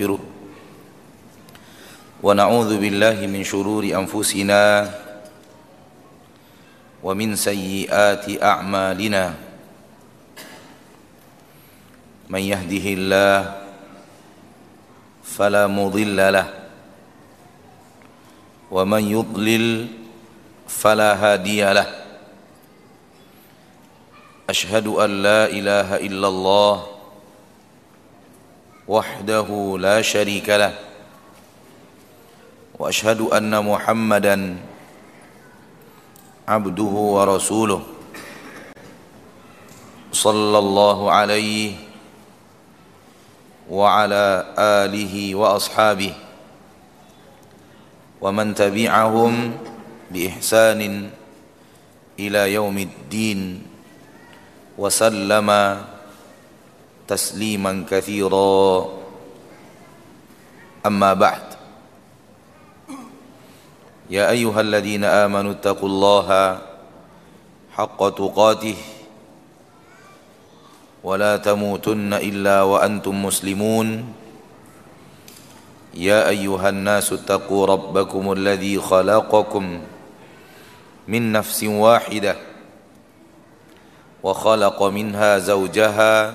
ونستغفره ونعوذ بالله من شرور أنفسنا ومن سيئات أعمالنا. من يهده الله فلا مضل له ومن يضلل فلا هادي له. أشهد أن لا إله إلا الله وحده لا شريك له. وأشهد أن محمدا عبده ورسوله. صلى الله عليه وعلى آله وأصحابه. ومن تبعهم بإحسان إلى يوم الدين. وسلم تسليما كثيرا. أما بعد. يا أيها الذين آمنوا اتقوا الله حق تقاته ولا تموتن إلا وأنتم مسلمون. يا أيها الناس اتقوا ربكم الذي خلقكم من نفس واحدة وخلق منها زوجها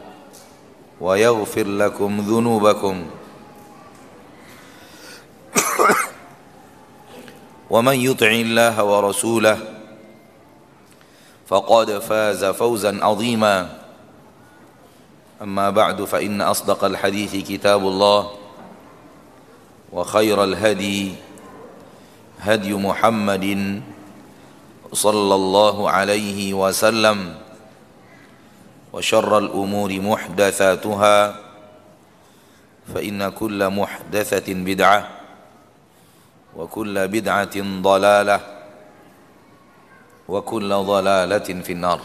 ويغفر لكم ذنوبكم. ومن يطع الله ورسوله فقد فاز فوزا عظيما. أما بعد فإن أصدق الحديث كتاب الله وخير الهدي هدي محمد صلى الله عليه وسلم. وشر الأمور محدثاتها فإن كل محدثة بدعة وكل بدعة ضلالة وكل ضلالة في النار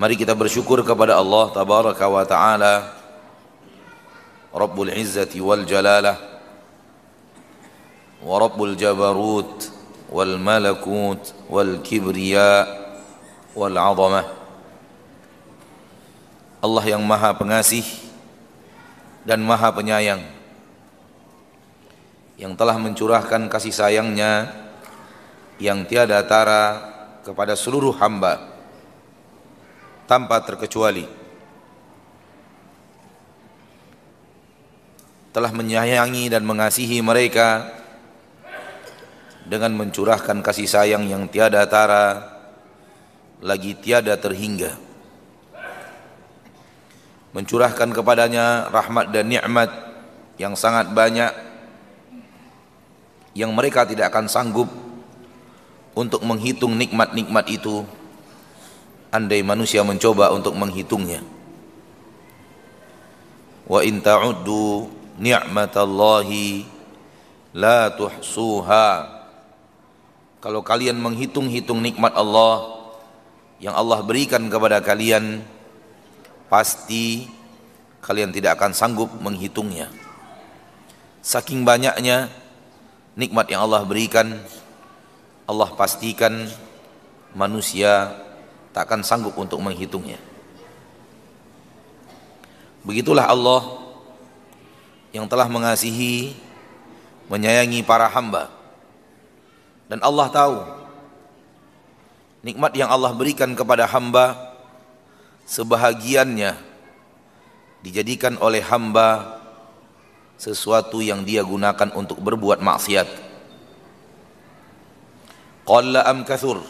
Mari kita bersyukur kepada Allah Tabaraka wa Ta'ala Rabbul Izzati wal Jalalah Wa Rabbul Jabarut Wal Malakut Wal Kibriya Wal Azamah. Allah yang maha pengasih Dan maha penyayang Yang telah mencurahkan kasih sayangnya Yang tiada tara kepada seluruh hamba tanpa terkecuali. Telah menyayangi dan mengasihi mereka dengan mencurahkan kasih sayang yang tiada tara lagi tiada terhingga. Mencurahkan kepadanya rahmat dan nikmat yang sangat banyak yang mereka tidak akan sanggup untuk menghitung nikmat-nikmat itu. Andai manusia mencoba untuk menghitungnya. Wa in ta'uddu ni'matallahi la tuhsuha. Kalau kalian menghitung-hitung nikmat Allah yang Allah berikan kepada kalian pasti kalian tidak akan sanggup menghitungnya saking banyaknya nikmat yang Allah berikan Allah pastikan manusia tak akan sanggup untuk menghitungnya. Begitulah Allah yang telah mengasihi, menyayangi para hamba. Dan Allah tahu nikmat yang Allah berikan kepada hamba sebahagiannya dijadikan oleh hamba sesuatu yang dia gunakan untuk berbuat maksiat. Qalla am kathur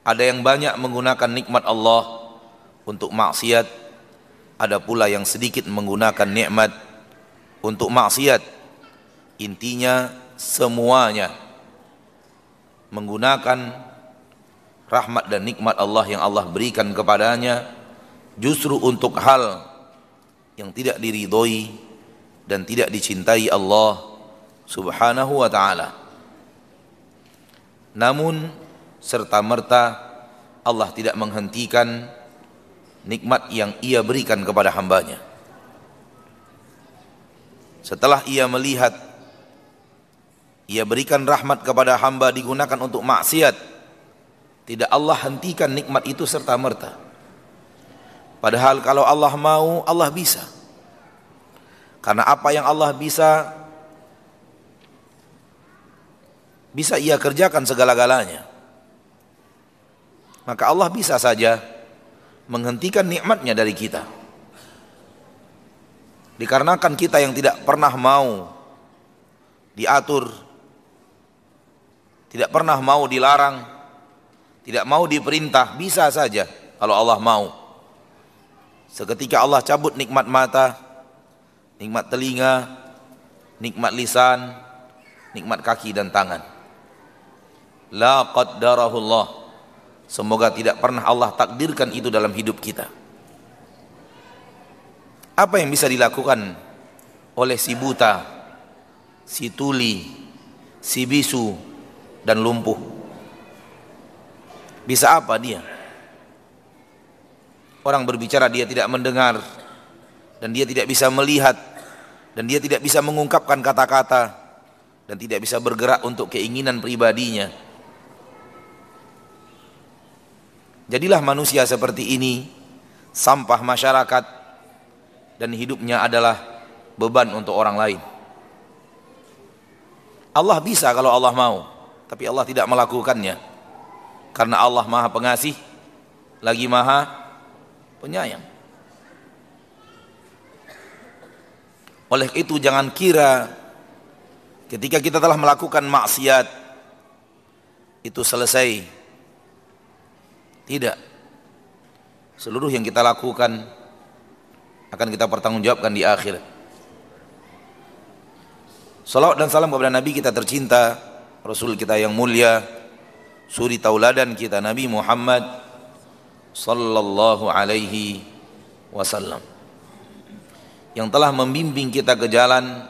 ada yang banyak menggunakan nikmat Allah untuk maksiat, ada pula yang sedikit menggunakan nikmat untuk maksiat. Intinya semuanya menggunakan rahmat dan nikmat Allah yang Allah berikan kepadanya justru untuk hal yang tidak diridhoi dan tidak dicintai Allah Subhanahu wa taala. Namun serta merta Allah tidak menghentikan nikmat yang ia berikan kepada hambanya. Setelah ia melihat ia berikan rahmat kepada hamba digunakan untuk maksiat, tidak Allah hentikan nikmat itu serta merta. Padahal kalau Allah mau, Allah bisa. Karena apa yang Allah bisa bisa ia kerjakan segala-galanya. Maka Allah bisa saja menghentikan nikmatnya dari kita. Dikarenakan kita yang tidak pernah mau diatur, tidak pernah mau dilarang, tidak mau diperintah, bisa saja kalau Allah mau. Seketika Allah cabut nikmat mata, nikmat telinga, nikmat lisan, nikmat kaki dan tangan. La qaddarahullah. Semoga tidak pernah Allah takdirkan itu dalam hidup kita. Apa yang bisa dilakukan oleh si buta, si tuli, si bisu dan lumpuh? Bisa apa dia? Orang berbicara dia tidak mendengar dan dia tidak bisa melihat dan dia tidak bisa mengungkapkan kata-kata dan tidak bisa bergerak untuk keinginan pribadinya. Jadilah manusia seperti ini sampah masyarakat dan hidupnya adalah beban untuk orang lain. Allah bisa kalau Allah mau, tapi Allah tidak melakukannya. Karena Allah Maha Pengasih lagi Maha Penyayang. Oleh itu jangan kira ketika kita telah melakukan maksiat itu selesai. Tidak. Seluruh yang kita lakukan akan kita pertanggungjawabkan di akhirat. Salawat dan salam kepada Nabi kita tercinta, Rasul kita yang mulia, suri tauladan kita Nabi Muhammad sallallahu alaihi wasallam yang telah membimbing kita ke jalan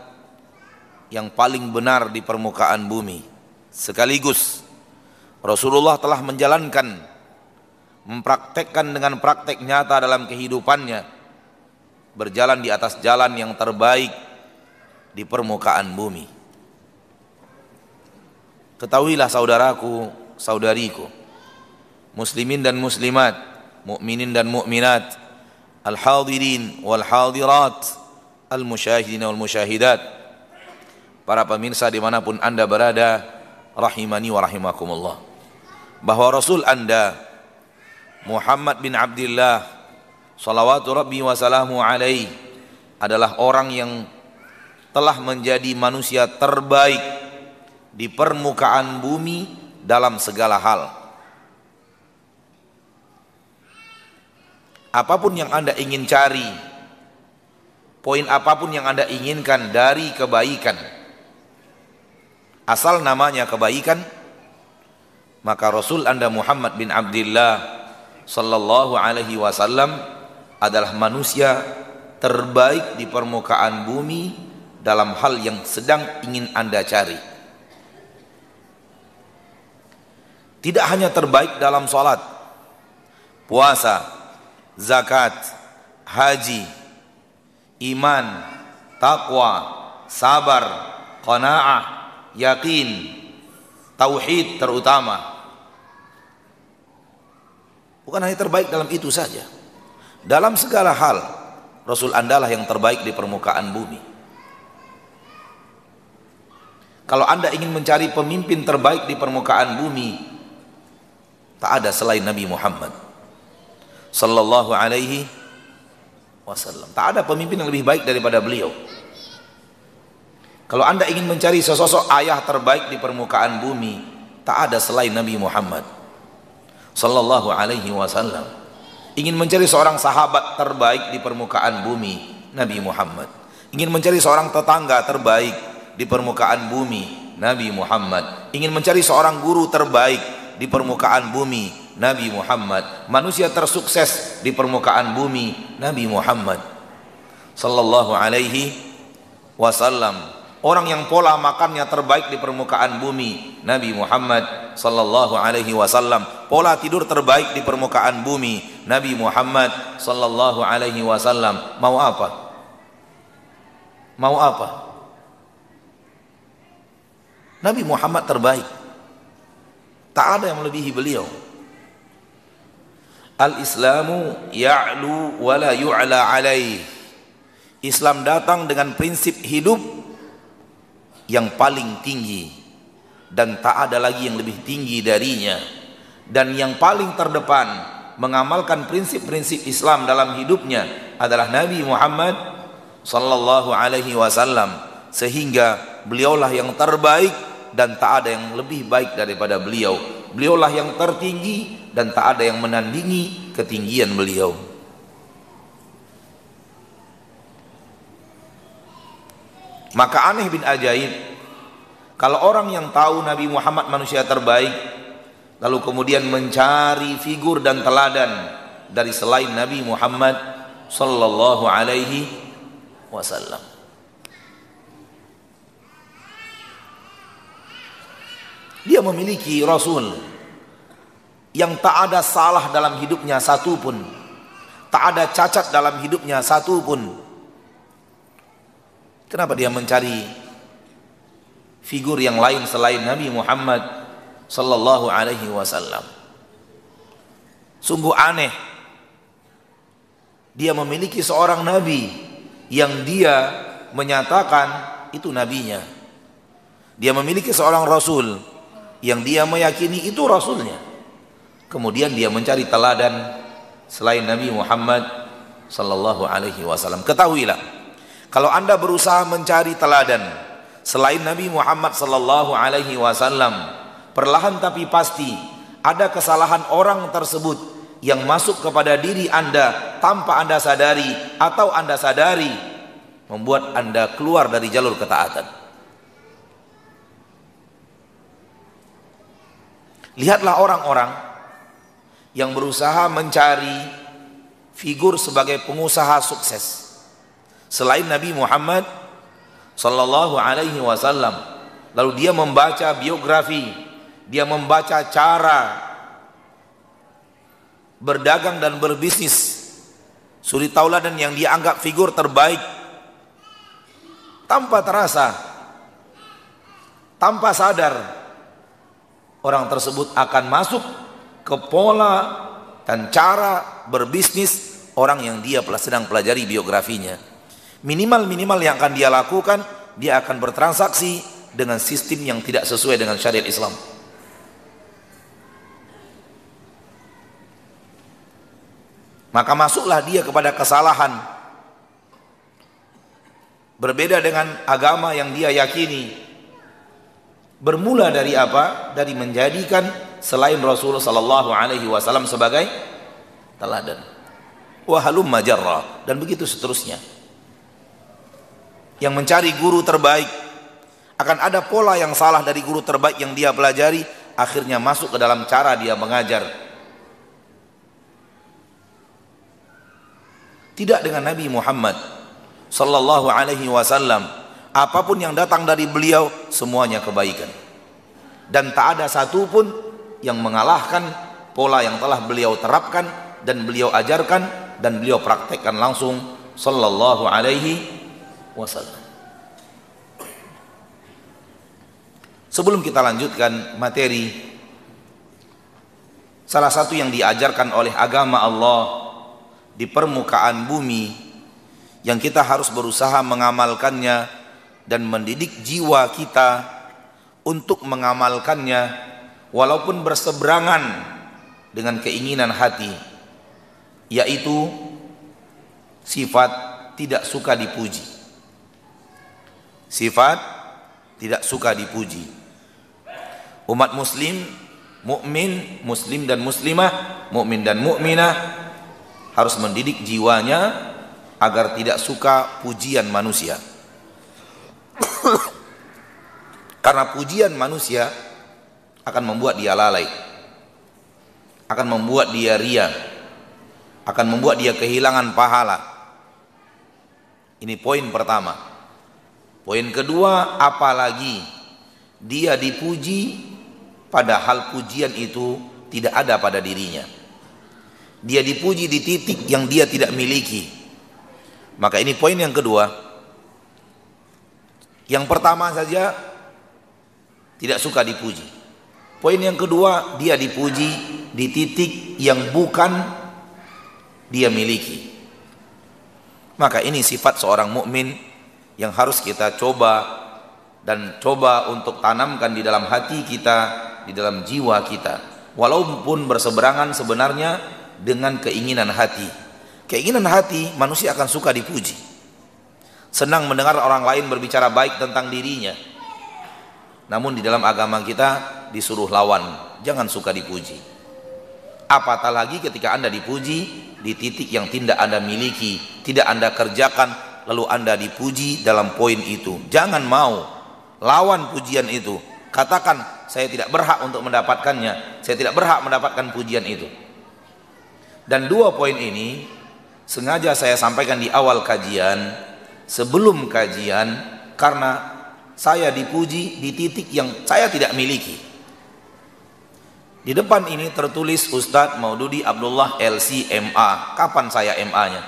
yang paling benar di permukaan bumi. Sekaligus Rasulullah telah menjalankan mempraktekkan dengan praktek nyata dalam kehidupannya berjalan di atas jalan yang terbaik di permukaan bumi. Ketahuilah saudaraku, saudariku, muslimin dan muslimat, mukminin dan mukminat al-hadirin wal hadirat al-musyahidin wal musyahidat para pemirsa di mana pun anda berada rahimani wa rahimakumullah. Bahwa Rasul anda Muhammad bin Abdullah salawatu rabbi wa salamu alaih adalah orang yang telah menjadi manusia terbaik di permukaan bumi dalam segala hal apa pun yang Anda ingin cari, poin apa pun yang Anda inginkan dari kebaikan, asal namanya kebaikan, maka Rasul Anda Muhammad bin Abdullah sallallahu alaihi wasallam adalah manusia terbaik di permukaan bumi dalam hal yang sedang ingin Anda cari. Tidak hanya terbaik dalam sholat, puasa, zakat, haji, iman, takwa, sabar, qanaah, yakin, tauhid terutama. Bukan hanya terbaik dalam itu saja. Dalam segala hal, Rasul Anda lah yang terbaik di permukaan bumi. Kalau Anda ingin mencari pemimpin terbaik di permukaan bumi, tak ada selain Nabi Muhammad sallallahu alaihi wasallam. Tak ada pemimpin yang lebih baik daripada beliau. Kalau Anda ingin mencari sosok ayah terbaik di permukaan bumi, tak ada selain Nabi Muhammad sallallahu alaihi wasallam. Ingin mencari seorang sahabat terbaik di permukaan bumi, Nabi Muhammad. Ingin mencari seorang tetangga terbaik di permukaan bumi, Nabi Muhammad. Ingin mencari seorang guru terbaik di permukaan bumi, Nabi Muhammad manusia tersukses di permukaan bumi Nabi Muhammad sallallahu alaihi wasallam. Orang yang pola makannya terbaik di permukaan bumi Nabi Muhammad sallallahu alaihi wasallam. Pola tidur terbaik di permukaan bumi Nabi Muhammad sallallahu alaihi wasallam. Mau apa? Mau apa? Nabi Muhammad terbaik. Tak ada yang melebihi beliau. Al-Islamu ya'lu wa la yu'la alaih. Islam datang dengan prinsip hidup yang paling tinggi dan tak ada lagi yang lebih tinggi darinya dan yang paling terdepan mengamalkan prinsip-prinsip Islam dalam hidupnya adalah Nabi Muhammad sallallahu alaihi wasallam sehingga beliaulah yang terbaik dan tak ada yang lebih baik daripada beliau beliaulah yang tertinggi dan tak ada yang menandingi ketinggian beliau. Maka aneh bin ajaib kalau orang yang tahu Nabi Muhammad manusia terbaik lalu kemudian mencari figur dan teladan dari selain Nabi Muhammad sallallahu alaihi wasallam. Dia memiliki rasul yang tak ada salah dalam hidupnya satu pun. Tak ada cacat dalam hidupnya satu pun. Kenapa dia mencari figur yang lain selain Nabi Muhammad sallallahu alaihi wasallam? Sungguh aneh. Dia memiliki seorang nabi yang dia menyatakan itu nabinya. Dia memiliki seorang rasul yang dia meyakini itu rasulnya kemudian dia mencari teladan selain Nabi Muhammad sallallahu alaihi wasallam. Ketahuilah, kalau Anda berusaha mencari teladan selain Nabi Muhammad sallallahu alaihi wasallam, perlahan tapi pasti ada kesalahan orang tersebut yang masuk kepada diri Anda tanpa Anda sadari atau Anda sadari membuat Anda keluar dari jalur ketaatan. Lihatlah orang-orang yang berusaha mencari figur sebagai pengusaha sukses. Selain Nabi Muhammad sallallahu alaihi wasallam lalu dia membaca biografi dia membaca cara berdagang dan berbisnis suri tauladan yang dianggap figur terbaik tanpa terasa tanpa sadar orang tersebut akan masuk ke pola dan cara berbisnis orang yang dia sedang pelajari biografinya. Minimal-minimal yang akan dia lakukan, dia akan bertransaksi dengan sistem yang tidak sesuai dengan syariat Islam. Maka masuklah dia kepada kesalahan. Berbeda dengan agama yang dia yakini. Bermula dari apa? Dari menjadikan selain Rasulullah sallallahu alaihi wasallam sebagai teladan. Wa halum majarra dan begitu seterusnya. Yang mencari guru terbaik akan ada pola yang salah dari guru terbaik yang dia pelajari akhirnya masuk ke dalam cara dia mengajar. Tidak dengan Nabi Muhammad sallallahu alaihi wasallam apa pun yang datang dari beliau semuanya kebaikan dan tak ada satupun yang mengalahkan pola yang telah beliau terapkan dan beliau ajarkan dan beliau praktekkan langsung sallallahu alaihi wasallam. Sebelum kita lanjutkan materi salah satu yang diajarkan oleh agama Allah di permukaan bumi yang kita harus berusaha mengamalkannya dan mendidik jiwa kita untuk mengamalkannya walaupun berseberangan dengan keinginan hati yaitu sifat tidak suka dipuji. Sifat tidak suka dipuji. Umat muslim mukmin muslim dan muslimah mukmin dan mukminah harus mendidik jiwanya agar tidak suka pujian manusia karena pujian manusia akan membuat dia lalai akan membuat dia ria akan membuat dia kehilangan pahala Ini poin pertama. Poin kedua, apalagi dia dipuji padahal pujian itu tidak ada pada dirinya. Dia dipuji di titik yang dia tidak miliki. Maka ini poin yang kedua. Yang pertama saja tidak suka dipuji. Poin yang kedua, dia dipuji di titik yang bukan dia miliki. Maka ini sifat seorang mukmin yang harus kita coba dan coba untuk tanamkan di dalam hati kita, di dalam jiwa kita. Walaupun berseberangan sebenarnya dengan keinginan hati. Keinginan hati manusia akan suka dipuji. Senang mendengar orang lain berbicara baik tentang dirinya. Namun di dalam agama kita disuruh lawan, jangan suka dipuji. Apatah lagi ketika Anda dipuji di titik yang tidak Anda miliki, tidak Anda kerjakan, lalu Anda dipuji dalam poin itu. Jangan mau lawan pujian itu. Katakan, saya tidak berhak untuk mendapatkannya. Saya tidak berhak mendapatkan pujian itu. Dan dua poin ini sengaja saya sampaikan di awal kajian, sebelum kajian, karena saya dipuji di titik yang saya tidak miliki. Di depan ini tertulis Ustadz Maududi Abdullah LCMA. Kapan saya MA-nya?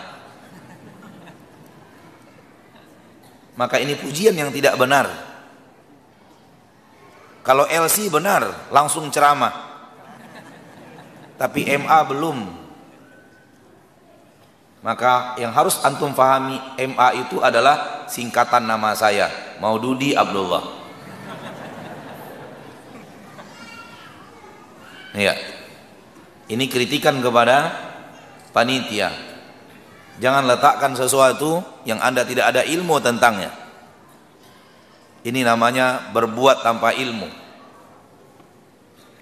Maka ini pujian yang tidak benar. Kalau LC benar, langsung ceramah. Tapi MA belum. Maka yang harus antum pahami MA itu adalah singkatan nama saya, Maududi Abdullah. Ya. Ini kritikan kepada panitia. Jangan letakkan sesuatu yang Anda tidak ada ilmu tentangnya. Ini namanya berbuat tanpa ilmu.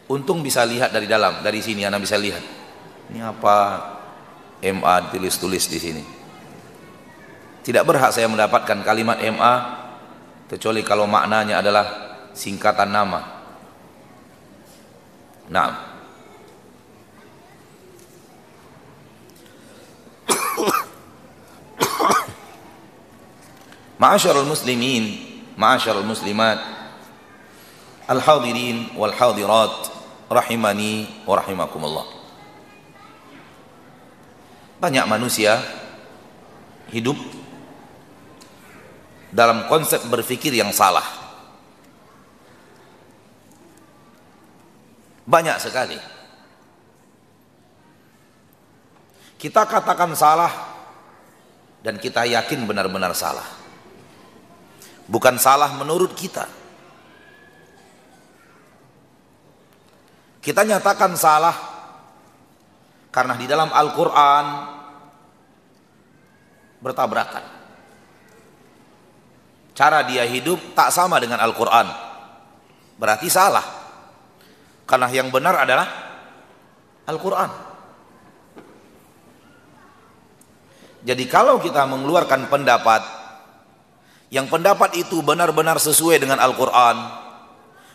Untung bisa lihat dari dalam, dari sini Anda bisa lihat. Ini apa MA tulis-tulis di sini. Tidak berhak saya mendapatkan kalimat MA kecuali kalau maknanya adalah singkatan nama. Nah. Ma'asyarul muslimin, ma'asyarul muslimat, al-hadirin wal hadirat, rahimani wa rahimakumullah. Banyak manusia hidup dalam konsep berfikir yang salah. Banyak sekali. Kita katakan salah dan kita yakin benar-benar salah. Bukan salah menurut kita. Kita nyatakan salah karena di dalam Al-Quran bertabrakan. Cara dia hidup tak sama dengan Al-Quran. Berarti salah. Karena yang benar adalah Al-Quran. Jadi kalau kita mengeluarkan pendapat yang pendapat itu benar-benar sesuai dengan Al-Quran,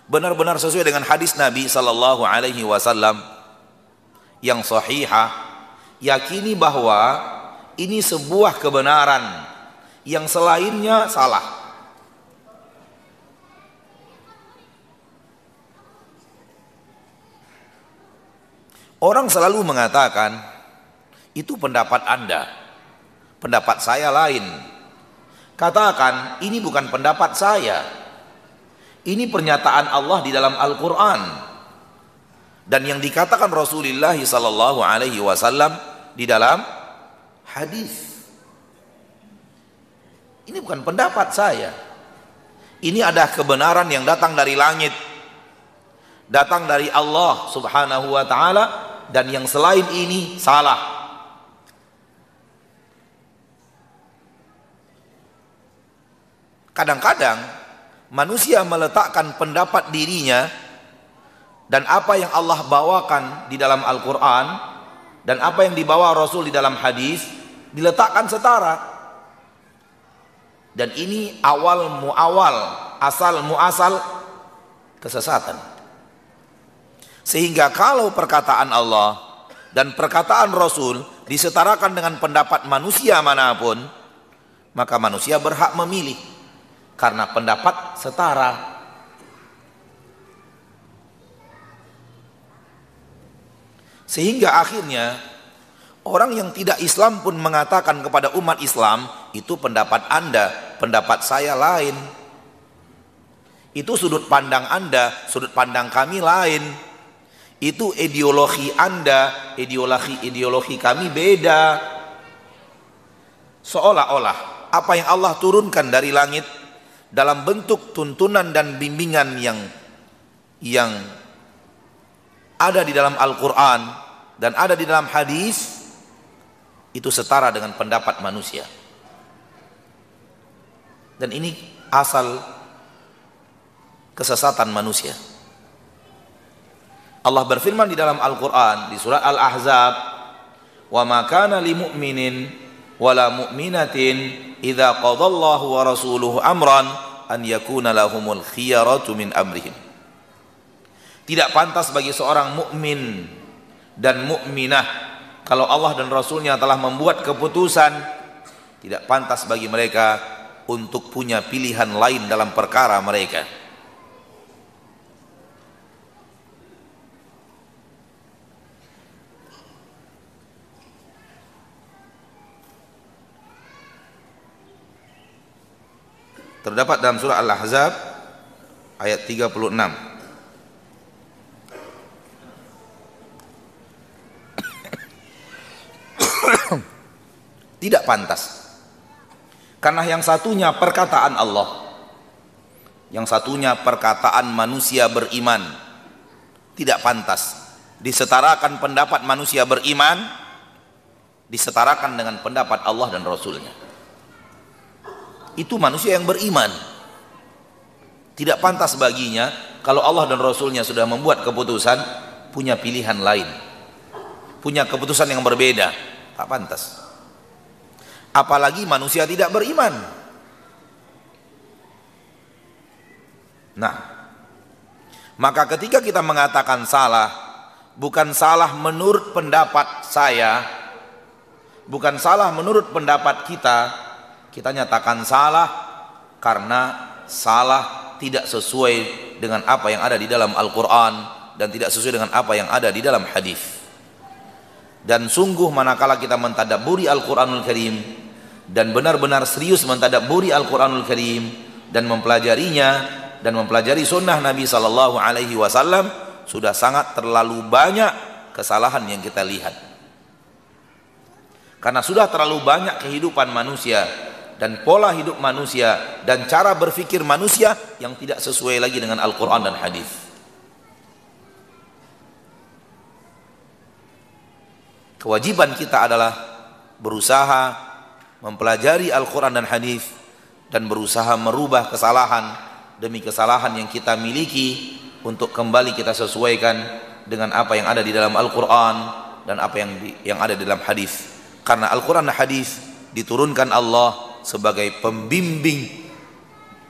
benar-benar sesuai dengan hadis Nabi Sallallahu Alaihi Wasallam yang sahihah, yakini bahwa ini sebuah kebenaran yang selainnya salah. Orang selalu mengatakan itu pendapat Anda. Pendapat saya lain. Katakan ini bukan pendapat saya. Ini pernyataan Allah di dalam Al-Qur'an. Dan yang dikatakan Rasulullah sallallahu alaihi wasallam di dalam hadis. Ini bukan pendapat saya. Ini ada kebenaran yang datang dari langit. Datang dari Allah Subhanahu wa taala dan yang selain ini salah. Kadang-kadang manusia meletakkan pendapat dirinya dan apa yang Allah bawakan di dalam Al-Quran dan apa yang dibawa Rasul di dalam hadis diletakkan setara. Dan ini awal muawal, asal muasal kesesatan. Sehingga kalau perkataan Allah dan perkataan Rasul disetarakan dengan pendapat manusia mana pun, maka manusia berhak memilih karena pendapat setara. Sehingga akhirnya orang yang tidak Islam pun mengatakan kepada umat Islam, itu pendapat Anda, pendapat saya lain. Itu sudut pandang Anda, sudut pandang kami lain. Itu ideologi Anda, ideologi ideologi kami beda. Seolah-olah apa yang Allah turunkan dari langit dalam bentuk tuntunan dan bimbingan yang yang ada di dalam Al-Quran dan ada di dalam hadis itu setara dengan pendapat manusia. Dan ini asal kesesatan manusia. Allah berfirman di dalam Al-Quran di surat Al-Ahzab wa ma kana mu'minin wala mu'minatin idza qadallahu wa rasuluhu amran an yakuna lahumul khiyaratu min amrihim. Tidak pantas bagi seorang mukmin dan mukminah kalau Allah dan Rasulnya telah membuat keputusan tidak pantas bagi mereka untuk punya pilihan lain dalam perkara mereka. Terdapat dalam surah Al-Ahzab ayat 36. Tidak pantas. Karena yang satunya perkataan Allah. Yang satunya perkataan manusia beriman. Tidak pantas. Disetarakan pendapat manusia beriman. Disetarakan dengan pendapat Allah dan Rasulnya. Itu manusia yang beriman. Tidak pantas baginya kalau Allah dan Rasulnya sudah membuat keputusan punya pilihan lain. Punya keputusan yang berbeda. Tak pantas apalagi manusia tidak beriman. Nah, maka ketika kita mengatakan salah, bukan salah menurut pendapat saya, bukan salah menurut pendapat kita, kita nyatakan salah karena salah tidak sesuai dengan apa yang ada di dalam Al-Quran dan tidak sesuai dengan apa yang ada di dalam hadis. Dan sungguh manakala kita mentadaburi Al-Quranul Karim, dan benar-benar serius mentadaburi Al-Quranul Karim dan mempelajarinya dan mempelajari sunnah Nabi Sallallahu Alaihi Wasallam sudah sangat terlalu banyak kesalahan yang kita lihat karena sudah terlalu banyak kehidupan manusia dan pola hidup manusia dan cara berfikir manusia yang tidak sesuai lagi dengan Al-Quran dan Hadis. Kewajiban kita adalah berusaha mempelajari Al-Quran dan Hadis dan berusaha merubah kesalahan demi kesalahan yang kita miliki untuk kembali kita sesuaikan dengan apa yang ada di dalam Al-Quran dan apa yang di, yang ada di dalam hadis. Karena Al-Quran dan hadis diturunkan Allah sebagai pembimbing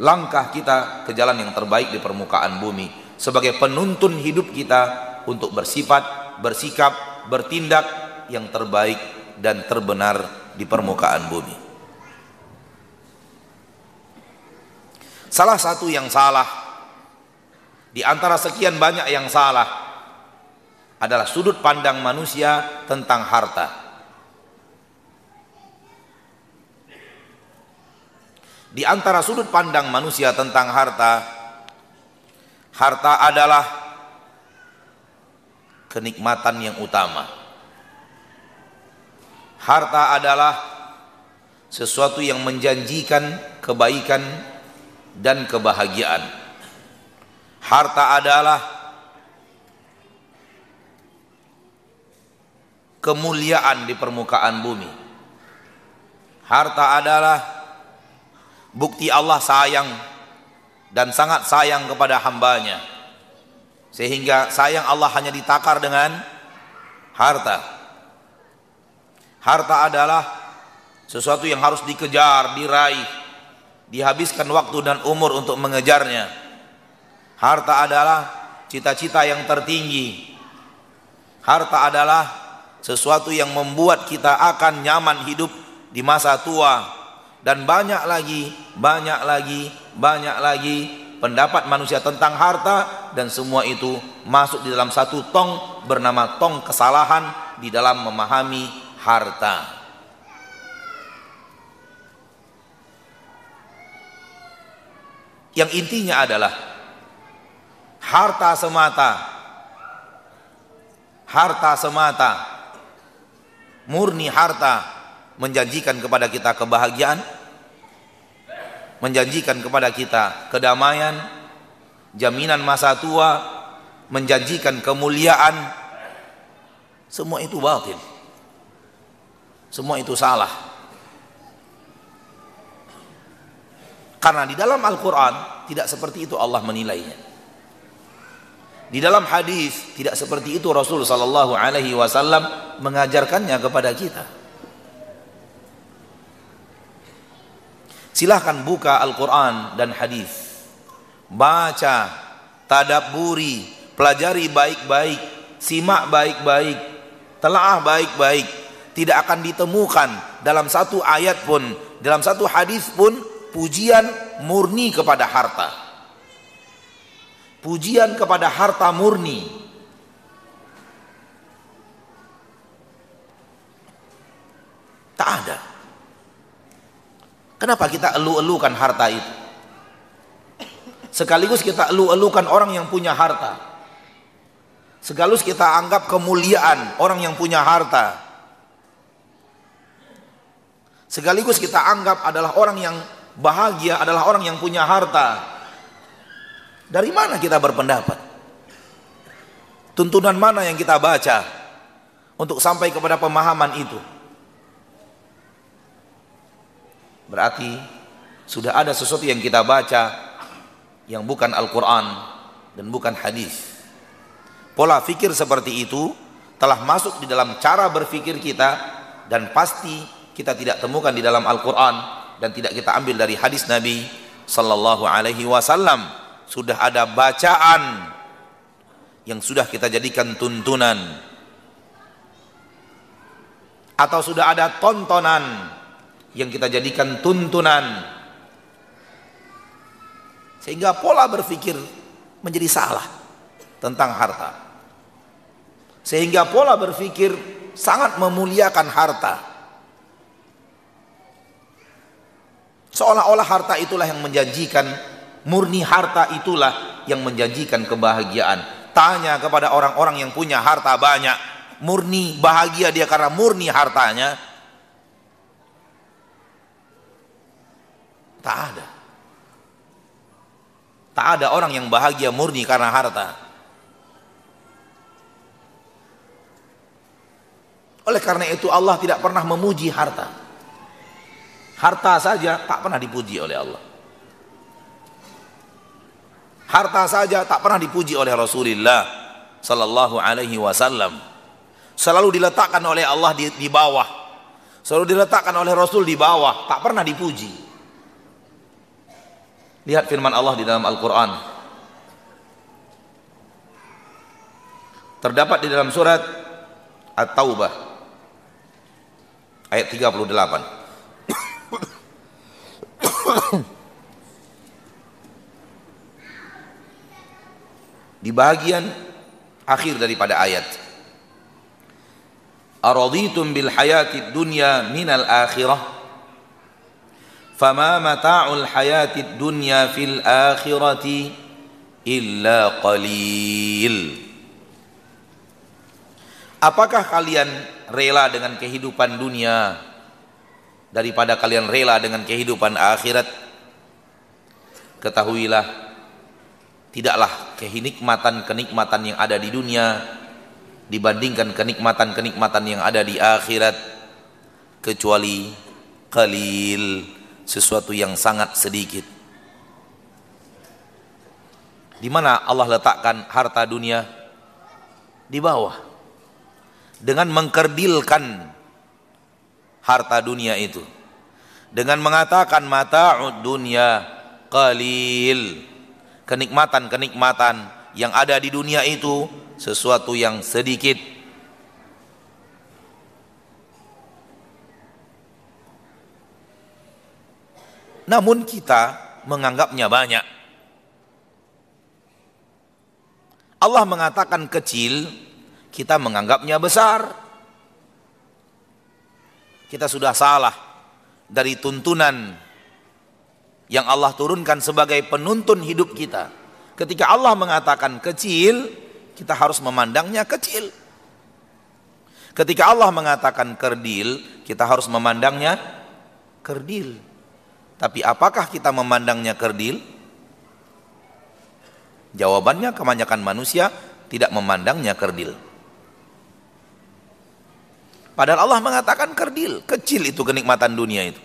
langkah kita ke jalan yang terbaik di permukaan bumi sebagai penuntun hidup kita untuk bersifat, bersikap, bertindak yang terbaik dan terbenar di permukaan bumi. Salah satu yang salah di antara sekian banyak yang salah adalah sudut pandang manusia tentang harta. Di antara sudut pandang manusia tentang harta, harta adalah kenikmatan yang utama harta adalah sesuatu yang menjanjikan kebaikan dan kebahagiaan. Harta adalah kemuliaan di permukaan bumi. Harta adalah bukti Allah sayang dan sangat sayang kepada hambanya. Sehingga sayang Allah hanya ditakar dengan harta. Harta adalah sesuatu yang harus dikejar, diraih, dihabiskan waktu dan umur untuk mengejarnya. Harta adalah cita-cita yang tertinggi. Harta adalah sesuatu yang membuat kita akan nyaman hidup di masa tua dan banyak lagi, banyak lagi, banyak lagi pendapat manusia tentang harta dan semua itu masuk di dalam satu tong bernama tong kesalahan di dalam memahami harta. Yang intinya adalah harta semata harta semata murni harta menjanjikan kepada kita kebahagiaan, menjanjikan kepada kita kedamaian, jaminan masa tua, menjanjikan kemuliaan, semua itu batil. Semua itu salah. Karena di dalam Al-Quran tidak seperti itu Allah menilainya. Di dalam hadis tidak seperti itu Rasul Sallallahu Alaihi Wasallam mengajarkannya kepada kita. Silahkan buka Al-Quran dan hadis. Baca, tadaburi, pelajari baik-baik, simak baik-baik, telaah baik-baik. Tidak akan ditemukan dalam satu ayat pun, dalam satu hadis pun pujian murni kepada harta. Pujian kepada harta murni. Tak ada. Kenapa kita elu-elukan harta itu? Sekaligus kita elu-elukan orang yang punya harta. Sekaligus kita anggap kemuliaan orang yang punya harta. Sekaligus kita anggap adalah orang yang bahagia adalah orang yang punya harta. Dari mana kita berpendapat? Tuntunan mana yang kita baca untuk sampai kepada pemahaman itu? Berarti sudah ada sesuatu yang kita baca yang bukan Al-Quran dan bukan hadis. Pola fikir seperti itu telah masuk di dalam cara berfikir kita dan pasti kita tidak temukan di dalam Al-Quran dan tidak kita ambil dari hadis Nabi Sallallahu Alaihi Wasallam. Sudah ada bacaan yang sudah kita jadikan tuntunan. Atau sudah ada tontonan yang kita jadikan tuntunan. Sehingga pola berpikir menjadi salah tentang harta. Sehingga pola berpikir sangat memuliakan harta seolah-olah harta itulah yang menjanjikan murni harta itulah yang menjanjikan kebahagiaan tanya kepada orang-orang yang punya harta banyak murni bahagia dia karena murni hartanya Tak ada. Tak ada orang yang bahagia murni karena harta. Oleh karena itu Allah tidak pernah memuji harta. Harta saja tak pernah dipuji oleh Allah. Harta saja tak pernah dipuji oleh Rasulullah sallallahu alaihi wasallam. Selalu diletakkan oleh Allah di, di bawah. Selalu diletakkan oleh Rasul di bawah, tak pernah dipuji. Lihat firman Allah di dalam Al-Quran. Terdapat di dalam surat At-Taubah ayat 38. di bagian akhir daripada ayat. Araditum bil hayati dunya minal akhirah. Fama mata'ul hayati dunya fil akhirati illa qalil. Apakah kalian rela dengan kehidupan dunia? Daripada kalian rela dengan kehidupan akhirat? Ketahuilah tidaklah kenikmatan-kenikmatan yang ada di dunia dibandingkan kenikmatan-kenikmatan yang ada di akhirat kecuali qalil sesuatu yang sangat sedikit. Di mana Allah letakkan harta dunia? Di bawah. Dengan mengkerdilkan harta dunia itu. Dengan mengatakan mata'ud dunia qalil. Kenikmatan-kenikmatan yang ada di dunia itu sesuatu yang sedikit namun kita menganggapnya banyak. Allah mengatakan kecil, kita menganggapnya besar. Kita sudah salah dari tuntunan yang Allah turunkan sebagai penuntun hidup kita. Ketika Allah mengatakan kecil, kita harus memandangnya kecil. Ketika Allah mengatakan kerdil, kita harus memandangnya kerdil. Tapi apakah kita memandangnya kerdil? Jawabannya kebanyakan manusia tidak memandangnya kerdil. Padahal Allah mengatakan kerdil, kecil itu kenikmatan dunia itu.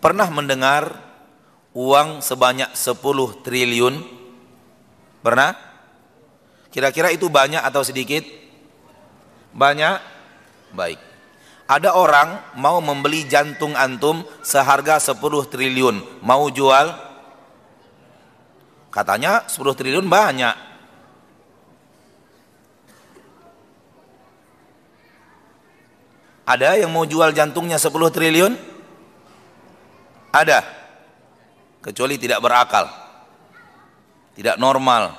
Pernah mendengar uang sebanyak 10 triliun? Pernah? Kira-kira itu banyak atau sedikit? Banyak? Baik. Ada orang mau membeli jantung antum seharga 10 triliun, mau jual? Katanya 10 triliun banyak. Ada yang mau jual jantungnya 10 triliun? Ada. Kecuali tidak berakal. Tidak normal.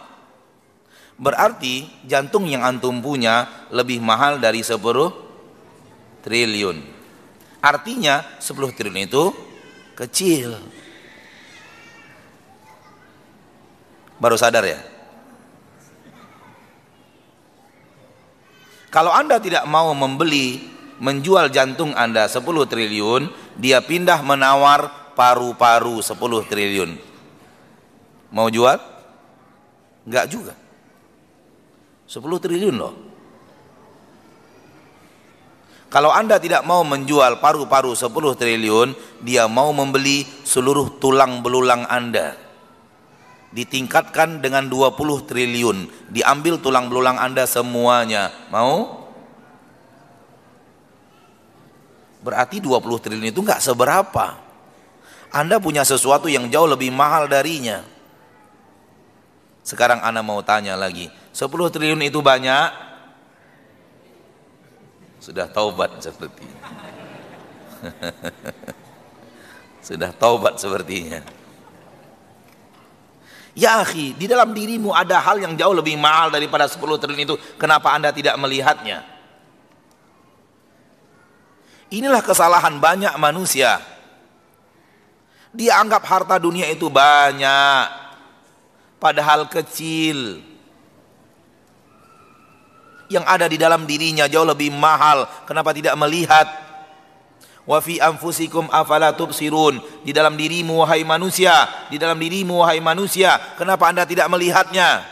Berarti jantung yang antum punya lebih mahal dari 10 triliun. Artinya 10 triliun itu kecil. Baru sadar ya? Kalau Anda tidak mau membeli, menjual jantung Anda 10 triliun, dia pindah menawar paru-paru 10 triliun. Mau jual? Enggak juga. 10 triliun loh. Kalau Anda tidak mau menjual paru-paru 10 triliun, dia mau membeli seluruh tulang belulang Anda. Ditingkatkan dengan 20 triliun, diambil tulang belulang Anda semuanya. Mau? Berarti 20 triliun itu enggak seberapa. Anda punya sesuatu yang jauh lebih mahal darinya. Sekarang Anda mau tanya lagi, 10 triliun itu banyak? sudah taubat sepertinya sudah taubat sepertinya Ya akhi, di dalam dirimu ada hal yang jauh lebih mahal daripada 10 triliun itu. Kenapa anda tidak melihatnya? Inilah kesalahan banyak manusia. Dia anggap harta dunia itu banyak. Padahal kecil yang ada di dalam dirinya jauh lebih mahal. Kenapa tidak melihat? Wa fi anfusikum afala tubsirun. Di dalam dirimu wahai manusia, di dalam dirimu wahai manusia, kenapa Anda tidak melihatnya?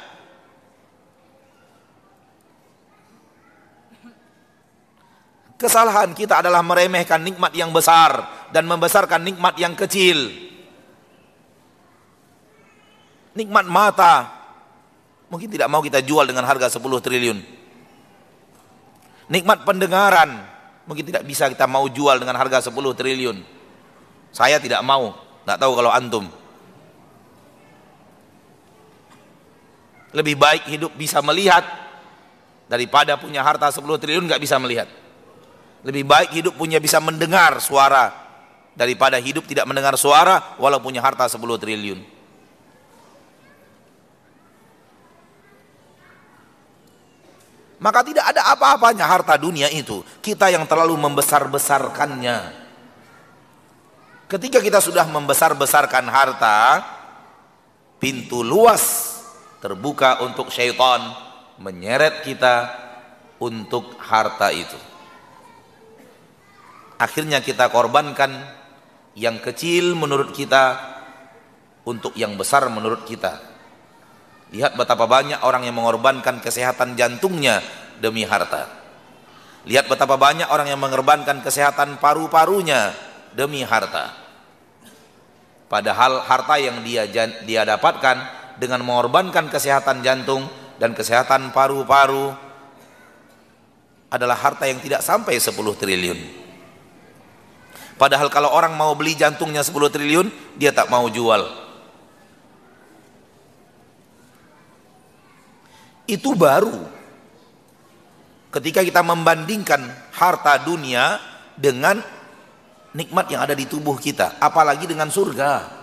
Kesalahan kita adalah meremehkan nikmat yang besar dan membesarkan nikmat yang kecil. Nikmat mata mungkin tidak mau kita jual dengan harga 10 triliun. Nikmat pendengaran mungkin tidak bisa kita mau jual dengan harga 10 triliun. Saya tidak mau, nggak tahu kalau antum. Lebih baik hidup bisa melihat daripada punya harta 10 triliun nggak bisa melihat. Lebih baik hidup punya bisa mendengar suara daripada hidup tidak mendengar suara walau punya harta 10 triliun. Maka tidak ada apa-apanya harta dunia itu. Kita yang terlalu membesar-besarkannya. Ketika kita sudah membesar-besarkan harta, pintu luas terbuka untuk syaitan menyeret kita untuk harta itu. Akhirnya kita korbankan yang kecil menurut kita untuk yang besar menurut kita. Lihat betapa banyak orang yang mengorbankan kesehatan jantungnya demi harta. Lihat betapa banyak orang yang mengorbankan kesehatan paru-parunya demi harta. Padahal harta yang dia dia dapatkan dengan mengorbankan kesehatan jantung dan kesehatan paru-paru adalah harta yang tidak sampai 10 triliun. Padahal kalau orang mau beli jantungnya 10 triliun, dia tak mau jual itu baru ketika kita membandingkan harta dunia dengan nikmat yang ada di tubuh kita, apalagi dengan surga.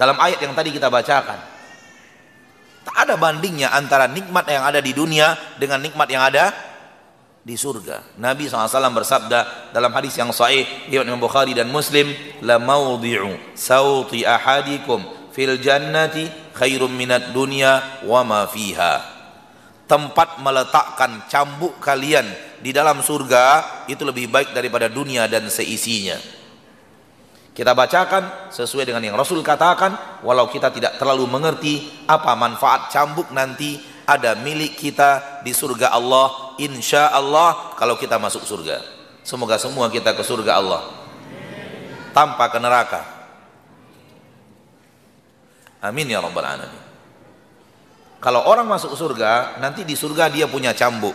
Dalam ayat yang tadi kita bacakan, tak ada bandingnya antara nikmat yang ada di dunia dengan nikmat yang ada di surga. Nabi SAW bersabda dalam hadis yang sahih riwayat Imam Bukhari dan Muslim, la maudhi'u sauti ahadikum fil jannati khairum minat dunya wa ma fiha tempat meletakkan cambuk kalian di dalam surga itu lebih baik daripada dunia dan seisinya. Kita bacakan sesuai dengan yang Rasul katakan, walau kita tidak terlalu mengerti apa manfaat cambuk nanti ada milik kita di surga Allah, insya Allah kalau kita masuk surga. Semoga semua kita ke surga Allah tanpa ke neraka. Amin ya rabbal alamin. Kalau orang masuk surga, nanti di surga dia punya cambuk.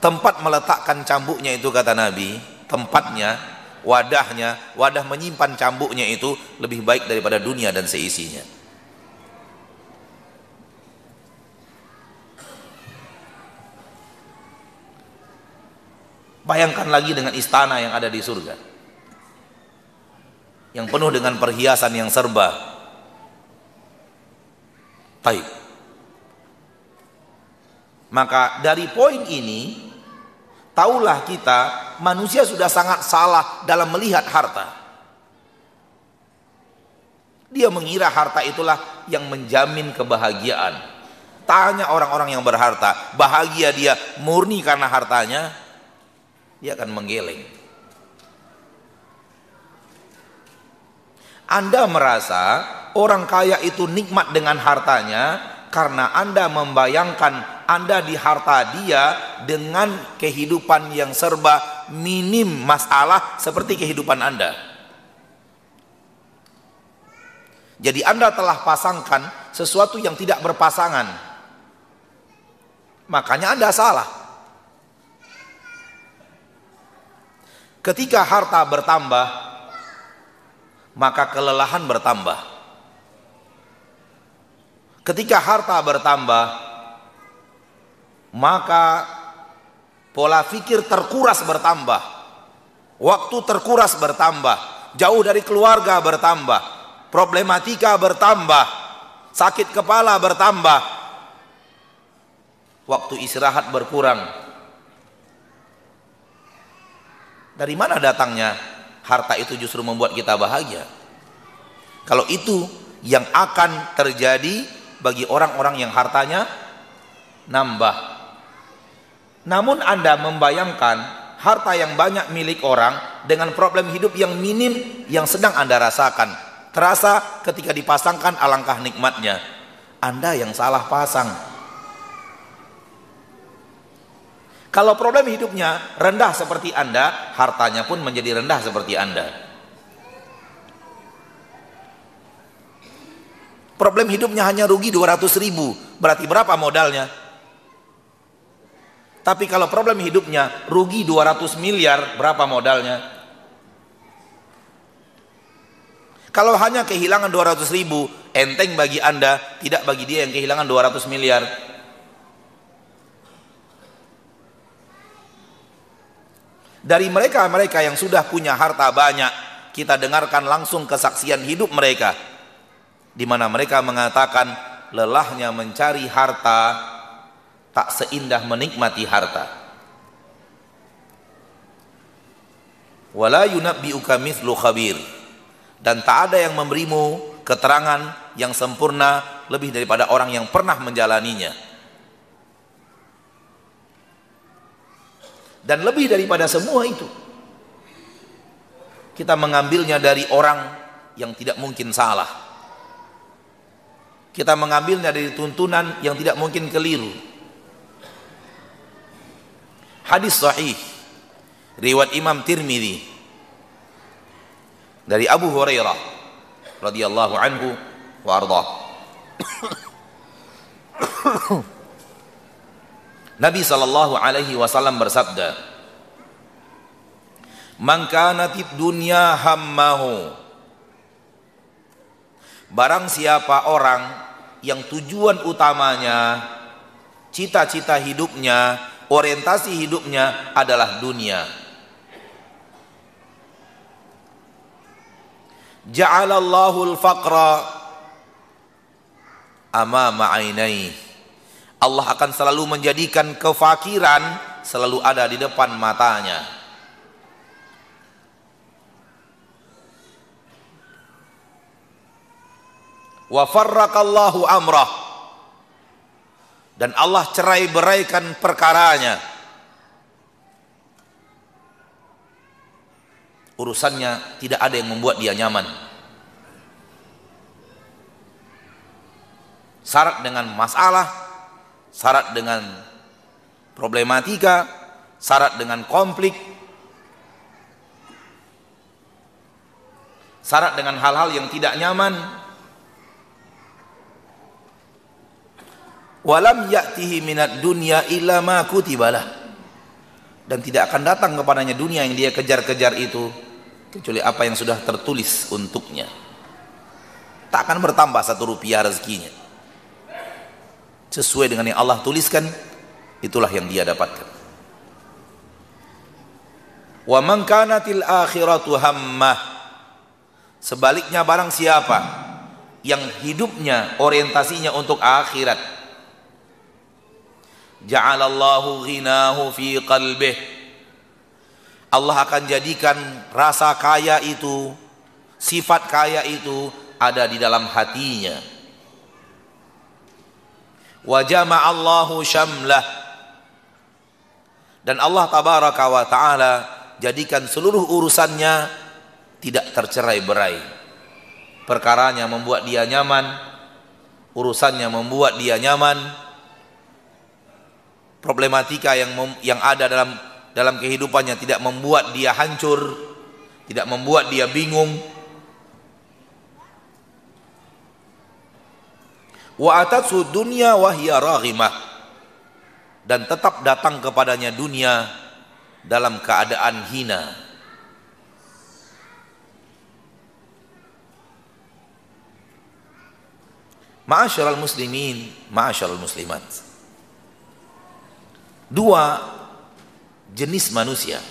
Tempat meletakkan cambuknya itu kata Nabi, tempatnya, wadahnya, wadah menyimpan cambuknya itu lebih baik daripada dunia dan seisinya. Bayangkan lagi dengan istana yang ada di surga. Yang penuh dengan perhiasan yang serba. Baik. Maka dari poin ini Taulah kita manusia sudah sangat salah dalam melihat harta Dia mengira harta itulah yang menjamin kebahagiaan Tanya orang-orang yang berharta Bahagia dia murni karena hartanya Dia akan menggeleng Anda merasa orang kaya itu nikmat dengan hartanya karena Anda membayangkan Anda di harta dia dengan kehidupan yang serba minim masalah seperti kehidupan Anda. Jadi Anda telah pasangkan sesuatu yang tidak berpasangan. Makanya Anda salah. Ketika harta bertambah, maka kelelahan bertambah. Ketika harta bertambah, maka pola pikir terkuras bertambah. Waktu terkuras bertambah. Jauh dari keluarga bertambah. Problematika bertambah. Sakit kepala bertambah. Waktu istirahat berkurang. Dari mana datangnya harta itu justru membuat kita bahagia? Kalau itu yang akan terjadi bagi orang-orang yang hartanya nambah. Namun Anda membayangkan harta yang banyak milik orang dengan problem hidup yang minim yang sedang Anda rasakan. Terasa ketika dipasangkan alangkah nikmatnya. Anda yang salah pasang. Kalau problem hidupnya rendah seperti Anda, hartanya pun menjadi rendah seperti Anda. Problem hidupnya hanya rugi 200 ribu. Berarti berapa modalnya? Tapi kalau problem hidupnya rugi 200 miliar, berapa modalnya? Kalau hanya kehilangan 200 ribu, enteng bagi anda, tidak bagi dia yang kehilangan 200 miliar. Dari mereka-mereka yang sudah punya harta banyak, kita dengarkan langsung kesaksian hidup mereka di mana mereka mengatakan lelahnya mencari harta tak seindah menikmati harta. Wala yunabbi'uka mithlu khabir. Dan tak ada yang memberimu keterangan yang sempurna lebih daripada orang yang pernah menjalaninya. Dan lebih daripada semua itu, kita mengambilnya dari orang yang tidak mungkin salah. Kita mengambilnya dari tuntunan yang tidak mungkin keliru. Hadis sahih riwayat Imam Tirmidzi dari Abu Hurairah radhiyallahu anhu wa arda Nabi Shallallahu Alaihi Wasallam bersabda, "Mangkanatid dunya hammahu." Barang siapa orang yang tujuan utamanya, cita-cita hidupnya, orientasi hidupnya adalah dunia. Ja'alallahu al-faqra amama ainaihi Allah akan selalu menjadikan kefakiran selalu ada di depan matanya. Wa farraqallahu amrah. Dan Allah cerai beraikan perkaranya. Urusannya tidak ada yang membuat dia nyaman. Syarat dengan masalah syarat dengan problematika syarat dengan konflik syarat dengan hal-hal yang tidak nyaman. Walam ya'tihi minat dunya illa ma kutibalah dan tidak akan datang kepadanya dunia yang dia kejar-kejar itu kecuali apa yang sudah tertulis untuknya. Tak akan bertambah satu rupiah rezekinya sesuai dengan yang Allah tuliskan itulah yang dia dapatkan. Wa man kanatil akhiratu hammah sebaliknya barang siapa yang hidupnya orientasinya untuk akhirat. Ja'alallahu ghinahu fi qalbihi Allah akan jadikan rasa kaya itu, sifat kaya itu ada di dalam hatinya. Wa Allahu syamlah dan Allah tabaraka wa taala jadikan seluruh urusannya tidak tercerai-berai. Perkaranya membuat dia nyaman, urusannya membuat dia nyaman, problematika yang yang ada dalam dalam kehidupannya tidak membuat dia hancur, tidak membuat dia bingung. Wa atatsu dunya wa hiya raghimah. Dan tetap datang kepadanya dunia dalam keadaan hina. Ma'asyiral muslimin, ma'asyiral muslimat. Dua jenis manusia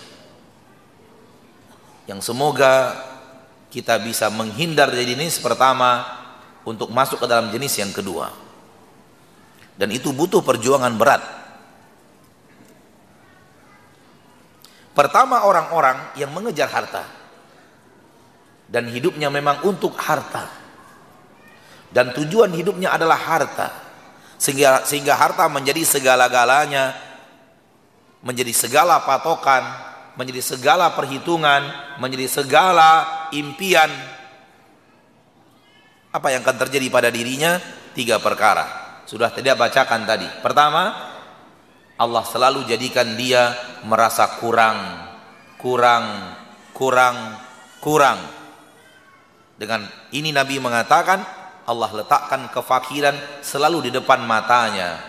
yang semoga kita bisa menghindar dari jenis pertama untuk masuk ke dalam jenis yang kedua. Dan itu butuh perjuangan berat. Pertama orang-orang yang mengejar harta. Dan hidupnya memang untuk harta. Dan tujuan hidupnya adalah harta. Sehingga sehingga harta menjadi segala-galanya menjadi segala patokan, menjadi segala perhitungan, menjadi segala impian. Apa yang akan terjadi pada dirinya? Tiga perkara. Sudah tidak bacakan tadi. Pertama, Allah selalu jadikan dia merasa kurang, kurang, kurang, kurang. Dengan ini Nabi mengatakan Allah letakkan kefakiran selalu di depan matanya.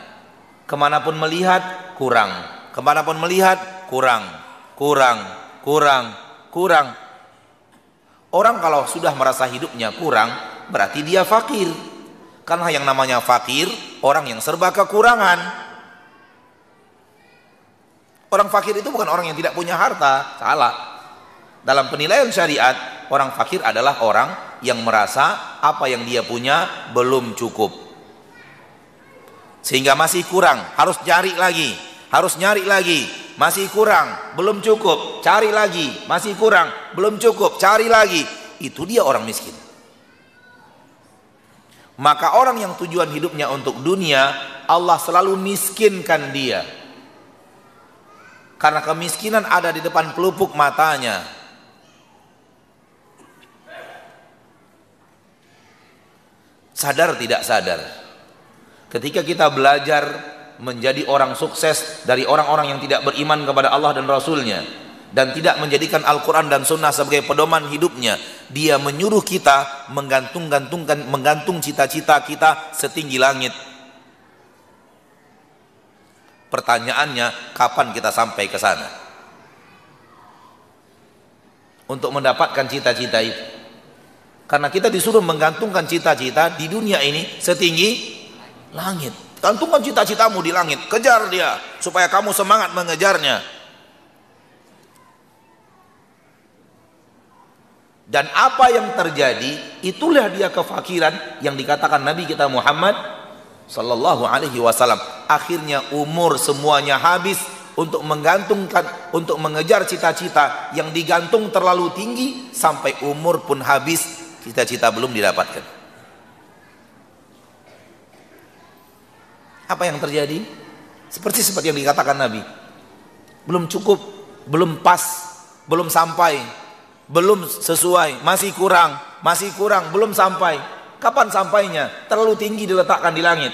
Ke mana pun melihat kurang, ke mana pun melihat kurang, kurang, kurang, kurang. Orang kalau sudah merasa hidupnya kurang, berarti dia fakir. Karena yang namanya fakir, orang yang serba kekurangan. Orang fakir itu bukan orang yang tidak punya harta, salah. Dalam penilaian syariat, orang fakir adalah orang yang merasa apa yang dia punya belum cukup. Sehingga masih kurang, harus cari lagi. Harus nyari lagi. Masih kurang. Belum cukup. Cari lagi. Masih kurang. Belum cukup. Cari lagi. Itu dia orang miskin maka orang yang tujuan hidupnya untuk dunia Allah selalu miskinkan dia. Karena kemiskinan ada di depan pelupuk matanya. Sadar tidak sadar? Ketika kita belajar menjadi orang sukses dari orang-orang yang tidak beriman kepada Allah dan Rasulnya dan tidak menjadikan Al-Quran dan Sunnah sebagai pedoman hidupnya. Dia menyuruh kita menggantung-gantungkan menggantung cita-cita kita setinggi langit. Pertanyaannya kapan kita sampai ke sana? Untuk mendapatkan cita-cita itu. Karena kita disuruh menggantungkan cita-cita di dunia ini setinggi langit. Gantungkan cita-citamu di langit, kejar dia supaya kamu semangat mengejarnya. Dan apa yang terjadi itulah dia kefakiran yang dikatakan Nabi kita Muhammad sallallahu alaihi wasallam. Akhirnya umur semuanya habis untuk menggantungkan untuk mengejar cita-cita yang digantung terlalu tinggi sampai umur pun habis cita-cita belum didapatkan. Apa yang terjadi? Seperti seperti yang dikatakan Nabi. Belum cukup, belum pas, belum sampai, belum sesuai, masih kurang, masih kurang, belum sampai. Kapan sampainya? Terlalu tinggi diletakkan di langit.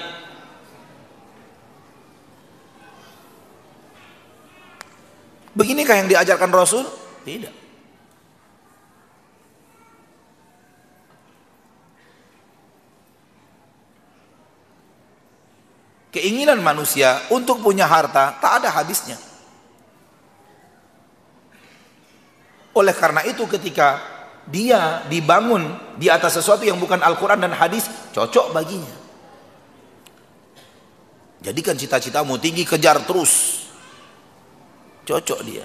Beginikah yang diajarkan Rasul? Tidak. Keinginan manusia untuk punya harta tak ada habisnya. Oleh karena itu ketika dia dibangun di atas sesuatu yang bukan Al-Quran dan hadis, cocok baginya. Jadikan cita-citamu tinggi, kejar terus. Cocok dia.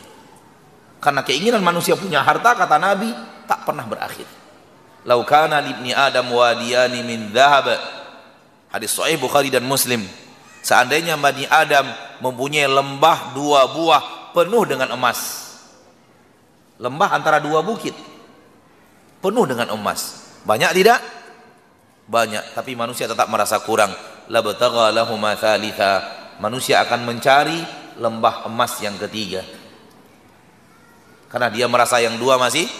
Karena keinginan manusia punya harta kata Nabi tak pernah berakhir. Laukana libni adam wadiyani min dhahab. Hadis sahih Bukhari dan Muslim. Seandainya Bani Adam mempunyai lembah dua buah penuh dengan emas lembah antara dua bukit. Penuh dengan emas. Banyak tidak? Banyak. Tapi manusia tetap merasa kurang. Labtagha lahum manusia akan mencari lembah emas yang ketiga. Karena dia merasa yang dua masih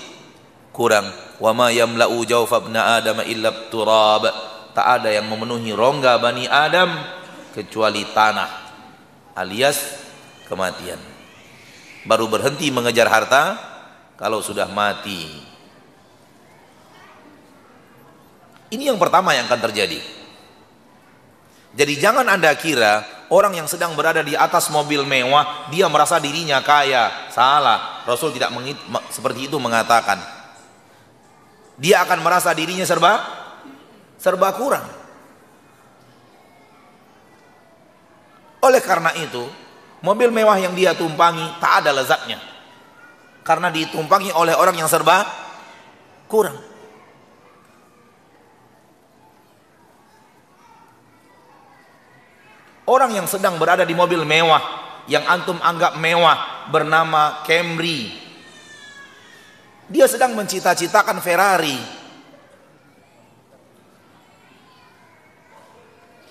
kurang. Wa ma yamla'u jawfa adam illa turab tak ada yang memenuhi rongga bani adam kecuali tanah alias kematian. Baru berhenti mengejar harta kalau sudah mati. Ini yang pertama yang akan terjadi. Jadi jangan anda kira orang yang sedang berada di atas mobil mewah dia merasa dirinya kaya. Salah. Rasul tidak seperti itu mengatakan. Dia akan merasa dirinya serba serba kurang. Oleh karena itu mobil mewah yang dia tumpangi tak ada lezatnya karena ditumpangi oleh orang yang serba kurang Orang yang sedang berada di mobil mewah yang antum anggap mewah bernama Camry. Dia sedang mencita-citakan Ferrari.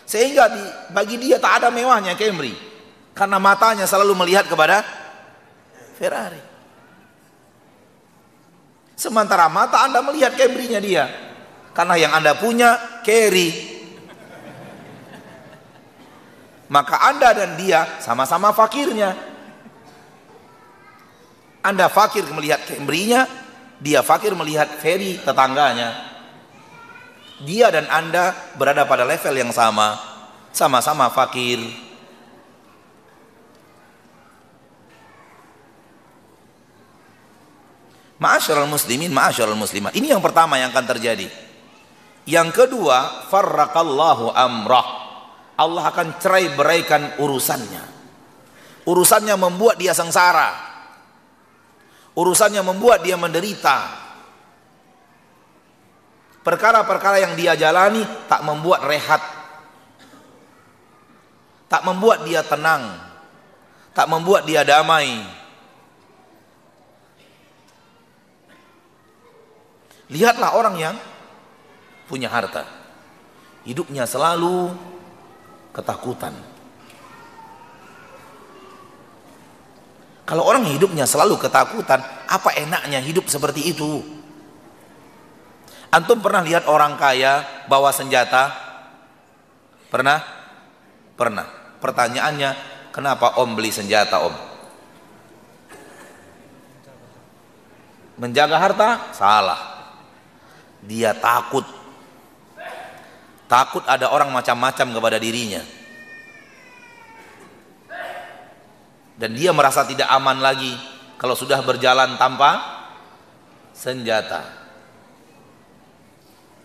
Sehingga di, bagi dia tak ada mewahnya Camry. Karena matanya selalu melihat kepada Ferrari. Sementara mata Anda melihat Camry-nya dia. Karena yang Anda punya Carry. Maka anda dan dia sama-sama fakirnya. Anda fakir melihat Camry-nya dia fakir melihat Ferry tetangganya. Dia dan anda berada pada level yang sama. Sama-sama fakir Ma'asyiral muslimin, ma'asyiral muslimat. Ini yang pertama yang akan terjadi. Yang kedua, farraqallahu amrah. Allah akan cerai beraikan urusannya urusannya membuat dia sengsara urusannya membuat dia menderita perkara-perkara yang dia jalani tak membuat rehat tak membuat dia tenang tak membuat dia damai lihatlah orang yang punya harta hidupnya selalu ketakutan. Kalau orang hidupnya selalu ketakutan, apa enaknya hidup seperti itu? Antum pernah lihat orang kaya bawa senjata? Pernah? Pernah. Pertanyaannya, kenapa om beli senjata om? Menjaga harta? Salah. Dia takut Takut ada orang macam-macam kepada dirinya. Dan dia merasa tidak aman lagi kalau sudah berjalan tanpa senjata.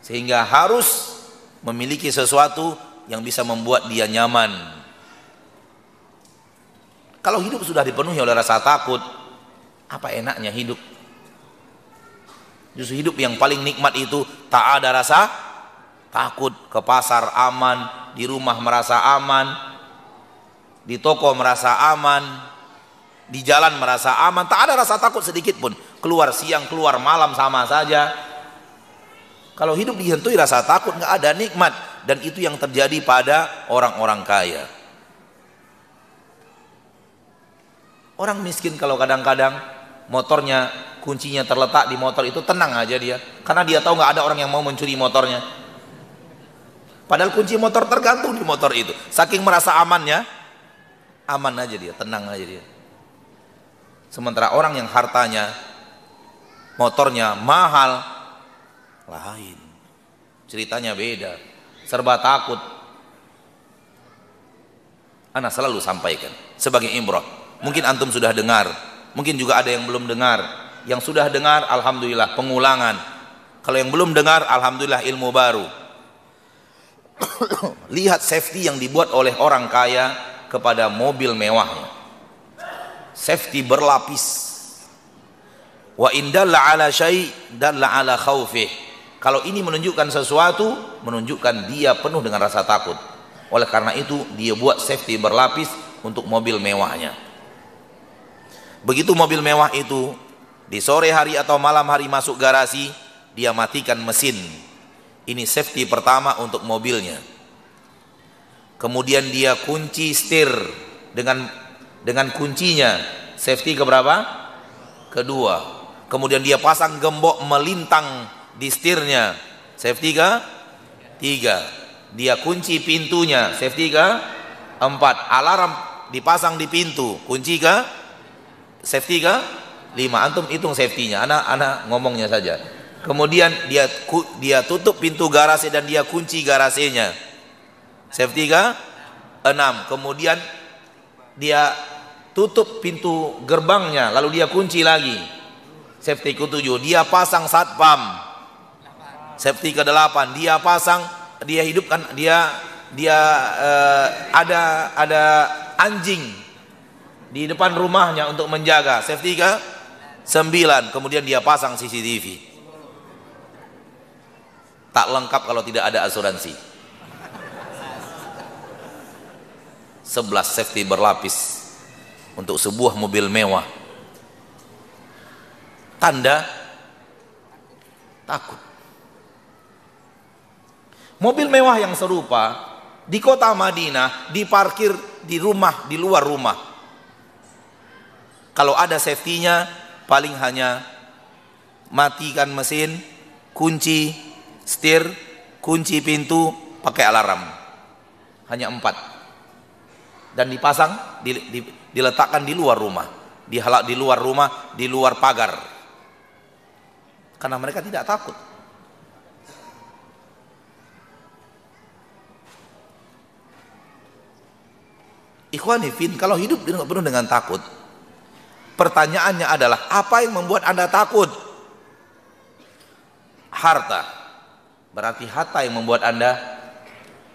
Sehingga harus memiliki sesuatu yang bisa membuat dia nyaman. Kalau hidup sudah dipenuhi oleh rasa takut, apa enaknya hidup? Justru hidup yang paling nikmat itu tak ada rasa takut ke pasar aman, di rumah merasa aman, di toko merasa aman, di jalan merasa aman, tak ada rasa takut sedikit pun. Keluar siang, keluar malam sama saja. Kalau hidup dihantui rasa takut nggak ada nikmat dan itu yang terjadi pada orang-orang kaya. Orang miskin kalau kadang-kadang motornya kuncinya terletak di motor itu tenang aja dia. Karena dia tahu nggak ada orang yang mau mencuri motornya. Padahal kunci motor tergantung di motor itu. Saking merasa amannya aman aja dia tenang aja dia. Sementara orang yang hartanya motornya mahal lain. Ceritanya beda. Serba takut. Anak selalu sampaikan sebagai imroh mungkin antum sudah dengar mungkin juga ada yang belum dengar. Yang sudah dengar alhamdulillah pengulangan. Kalau yang belum dengar alhamdulillah ilmu baru. Lihat safety yang dibuat oleh orang kaya kepada mobil mewahnya. Safety berlapis. Wa indalla ala syai dalla ala khawfih. Kalau ini menunjukkan sesuatu menunjukkan dia penuh dengan rasa takut. Oleh karena itu dia buat safety berlapis untuk mobil mewahnya begitu mobil mewah itu di sore hari atau malam hari masuk garasi, dia matikan mesin. Ini safety pertama untuk mobilnya. Kemudian dia kunci setir dengan dengan kuncinya. Safety keberapa? Kedua. Kemudian dia pasang gembok melintang di setirnya. Safety ke? Tiga. Dia kunci pintunya. Safety ke? Empat. Alarm dipasang di pintu. Kunci ke? Safety ke? lima. Antum hitung safety-nya. Anak anak ngomongnya saja. Kemudian dia dia tutup pintu garasi dan dia kunci garasinya safety ga enam. Kemudian dia tutup pintu gerbangnya lalu dia kunci lagi. Safety ke tujuh dia pasang satpam. Safety ke delapan dia pasang dia hidupkan dia dia uh, ada ada anjing di depan rumahnya untuk menjaga safety ke Sembilan, kemudian dia pasang CCTV. Tak lengkap kalau tidak ada asuransi. Sebelas safety berlapis untuk sebuah mobil mewah. Tanda takut. Mobil mewah yang serupa di kota Madinah diparkir di rumah, di luar rumah. Kalau ada safety-nya, paling hanya matikan mesin, kunci setir, kunci pintu, pakai alarm. Hanya empat. Dan dipasang, di, di, diletakkan di luar rumah. Di, di luar rumah, di luar pagar. Karena mereka tidak takut. Ikhwanifin, kalau hidup penuh dengan takut, Pertanyaannya adalah apa yang membuat Anda takut? Harta. Berarti harta yang membuat Anda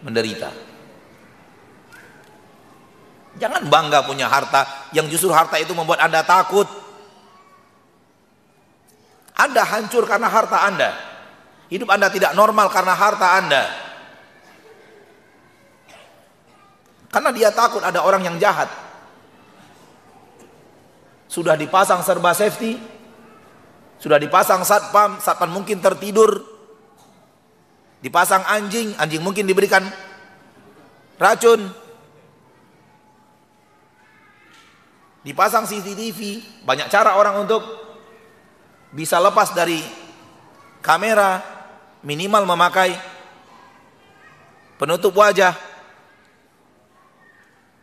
menderita. Jangan bangga punya harta yang justru harta itu membuat Anda takut. Anda hancur karena harta Anda. Hidup Anda tidak normal karena harta Anda. Karena dia takut ada orang yang jahat sudah dipasang serba safety, sudah dipasang satpam, satpam mungkin tertidur, dipasang anjing, anjing mungkin diberikan racun, dipasang CCTV, banyak cara orang untuk bisa lepas dari kamera, minimal memakai penutup wajah,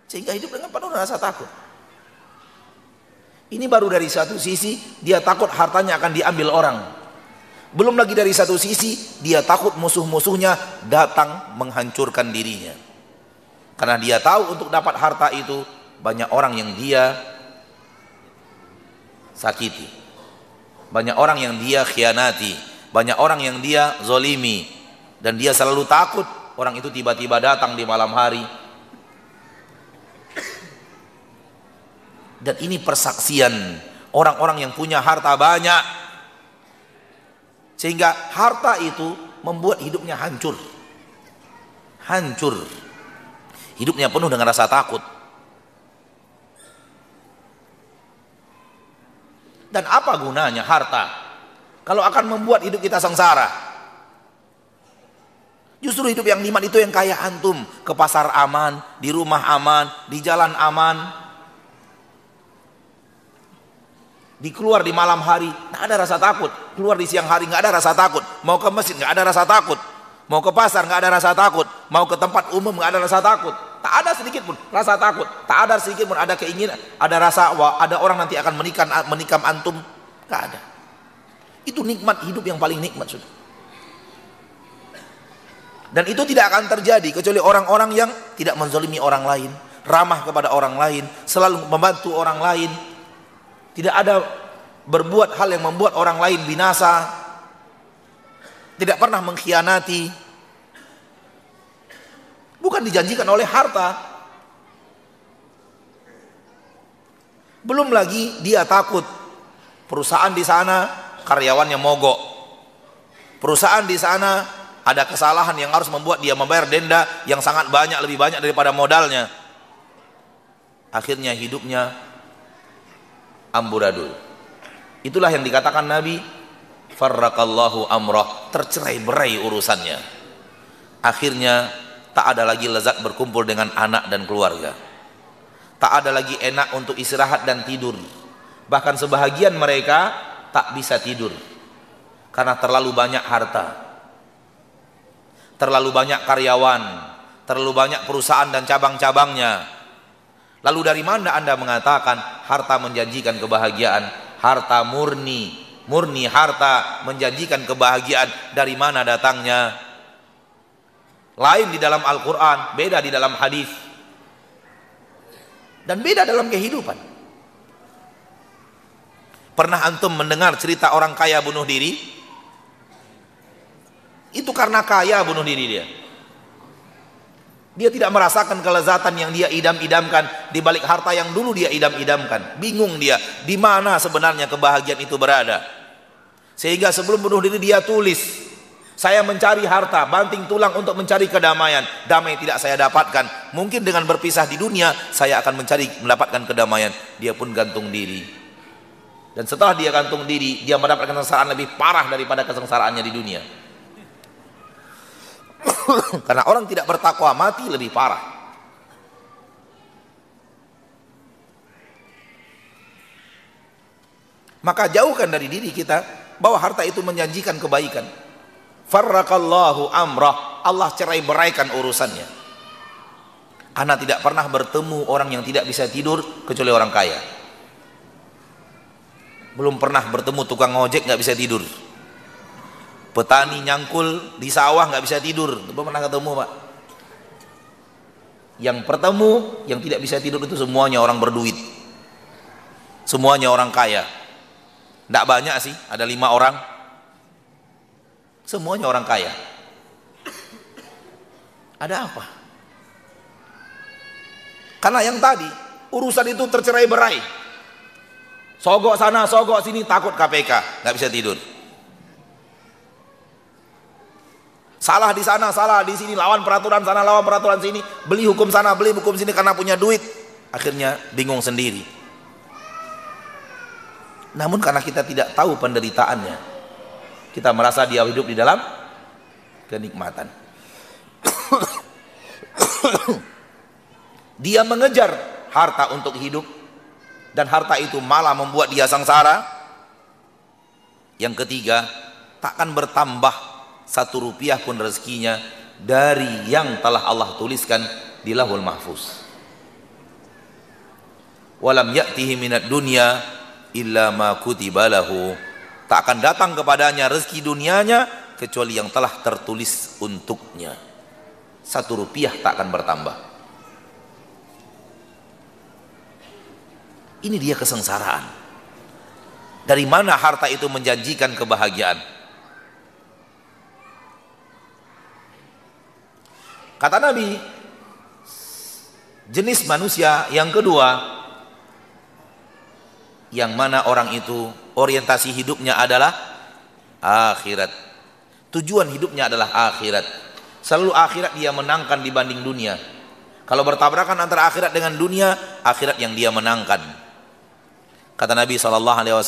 sehingga hidup dengan penuh rasa takut. Ini baru dari satu sisi dia takut hartanya akan diambil orang. Belum lagi dari satu sisi dia takut musuh-musuhnya datang menghancurkan dirinya. Karena dia tahu untuk dapat harta itu banyak orang yang dia sakiti. Banyak orang yang dia khianati. Banyak orang yang dia zolimi. Dan dia selalu takut orang itu tiba-tiba datang di malam hari dan ini persaksian orang-orang yang punya harta banyak Sehingga harta itu membuat hidupnya hancur. Hancur. Hidupnya penuh dengan rasa takut. Dan apa gunanya harta? Kalau akan membuat hidup kita sengsara. Justru hidup yang nikmat itu yang kaya antum. Ke pasar aman, di rumah aman, di jalan aman. Di keluar di malam hari, nggak ada rasa takut. Keluar di siang hari, nggak ada rasa takut. Mau ke masjid, nggak ada rasa takut. Mau ke pasar, nggak ada rasa takut. Mau ke tempat umum, nggak ada rasa takut. Tak ada sedikit pun rasa takut. Tak ada sedikit pun ada keinginan, ada rasa wah, ada orang nanti akan menikam menikam antum. Tak ada. Itu nikmat hidup yang paling nikmat sudah. Dan itu tidak akan terjadi kecuali orang-orang yang tidak menzalimi orang lain, ramah kepada orang lain, selalu membantu orang lain. Tidak ada berbuat hal yang membuat orang lain binasa. Tidak pernah mengkhianati, bukan dijanjikan oleh harta. Belum lagi dia takut perusahaan di sana karyawannya mogok. Perusahaan di sana ada kesalahan yang harus membuat dia membayar denda yang sangat banyak lebih banyak daripada modalnya. Akhirnya hidupnya amburadul. Itulah yang dikatakan Nabi farrakallahu amrah tercerai berai urusannya. Akhirnya tak ada lagi lezat berkumpul dengan anak dan keluarga. Tak ada lagi enak untuk istirahat dan tidur. Bahkan sebahagian mereka tak bisa tidur. Karena terlalu banyak harta. Terlalu banyak karyawan. Terlalu banyak perusahaan dan cabang-cabangnya lalu dari mana anda mengatakan harta menjanjikan kebahagiaan harta murni murni harta menjanjikan kebahagiaan dari mana datangnya lain di dalam Al-Quran, beda di dalam hadis, dan beda dalam kehidupan. Pernah antum mendengar cerita orang kaya bunuh diri? Itu karena kaya bunuh diri dia. Dia tidak merasakan kelezatan yang dia idam-idamkan di balik harta yang dulu dia idam-idamkan. Bingung dia, di mana sebenarnya kebahagiaan itu berada. Sehingga sebelum bunuh diri dia tulis saya mencari harta, banting tulang untuk mencari kedamaian. Damai tidak saya dapatkan. Mungkin dengan berpisah di dunia, saya akan mencari mendapatkan kedamaian. Dia pun gantung diri. Dan setelah dia gantung diri, dia mendapatkan kesengsaraan lebih parah daripada kesengsaraannya di dunia. Karena orang tidak bertakwa mati lebih parah. Maka jauhkan dari diri kita bahwa harta itu menjanjikan kebaikan. Farraqallahu amrah Allah cerai beraikan urusannya. Anak tidak pernah bertemu orang yang tidak bisa tidur kecuali orang kaya. Belum pernah bertemu tukang ojek nggak bisa tidur petani nyangkul di sawah nggak bisa tidur belum pernah ketemu pak yang bertemu yang tidak bisa tidur itu semuanya orang berduit semuanya orang kaya tidak banyak sih ada lima orang Semuanya orang kaya. Ada apa? Karena yang tadi urusan itu tercerai berai. Sogok sana, sogok sini takut KPK, nggak bisa tidur. Salah di sana, salah di sini, lawan peraturan sana, lawan peraturan sini, beli hukum sana, beli hukum sini karena punya duit. Akhirnya bingung sendiri. Namun karena kita tidak tahu penderitaannya, kita merasa dia hidup di dalam kenikmatan. dia mengejar harta untuk hidup dan harta itu malah membuat dia sengsara. Yang ketiga, takkan bertambah satu rupiah pun rezekinya dari yang telah Allah tuliskan di lahul mahfuz. Walam ya'tihi minat dunya illa ma kutiba lahu. Tak akan datang kepadanya rezeki dunianya kecuali yang telah tertulis untuknya. Satu rupiah tak akan bertambah. Ini dia kesengsaraan. Dari mana harta itu menjanjikan kebahagiaan kata Nabi jenis manusia yang kedua yang mana orang itu orientasi hidupnya adalah akhirat. Tujuan hidupnya adalah akhirat. Selalu akhirat dia menangkan dibanding dunia. Kalau bertabrakan antara akhirat dengan dunia, akhirat yang dia menangkan. Kata Nabi sallallahu alaihi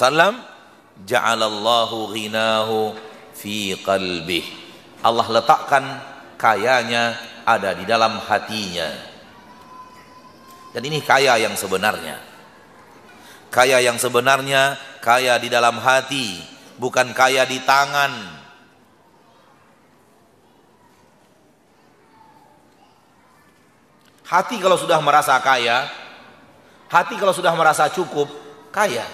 "Ja'alallahu ghinahu fi qalbih." Allah letakkan kayanya ada di dalam hatinya. Dan ini kaya yang sebenarnya. Kaya yang sebenarnya kaya di dalam hati, bukan kaya di tangan. Hati kalau sudah merasa kaya, hati kalau sudah merasa cukup, kaya.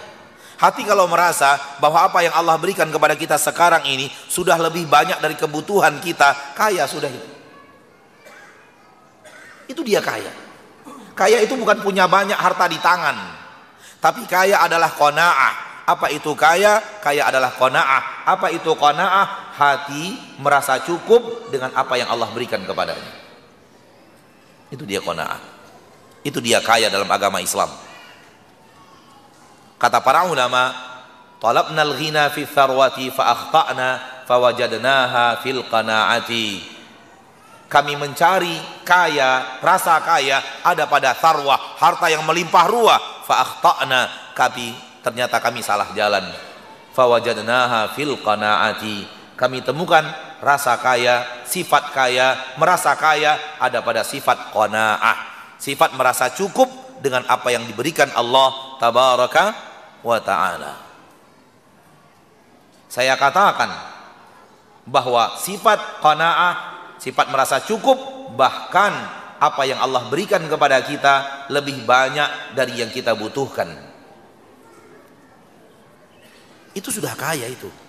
Hati kalau merasa bahwa apa yang Allah berikan kepada kita sekarang ini sudah lebih banyak dari kebutuhan kita, kaya sudah itu. Itu dia kaya. Kaya itu bukan punya banyak harta di tangan. Tapi kaya adalah kona'ah. Apa itu kaya? Kaya adalah kona'ah. Apa itu kona'ah? Hati merasa cukup dengan apa yang Allah berikan kepadanya. Itu dia kona'ah. Itu dia kaya dalam agama Islam. Kata para ulama, talabna al-ghina fi tharwati fa akhta'na fawajadnaha fil qana'ati. Kami mencari kaya, rasa kaya ada pada tharwah, harta yang melimpah ruah. Fa akhta'na, kami ternyata kami salah jalan. Fawajadnaha fil qana'ati. Kami temukan rasa kaya, sifat kaya, merasa kaya ada pada sifat qanaah. Sifat merasa cukup dengan apa yang diberikan Allah tabaraka wa taala. Saya katakan bahwa sifat qanaah, sifat merasa cukup bahkan apa yang Allah berikan kepada kita lebih banyak dari yang kita butuhkan. Itu sudah kaya itu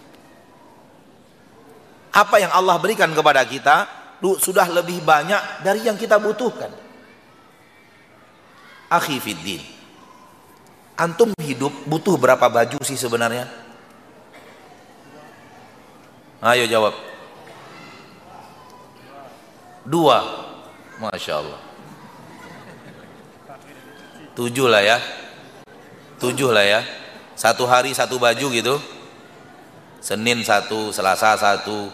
apa yang Allah berikan kepada kita sudah lebih banyak dari yang kita butuhkan. Akhi fiddin. Antum hidup butuh berapa baju sih sebenarnya? Ayo jawab. Dua. Masya Allah. Tujuh lah ya. Tujuh lah ya. Satu hari satu baju gitu. Senin satu, Selasa satu,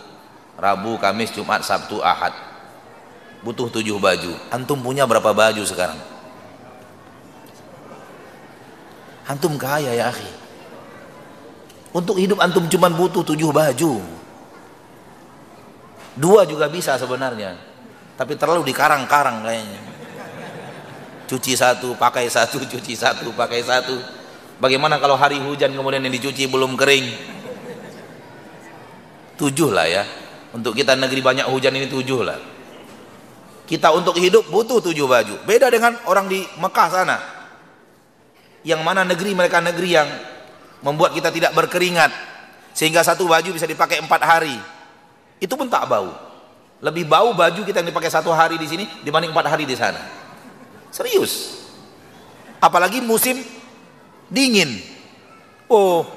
Rabu, Kamis, Jumat, Sabtu, Ahad. Butuh tujuh baju. Antum punya berapa baju sekarang? Antum kaya ya akhi. Untuk hidup antum cuma butuh tujuh baju. Dua juga bisa sebenarnya. Tapi terlalu dikarang-karang kayaknya. Cuci satu, pakai satu, cuci satu, pakai satu. Bagaimana kalau hari hujan kemudian yang dicuci belum kering? Tujuh lah ya untuk kita negeri banyak hujan ini tujuh lah. Kita untuk hidup butuh tujuh baju. Beda dengan orang di Mekah sana. Yang mana negeri mereka negeri yang membuat kita tidak berkeringat. Sehingga satu baju bisa dipakai empat hari. Itu pun tak bau. Lebih bau baju kita yang dipakai satu hari di sini dibanding empat hari di sana. Serius. Apalagi musim dingin. Oh,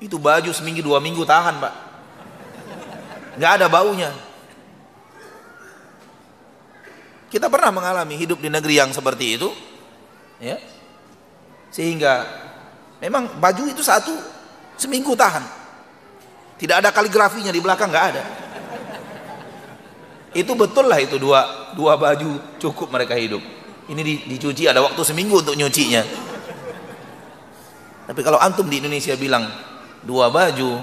itu baju seminggu dua minggu tahan pak nggak ada baunya. Kita pernah mengalami hidup di negeri yang seperti itu, ya, sehingga memang baju itu satu seminggu tahan. Tidak ada kaligrafinya di belakang nggak ada. Itu betul lah itu dua dua baju cukup mereka hidup. Ini dicuci ada waktu seminggu untuk nyucinya. Tapi kalau antum di Indonesia bilang dua baju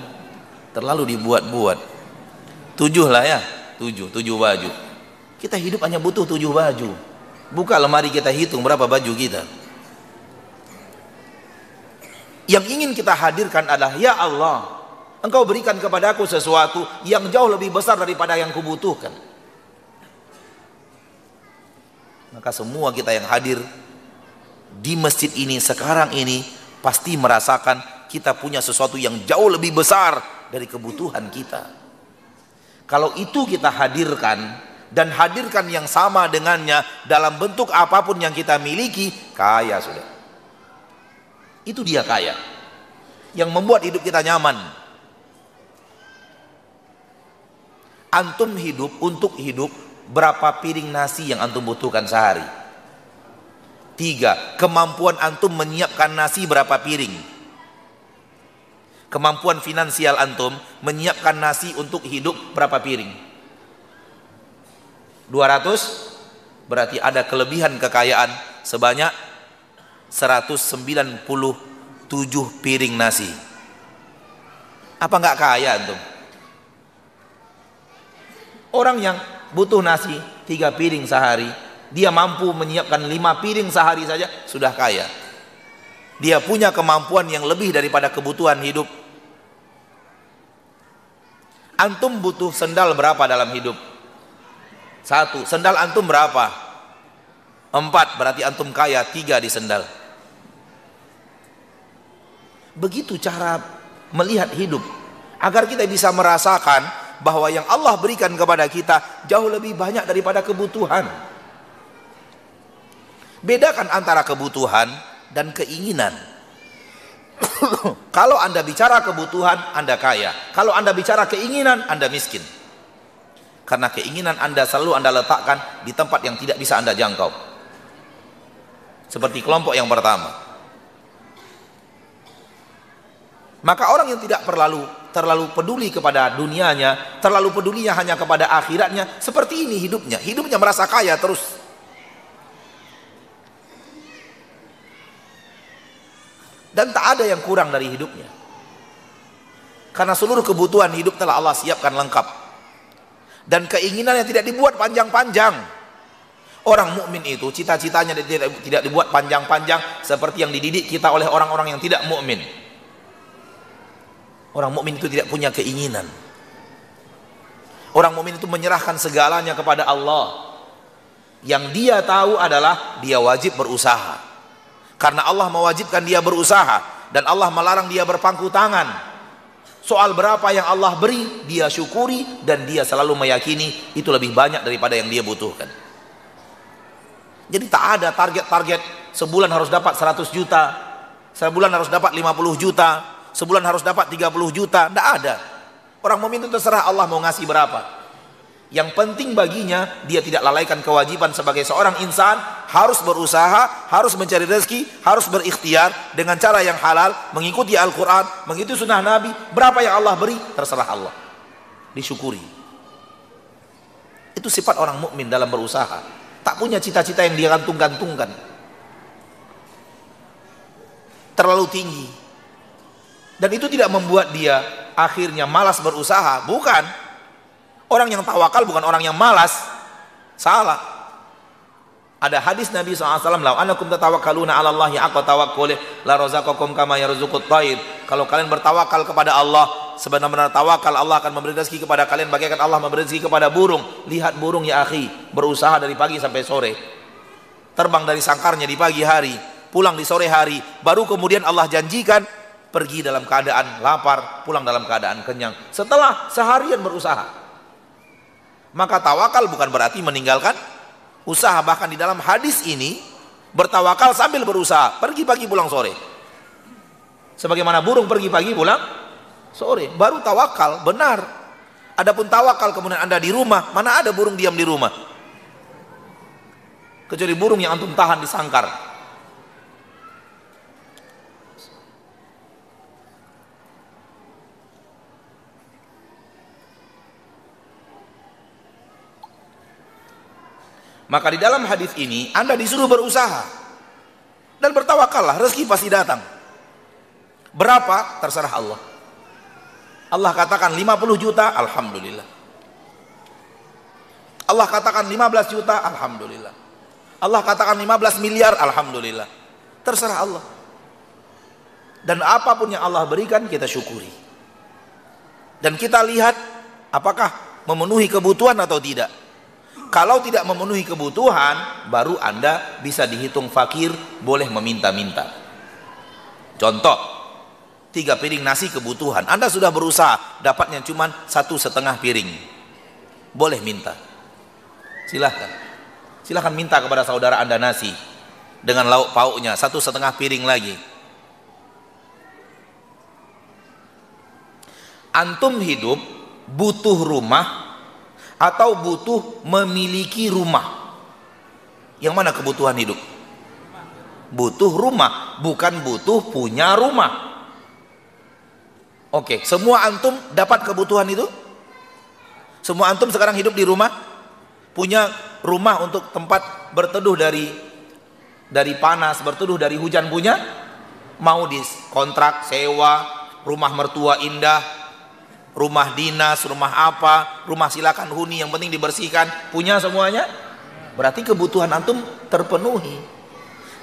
terlalu dibuat-buat Tujuh lah ya, tujuh, tujuh baju. Kita hidup hanya butuh tujuh baju. Buka lemari kita hitung berapa baju kita. Yang ingin kita hadirkan adalah Ya Allah, Engkau berikan kepadaku sesuatu yang jauh lebih besar daripada yang kubutuhkan. Maka semua kita yang hadir di masjid ini sekarang ini pasti merasakan kita punya sesuatu yang jauh lebih besar dari kebutuhan kita. Kalau itu kita hadirkan dan hadirkan yang sama dengannya dalam bentuk apa pun yang kita miliki, kaya sudah. Itu dia kaya. Yang membuat hidup kita nyaman. Antum hidup untuk hidup berapa piring nasi yang antum butuhkan sehari? Tiga, kemampuan antum menyiapkan nasi berapa piring? Kemampuan finansial antum menyiapkan nasi untuk hidup berapa piring? 200 berarti ada kelebihan kekayaan sebanyak 197 piring nasi. Apa enggak kaya antum? Orang yang butuh nasi tiga piring sehari, dia mampu menyiapkan lima piring sehari saja sudah kaya. Dia punya kemampuan yang lebih daripada kebutuhan hidup. Antum butuh sendal berapa dalam hidup? Satu, sendal antum berapa? Empat, berarti antum kaya, tiga di sendal. Begitu cara melihat hidup. Agar kita bisa merasakan bahwa yang Allah berikan kepada kita jauh lebih banyak daripada kebutuhan. Bedakan antara kebutuhan dan keinginan. Kalau Anda bicara kebutuhan, Anda kaya. Kalau Anda bicara keinginan, Anda miskin. Karena keinginan Anda selalu Anda letakkan di tempat yang tidak bisa Anda jangkau. Seperti kelompok yang pertama. Maka orang yang tidak perlalu terlalu peduli kepada dunianya, terlalu pedulinya hanya kepada akhiratnya, seperti ini hidupnya. Hidupnya merasa kaya terus. Dan tak ada yang kurang dari hidupnya. Karena seluruh kebutuhan hidup telah Allah siapkan lengkap. Dan keinginannya tidak dibuat panjang-panjang. Orang mukmin itu cita-citanya tidak dibuat panjang-panjang seperti yang dididik kita oleh orang-orang yang tidak mukmin. Orang mukmin itu tidak punya keinginan. Orang mukmin itu menyerahkan segalanya kepada Allah. Yang dia tahu adalah dia wajib berusaha. Karena Allah mewajibkan dia berusaha dan Allah melarang dia berpangku tangan. Soal berapa yang Allah beri, dia syukuri dan dia selalu meyakini itu lebih banyak daripada yang dia butuhkan. Jadi tak ada target-target sebulan harus dapat 100 juta, sebulan harus dapat 50 juta, sebulan harus dapat 30 juta, tidak ada. Orang mukmin terserah Allah mau ngasih berapa. Yang penting baginya dia tidak lalaikan kewajiban sebagai seorang insan harus berusaha, harus mencari rezeki, harus berikhtiar dengan cara yang halal, mengikuti Al-Qur'an, mengikuti sunnah Nabi, berapa yang Allah beri terserah Allah. Disyukuri. Itu sifat orang mukmin dalam berusaha. Tak punya cita-cita yang dia gantung-gantungkan. Terlalu tinggi, dan itu tidak membuat dia akhirnya malas berusaha. Bukan. Orang yang tawakal bukan orang yang malas. Salah. Ada hadis Nabi SAW, "Lau anakum tatawakkaluna 'ala Allah aku tawakkul la razaqakum kama yarzuqut thair." Kalau kalian bertawakal kepada Allah, sebenarnya tawakal Allah akan memberi rezeki kepada kalian bagaikan Allah memberi rezeki kepada burung. Lihat burung ya akhi, berusaha dari pagi sampai sore. Terbang dari sangkarnya di pagi hari, pulang di sore hari, baru kemudian Allah janjikan pergi dalam keadaan lapar, pulang dalam keadaan kenyang. Setelah seharian berusaha. Maka tawakal bukan berarti meninggalkan usaha. Bahkan di dalam hadis ini, bertawakal sambil berusaha. Pergi pagi pulang sore. Sebagaimana burung pergi pagi pulang sore. Baru tawakal, benar. Adapun tawakal kemudian anda di rumah, mana ada burung diam di rumah? Kecuali burung yang antum tahan di sangkar. Maka di dalam hadis ini Anda disuruh berusaha dan bertawakallah, rezeki pasti datang. Berapa? Terserah Allah. Allah katakan 50 juta, alhamdulillah. Allah katakan 15 juta, alhamdulillah. Allah katakan 15 miliar, alhamdulillah. Terserah Allah. Dan apa pun yang Allah berikan kita syukuri. Dan kita lihat apakah memenuhi kebutuhan atau tidak. Kalau tidak memenuhi kebutuhan, baru Anda bisa dihitung fakir, boleh meminta-minta. Contoh, tiga piring nasi kebutuhan. Anda sudah berusaha, dapatnya cuma satu setengah piring. Boleh minta. Silahkan. Silahkan minta kepada saudara Anda nasi. Dengan lauk pauknya, satu setengah piring lagi. Antum hidup butuh rumah atau butuh memiliki rumah yang mana kebutuhan hidup butuh rumah bukan butuh punya rumah Oke, semua antum dapat kebutuhan itu? Semua antum sekarang hidup di rumah, punya rumah untuk tempat berteduh dari dari panas, berteduh dari hujan punya? Mau di kontrak, sewa, rumah mertua indah, rumah dinas, rumah apa, rumah silakan huni yang penting dibersihkan, punya semuanya? Berarti kebutuhan antum terpenuhi.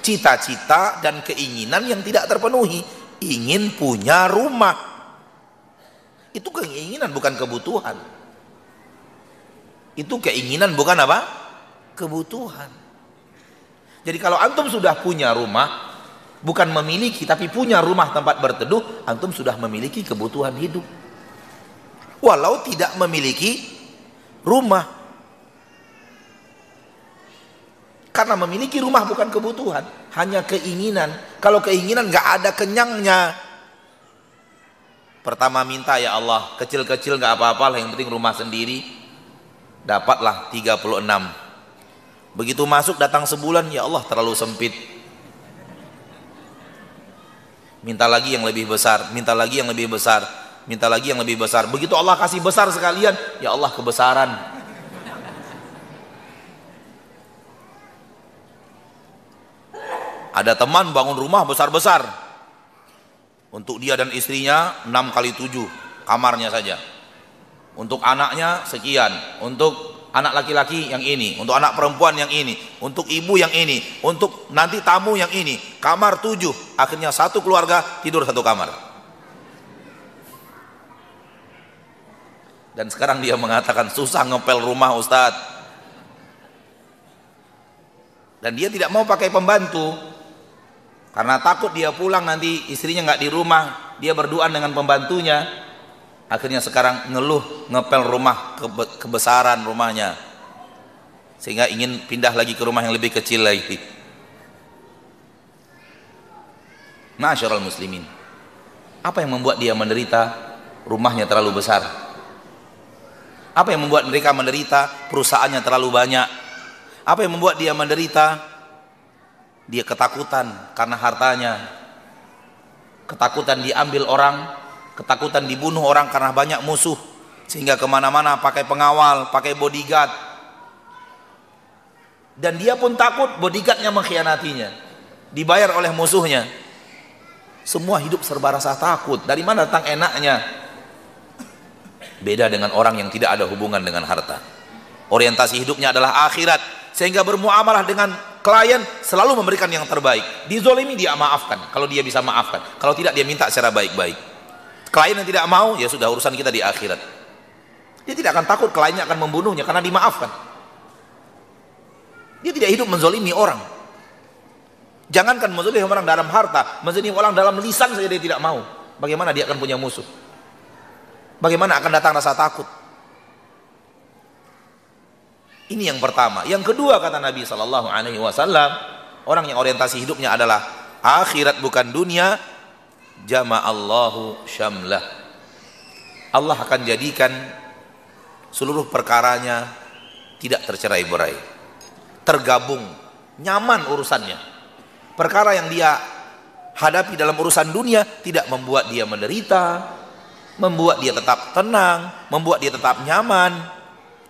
Cita-cita dan keinginan yang tidak terpenuhi, ingin punya rumah itu keinginan bukan kebutuhan. Itu keinginan bukan apa? Kebutuhan. Jadi kalau antum sudah punya rumah, bukan memiliki tapi punya rumah tempat berteduh, antum sudah memiliki kebutuhan hidup. Walau tidak memiliki rumah. Karena memiliki rumah bukan kebutuhan, hanya keinginan. Kalau keinginan nggak ada kenyangnya, Pertama minta ya Allah, kecil-kecil nggak apa-apa lah, yang penting rumah sendiri. Dapatlah 36. Begitu masuk datang sebulan, ya Allah terlalu sempit. Minta lagi yang lebih besar, minta lagi yang lebih besar, minta lagi yang lebih besar. Begitu Allah kasih besar sekalian, ya Allah kebesaran. Ada teman bangun rumah besar-besar, untuk dia dan istrinya 6 kali 7 kamarnya saja. Untuk anaknya sekian. Untuk anak laki-laki yang ini. Untuk anak perempuan yang ini. Untuk ibu yang ini. Untuk nanti tamu yang ini. Kamar 7. Akhirnya satu keluarga tidur satu kamar. Dan sekarang dia mengatakan susah ngepel rumah Ustadz. Dan dia tidak mau pakai pembantu karena takut dia pulang nanti istrinya nggak di rumah, dia berduaan dengan pembantunya. Akhirnya sekarang ngeluh ngepel rumah kebesaran rumahnya. Sehingga ingin pindah lagi ke rumah yang lebih kecil lagi. Masyarul muslimin. Apa yang membuat dia menderita rumahnya terlalu besar? Apa yang membuat mereka menderita? Perusahaannya terlalu banyak? Apa yang membuat dia menderita? Dia ketakutan karena hartanya. Ketakutan diambil orang ketakutan dibunuh orang karena banyak musuh sehingga ke mana-mana pakai pengawal pakai bodyguard. Dan dia pun takut bodyguardnya mengkhianatinya dibayar oleh musuhnya. Semua hidup serba rasa takut. Dari mana datang enaknya beda dengan orang yang tidak ada hubungan dengan harta. Orientasi hidupnya adalah akhirat sehingga bermuamalah dengan klien selalu memberikan yang terbaik. Dizolimi dia maafkan. Kalau dia bisa maafkan. Kalau tidak dia minta secara baik-baik. Klien yang tidak mau ya sudah urusan kita di akhirat. Dia tidak akan takut kliennya akan membunuhnya karena dimaafkan. Dia tidak hidup menzolimi orang. Jangankan menzolimi orang dalam harta menzolimi orang dalam lisan saja dia tidak mau. Bagaimana dia akan punya musuh bagaimana akan datang rasa takut ini yang pertama. Yang kedua kata Nabi Shallallahu Alaihi Wasallam, orang yang orientasi hidupnya adalah akhirat bukan dunia. Jama Allahu syamlah. Allah akan jadikan seluruh perkaranya tidak tercerai berai. Tergabung, nyaman urusannya. Perkara yang dia hadapi dalam urusan dunia tidak membuat dia menderita, membuat dia tetap tenang, membuat dia tetap nyaman,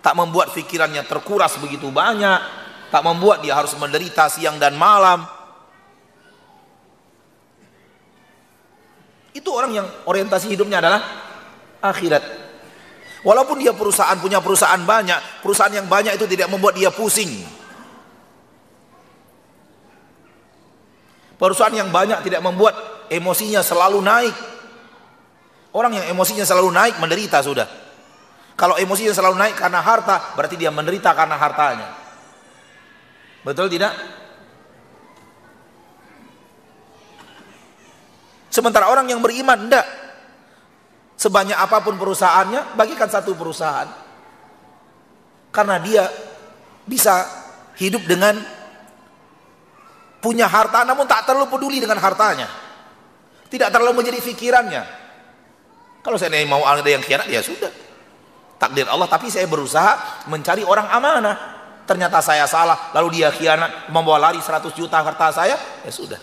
tak membuat pikirannya terkuras begitu banyak, tak membuat dia harus menderita siang dan malam. Itu orang yang orientasi hidupnya adalah akhirat. Walaupun dia perusahaan punya perusahaan banyak, perusahaan yang banyak itu tidak membuat dia pusing. Perusahaan yang banyak tidak membuat emosinya selalu naik. Orang yang emosinya selalu naik menderita sudah. Kalau emosinya selalu naik karena harta, berarti dia menderita karena hartanya. Betul tidak? Sementara orang yang beriman tidak. Sebanyak apa pun perusahaannya, bagikan satu perusahaan. Karena dia bisa hidup dengan punya harta namun tak terlalu peduli dengan hartanya. Tidak terlalu menjadi pikirannya. Kalau saya mau ada yang khianat ya sudah takdir Allah tapi saya berusaha mencari orang amanah ternyata saya salah lalu dia khianat membawa lari 100 juta harta saya ya sudah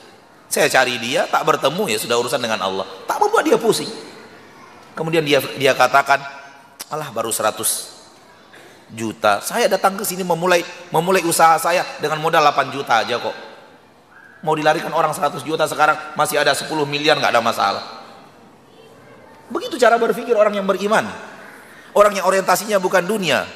saya cari dia tak bertemu ya sudah urusan dengan Allah tak membuat dia pusing Kemudian dia dia katakan, "Alah baru 100 juta. Saya datang ke sini memulai memulai usaha saya dengan modal 8 juta aja kok. Mau dilarikan orang 100 juta sekarang masih ada 10 miliar nggak ada masalah." Cara berpikir orang yang beriman. Orang yang orientasinya bukan dunia.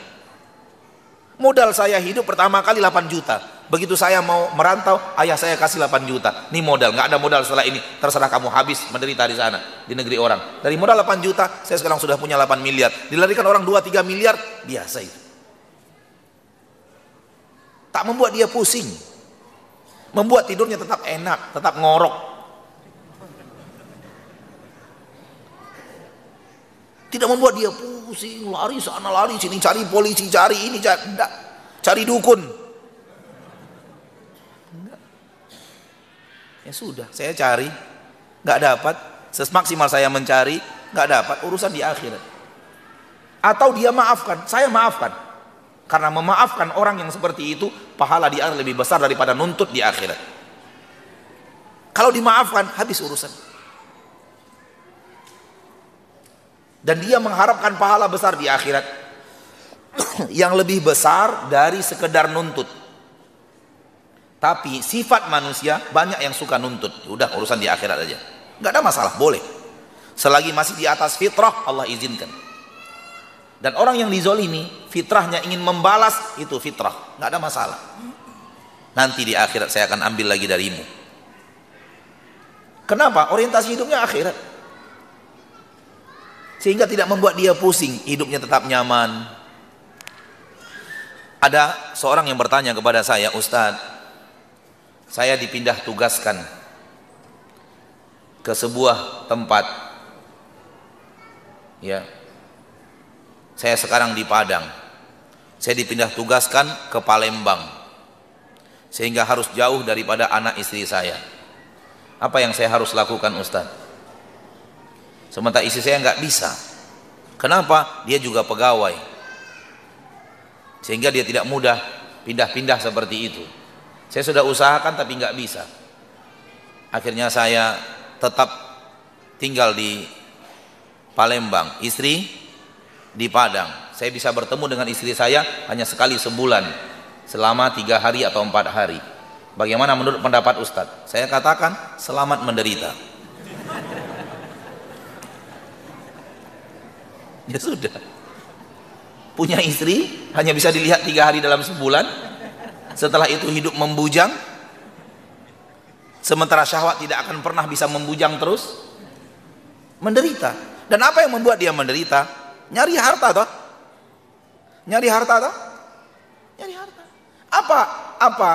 Modal saya hidup pertama kali 8 juta. Begitu saya mau merantau, ayah saya kasih 8 juta. Ini modal, nggak ada modal setelah ini. Terserah kamu habis menderita di sana, di negeri orang. Dari modal 8 juta, saya sekarang sudah punya 8 miliar. Dilarikan orang 2-3 miliar, biasa itu. Tak membuat dia pusing. Membuat tidurnya tetap enak, tetap ngorok. Tidak membuat dia pusing, lari sana lari sini, cari polisi, cari ini, cari, enggak. cari dukun. Enggak. Ya sudah, saya cari, nggak dapat. Semaksimal saya mencari, nggak dapat. Urusan di akhirat. Atau dia maafkan, saya maafkan. Karena memaafkan orang yang seperti itu, pahala di akhirat lebih besar daripada nuntut di akhirat. Kalau dimaafkan, habis urusan. Dan dia mengharapkan pahala besar di akhirat. Yang lebih besar dari sekedar nuntut. Tapi sifat manusia banyak yang suka nuntut. Udah urusan di akhirat aja. Nggak ada masalah boleh. Selagi masih di atas fitrah Allah izinkan. Dan orang yang dizolimi fitrahnya ingin membalas itu fitrah. Nggak ada masalah. Nanti di akhirat saya akan ambil lagi darimu. Kenapa? Orientasi hidupnya akhirat sehingga tidak membuat dia pusing hidupnya tetap nyaman. Ada seorang yang bertanya kepada saya Ustadz saya dipindah tugaskan ke sebuah tempat. Ya. Saya sekarang di Padang. Saya dipindah tugaskan ke Palembang. Sehingga harus jauh daripada anak istri saya. Apa yang saya harus lakukan Ustadz Sementara istri saya nggak bisa. Kenapa? Dia juga pegawai. Sehingga dia tidak mudah pindah-pindah seperti itu. Saya sudah usahakan tapi nggak bisa. Akhirnya saya tetap tinggal di Palembang. Istri di Padang. Saya bisa bertemu dengan istri saya hanya sekali sebulan. Selama tiga hari atau empat hari. Bagaimana menurut pendapat Ustadz? Saya katakan selamat menderita. ya sudah. Punya istri hanya bisa dilihat tiga hari dalam sebulan. Setelah itu hidup membujang. Sementara syahwat tidak akan pernah bisa membujang terus. Menderita. Dan apa yang membuat dia menderita? Nyari harta toh. Nyari harta toh. Nyari harta. Apa apa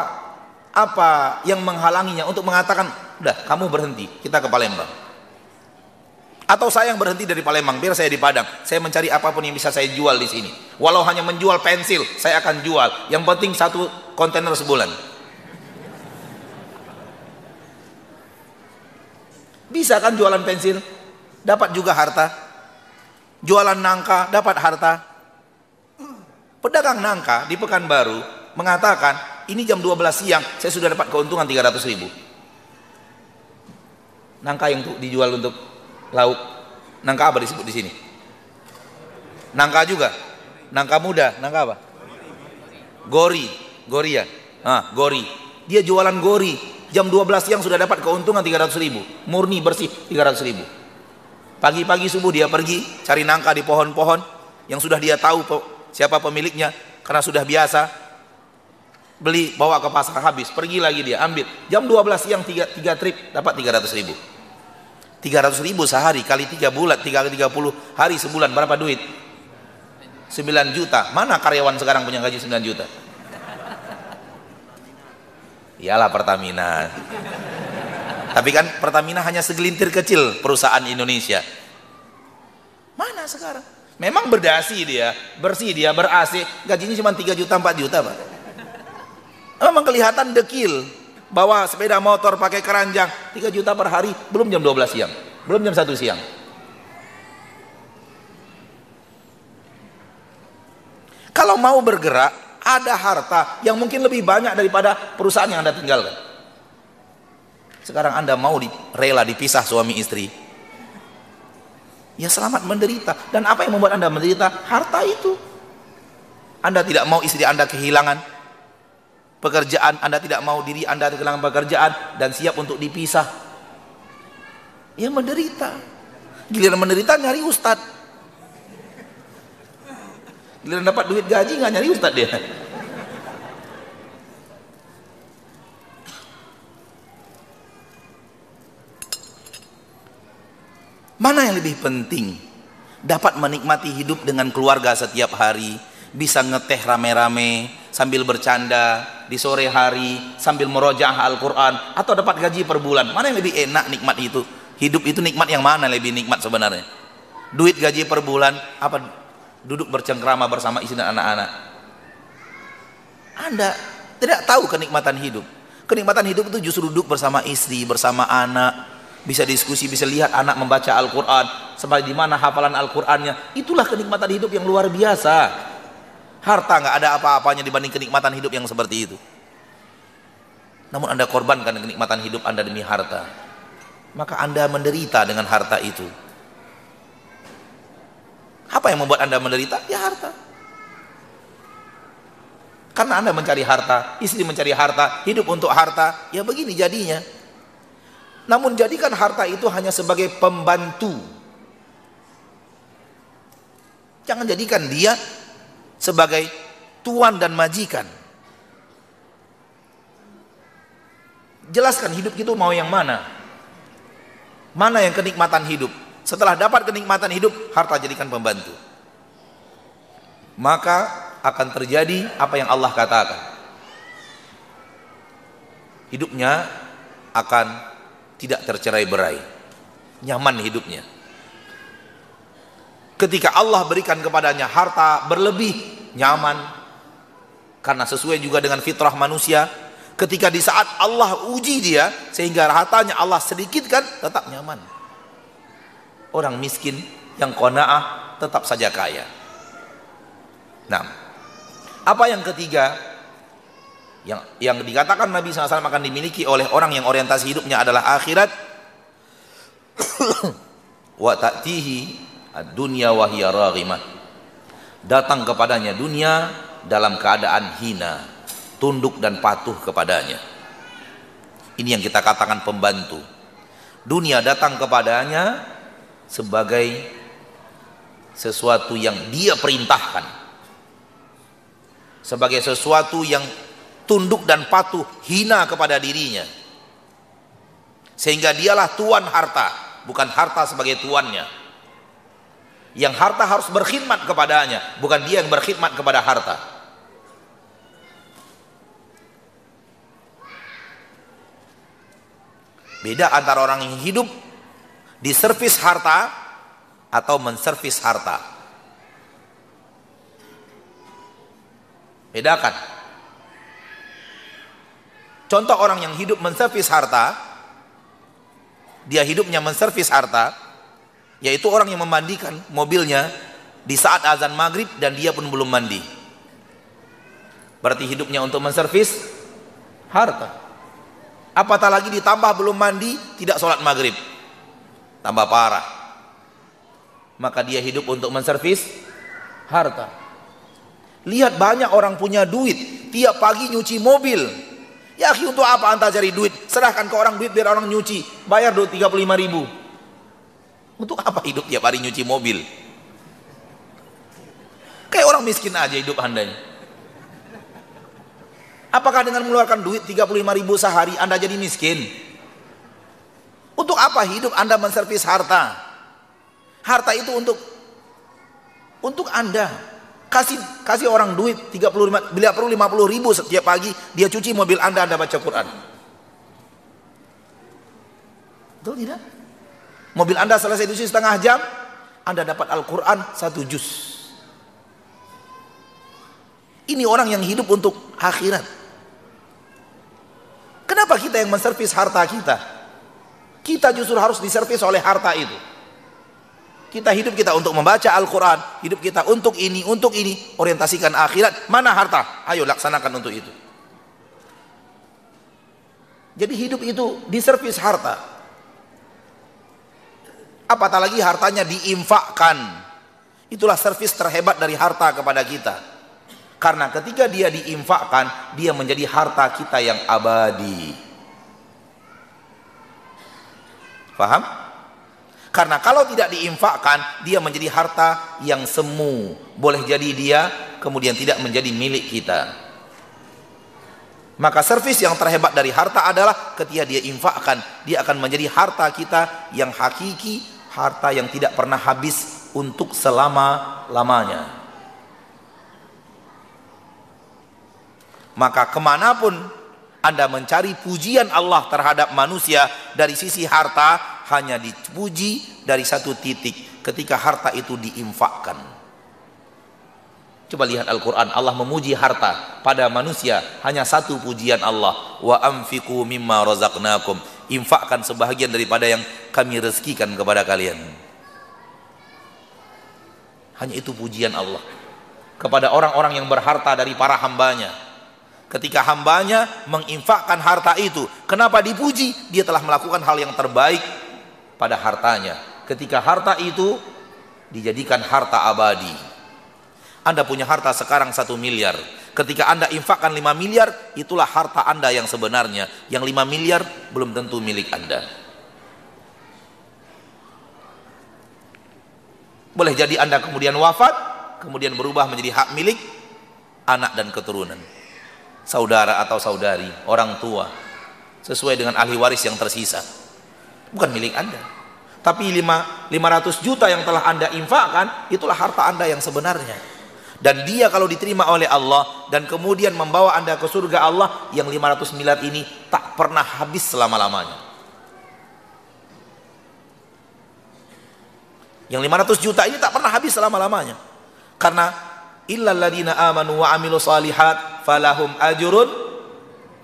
apa yang menghalanginya untuk mengatakan udah kamu berhenti. Kita ke Palembang atau saya yang berhenti dari Palembang, biar saya di Padang. Saya mencari apa pun yang bisa saya jual di sini. Walau hanya menjual pensil, saya akan jual. Yang penting satu kontainer sebulan. Bisa kan jualan pensil? Dapat juga harta. Jualan nangka, dapat harta. Pedagang nangka di Pekanbaru mengatakan, ini jam 12 siang, saya sudah dapat keuntungan 300 ribu. Nangka yang dijual untuk lauk. Nangka apa disebut di sini? Nangka juga. Nangka muda, nangka apa? Gori, gori ya. Ah, gori. Dia jualan gori. Jam 12 siang sudah dapat keuntungan 300 ribu. Murni bersih 300 ribu. Pagi-pagi subuh dia pergi cari nangka di pohon-pohon yang sudah dia tahu siapa pemiliknya karena sudah biasa beli bawa ke pasar habis pergi lagi dia ambil jam 12 siang 3, 3 trip dapat 300 ribu 300 ribu sehari kali 3 bulan 3 kali 30 hari sebulan berapa duit? 9 juta. Mana karyawan sekarang punya gaji 9 juta? Iyalah Pertamina. Tapi kan Pertamina hanya segelintir kecil perusahaan Indonesia. Mana sekarang? Memang berdasi dia bersih dia ber AC gajinya cuma 3 juta 4 juta Pak. Memang kelihatan dekil bawa sepeda motor pakai keranjang 3 juta per hari belum jam 12 siang belum jam 1 siang kalau mau bergerak ada harta yang mungkin lebih banyak daripada perusahaan yang anda tinggalkan sekarang anda mau di, rela dipisah suami istri Ya selamat menderita. Dan apa yang membuat Anda menderita? Harta itu. Anda tidak mau istri Anda kehilangan pekerjaan, Anda tidak mau diri Anda kehilangan pekerjaan dan siap untuk dipisah. Ya menderita. Giliran menderita nyari ustad. Giliran dapat duit gaji nggak nyari ustad dia. Mana yang lebih penting? Dapat menikmati hidup dengan keluarga setiap hari, bisa ngeteh rame-rame sambil bercanda di sore hari sambil merojah Al-Quran atau dapat gaji per bulan. Mana yang lebih enak nikmat itu? Hidup itu nikmat yang mana lebih nikmat sebenarnya? Duit gaji per bulan apa duduk bercengkrama bersama istri dan anak-anak? Anda tidak tahu kenikmatan hidup. Kenikmatan hidup itu justru duduk bersama istri, bersama anak, bisa diskusi, bisa lihat anak membaca Al-Quran, sampai di mana hafalan Al-Qurannya. Itulah kenikmatan hidup yang luar biasa. Harta nggak ada apa-apanya dibanding kenikmatan hidup yang seperti itu. Namun anda korbankan kenikmatan hidup anda demi harta. Maka anda menderita dengan harta itu. Apa yang membuat anda menderita? Ya harta. Karena anda mencari harta, istri mencari harta, hidup untuk harta, ya begini jadinya. Namun jadikan harta itu hanya sebagai pembantu. Jangan jadikan dia sebagai tuan dan majikan. Jelaskan hidup itu mau yang mana? Mana yang kenikmatan hidup? Setelah dapat kenikmatan hidup, harta jadikan pembantu. Maka akan terjadi apa yang Allah katakan. Hidupnya akan tidak tercerai berai nyaman hidupnya ketika Allah berikan kepadanya harta berlebih nyaman. Karena sesuai juga dengan fitrah manusia ketika di saat Allah uji dia sehingga hartanya Allah sedikitkan tetap nyaman. Orang miskin yang kona'ah tetap saja kaya. Nah apa yang ketiga? Yang yang dikatakan Nabi SAW akan dimiliki oleh orang yang orientasi hidupnya adalah akhirat. Wa ad-dunya wa hiya raghimah. Datang kepadanya dunia dalam keadaan hina tunduk dan patuh kepadanya. Ini yang kita katakan pembantu. Dunia datang kepadanya sebagai sesuatu yang dia perintahkan. Sebagai sesuatu yang tunduk dan patuh hina kepada dirinya. Sehingga dialah tuan harta bukan harta sebagai tuannya yang harta harus berkhidmat kepadanya bukan dia yang berkhidmat kepada harta. Beda antara orang yang hidup di servis harta atau menservis harta. Bedakan. Contoh orang yang hidup menservis harta, dia hidupnya menservis harta, yaitu orang yang memandikan mobilnya di saat azan maghrib dan dia pun belum mandi. Berarti hidupnya untuk menservis harta. Apatah lagi ditambah belum mandi, tidak sholat maghrib. Tambah parah. Maka dia hidup untuk menservis harta. Lihat banyak orang punya duit, tiap pagi nyuci mobil, Ya untuk apa anda cari duit? Serahkan ke orang duit biar orang nyuci. Bayar dulu 35 ribu. Untuk apa hidup tiap hari nyuci mobil? Kayak orang miskin aja hidup anda. Apakah dengan mengeluarkan duit 35 ribu sehari anda jadi miskin? Untuk apa hidup anda menservis harta? Harta itu untuk untuk anda kasih kasih orang duit 35 bila perlu 50 ribu setiap pagi dia cuci mobil anda anda baca Quran betul tidak mobil anda selesai cuci setengah jam anda dapat Al-Quran satu juz ini orang yang hidup untuk akhirat kenapa kita yang menservis harta kita kita justru harus diservis oleh harta itu kita hidup kita untuk membaca Al-Quran, hidup kita untuk ini, untuk ini, orientasikan akhirat. Mana harta? Ayo laksanakan untuk itu. Jadi hidup itu diservis harta. Apatah lagi hartanya diinfakkan. Itulah servis terhebat dari harta kepada kita. Karena ketika dia diinfakkan, dia menjadi harta kita yang abadi. Paham? Karena kalau tidak diinfakkan, dia menjadi harta yang semu. Boleh jadi dia kemudian tidak menjadi milik kita. Maka servis yang terhebat dari harta adalah ketika dia infakkan, dia akan menjadi harta kita yang hakiki, harta yang tidak pernah habis untuk selama-lamanya. Maka ke mana pun anda mencari pujian Allah terhadap manusia dari sisi harta hanya dipuji dari satu titik ketika harta itu diinfakkan. Coba lihat Al-Quran Allah memuji harta pada manusia hanya satu pujian Allah wa amfiku mimma razaqnakum infakkan sebahagian daripada yang kami rezekikan kepada kalian hanya itu pujian Allah kepada orang-orang yang berharta dari para hambanya. Ketika hambanya menginfakkan harta itu, kenapa dipuji? Dia telah melakukan hal yang terbaik pada hartanya. Ketika harta itu dijadikan harta abadi. Anda punya harta sekarang satu miliar. Ketika Anda infakkan 5 miliar, itulah harta Anda yang sebenarnya. Yang 5 miliar belum tentu milik Anda. Boleh jadi Anda kemudian wafat, kemudian berubah menjadi hak milik anak dan keturunan. Saudara atau saudari, orang tua, sesuai dengan ahli waris yang tersisa. Bukan milik Anda. Tapi 5, 500 juta yang telah Anda infakkan, itulah harta Anda yang sebenarnya. Dan dia kalau diterima oleh Allah dan kemudian membawa Anda ke surga Allah yang 500 miliar ini tak pernah habis selama-lamanya. Yang 500 juta ini tak pernah habis selama-lamanya. Karena illal ladina amanu wa amilu salihat falahum ajrun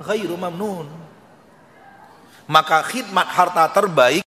ghairu mamnun. Maka khidmat harta terbaik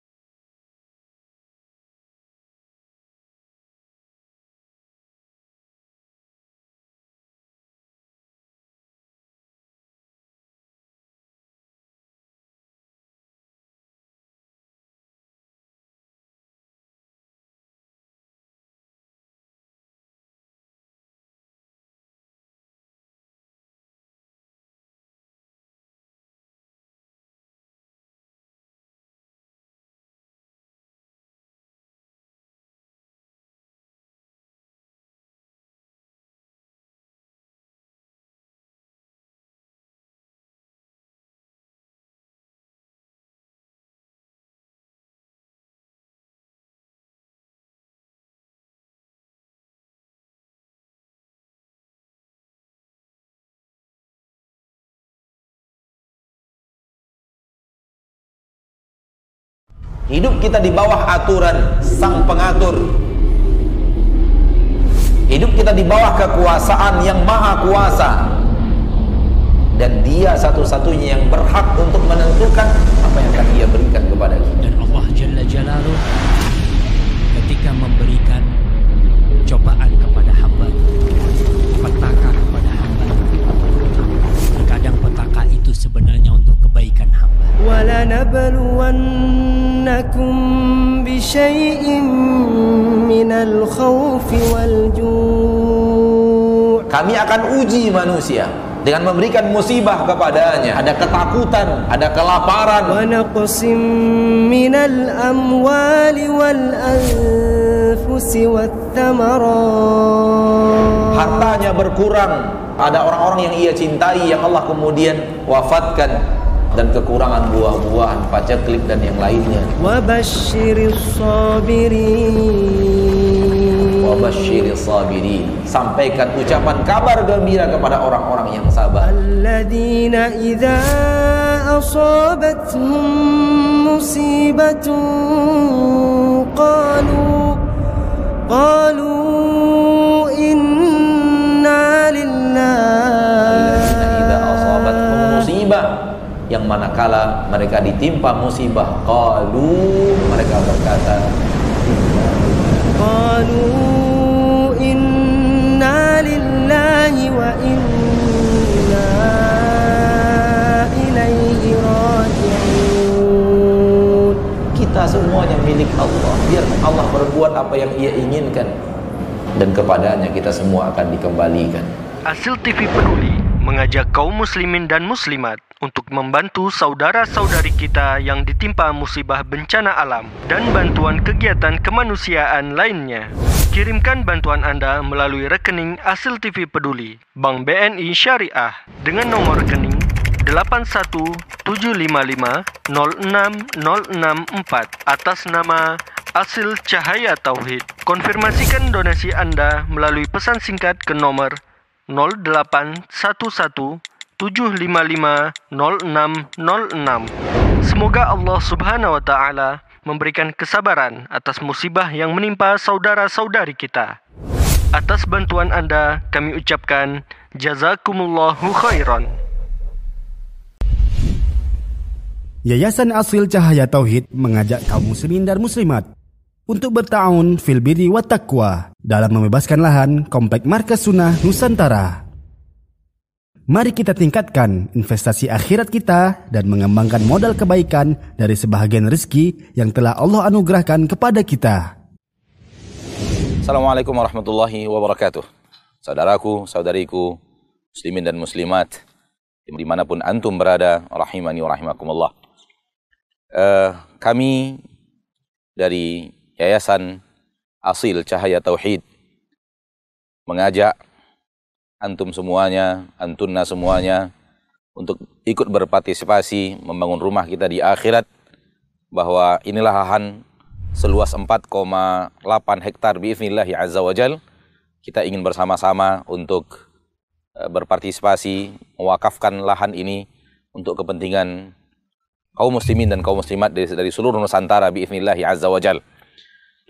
Hidup kita di bawah aturan sang pengatur. Hidup kita di bawah kekuasaan yang maha kuasa. Dan dia satu-satunya yang berhak untuk menentukan apa yang akan dia berikan kepada kita. Dan Allah Jalla Jalaluh ketika memberikan cobaan kepada hamba, petaka kepada hamba. Terkadang petaka itu sebenarnya untuk kebaikan. ولنبلونكم بشيء من الخوف والجوع Kami akan uji manusia dengan memberikan musibah kepadanya. Ada ketakutan, ada kelaparan, ونقص من الأموال والأنفس والثمرات hartanya berkurang. Ada orang-orang yang ia cintai yang Allah kemudian wafatkan dan kekurangan buah-buahan, paceklik dan yang lainnya. Wabasyiris sabiri. Wabasyiris sabiri. Sampaikan ucapan kabar gembira kepada orang-orang yang sabar. Alladzina idza asabatuhum musibatu qalu qalu inna lillahi yang manakala mereka ditimpa musibah qalu mereka berkata qalu inna lillahi wa inna ilaihi raji'un. Kita semuanya milik Allah. Biar Allah berbuat apa yang ia inginkan. Dan kepadanya kita semua akan dikembalikan. Hasil TV peduli mengajak kaum muslimin dan muslimat untuk membantu saudara-saudari kita yang ditimpa musibah bencana alam dan bantuan kegiatan kemanusiaan lainnya. Kirimkan bantuan Anda melalui rekening Asil TV Peduli, Bank BNI Syariah dengan nomor rekening 8175506064 atas nama Asil Cahaya Tauhid. Konfirmasikan donasi Anda melalui pesan singkat ke nomor 0811 755 0606. Semoga Allah Subhanahu wa taala memberikan kesabaran atas musibah yang menimpa saudara-saudari kita. Atas bantuan Anda, kami ucapkan jazakumullahu khairan. Yayasan Asil Cahaya Tauhid mengajak kaum muslimin dan muslimat untuk bertahun fil birri wa taqwa dalam membebaskan lahan Komplek Markas Sunnah Nusantara. Mari kita tingkatkan investasi akhirat kita dan mengembangkan modal kebaikan dari sebahagian rezeki yang telah Allah anugerahkan kepada kita. Assalamualaikum warahmatullahi wabarakatuh. Saudaraku, saudariku, muslimin dan muslimat, di mana pun antum berada, rahimani wa rahimakumullah. Uh, kami dari Yayasan Asil Cahaya Tauhid mengajak antum semuanya, antunna semuanya untuk ikut berpartisipasi membangun rumah kita di akhirat bahwa inilah lahan seluas 4,8 hektar biiznillahi azza wajal kita ingin bersama-sama untuk eh, berpartisipasi mewakafkan lahan ini untuk kepentingan kaum muslimin dan kaum muslimat dari, seluruh Nusantara biiznillahi azza wajal.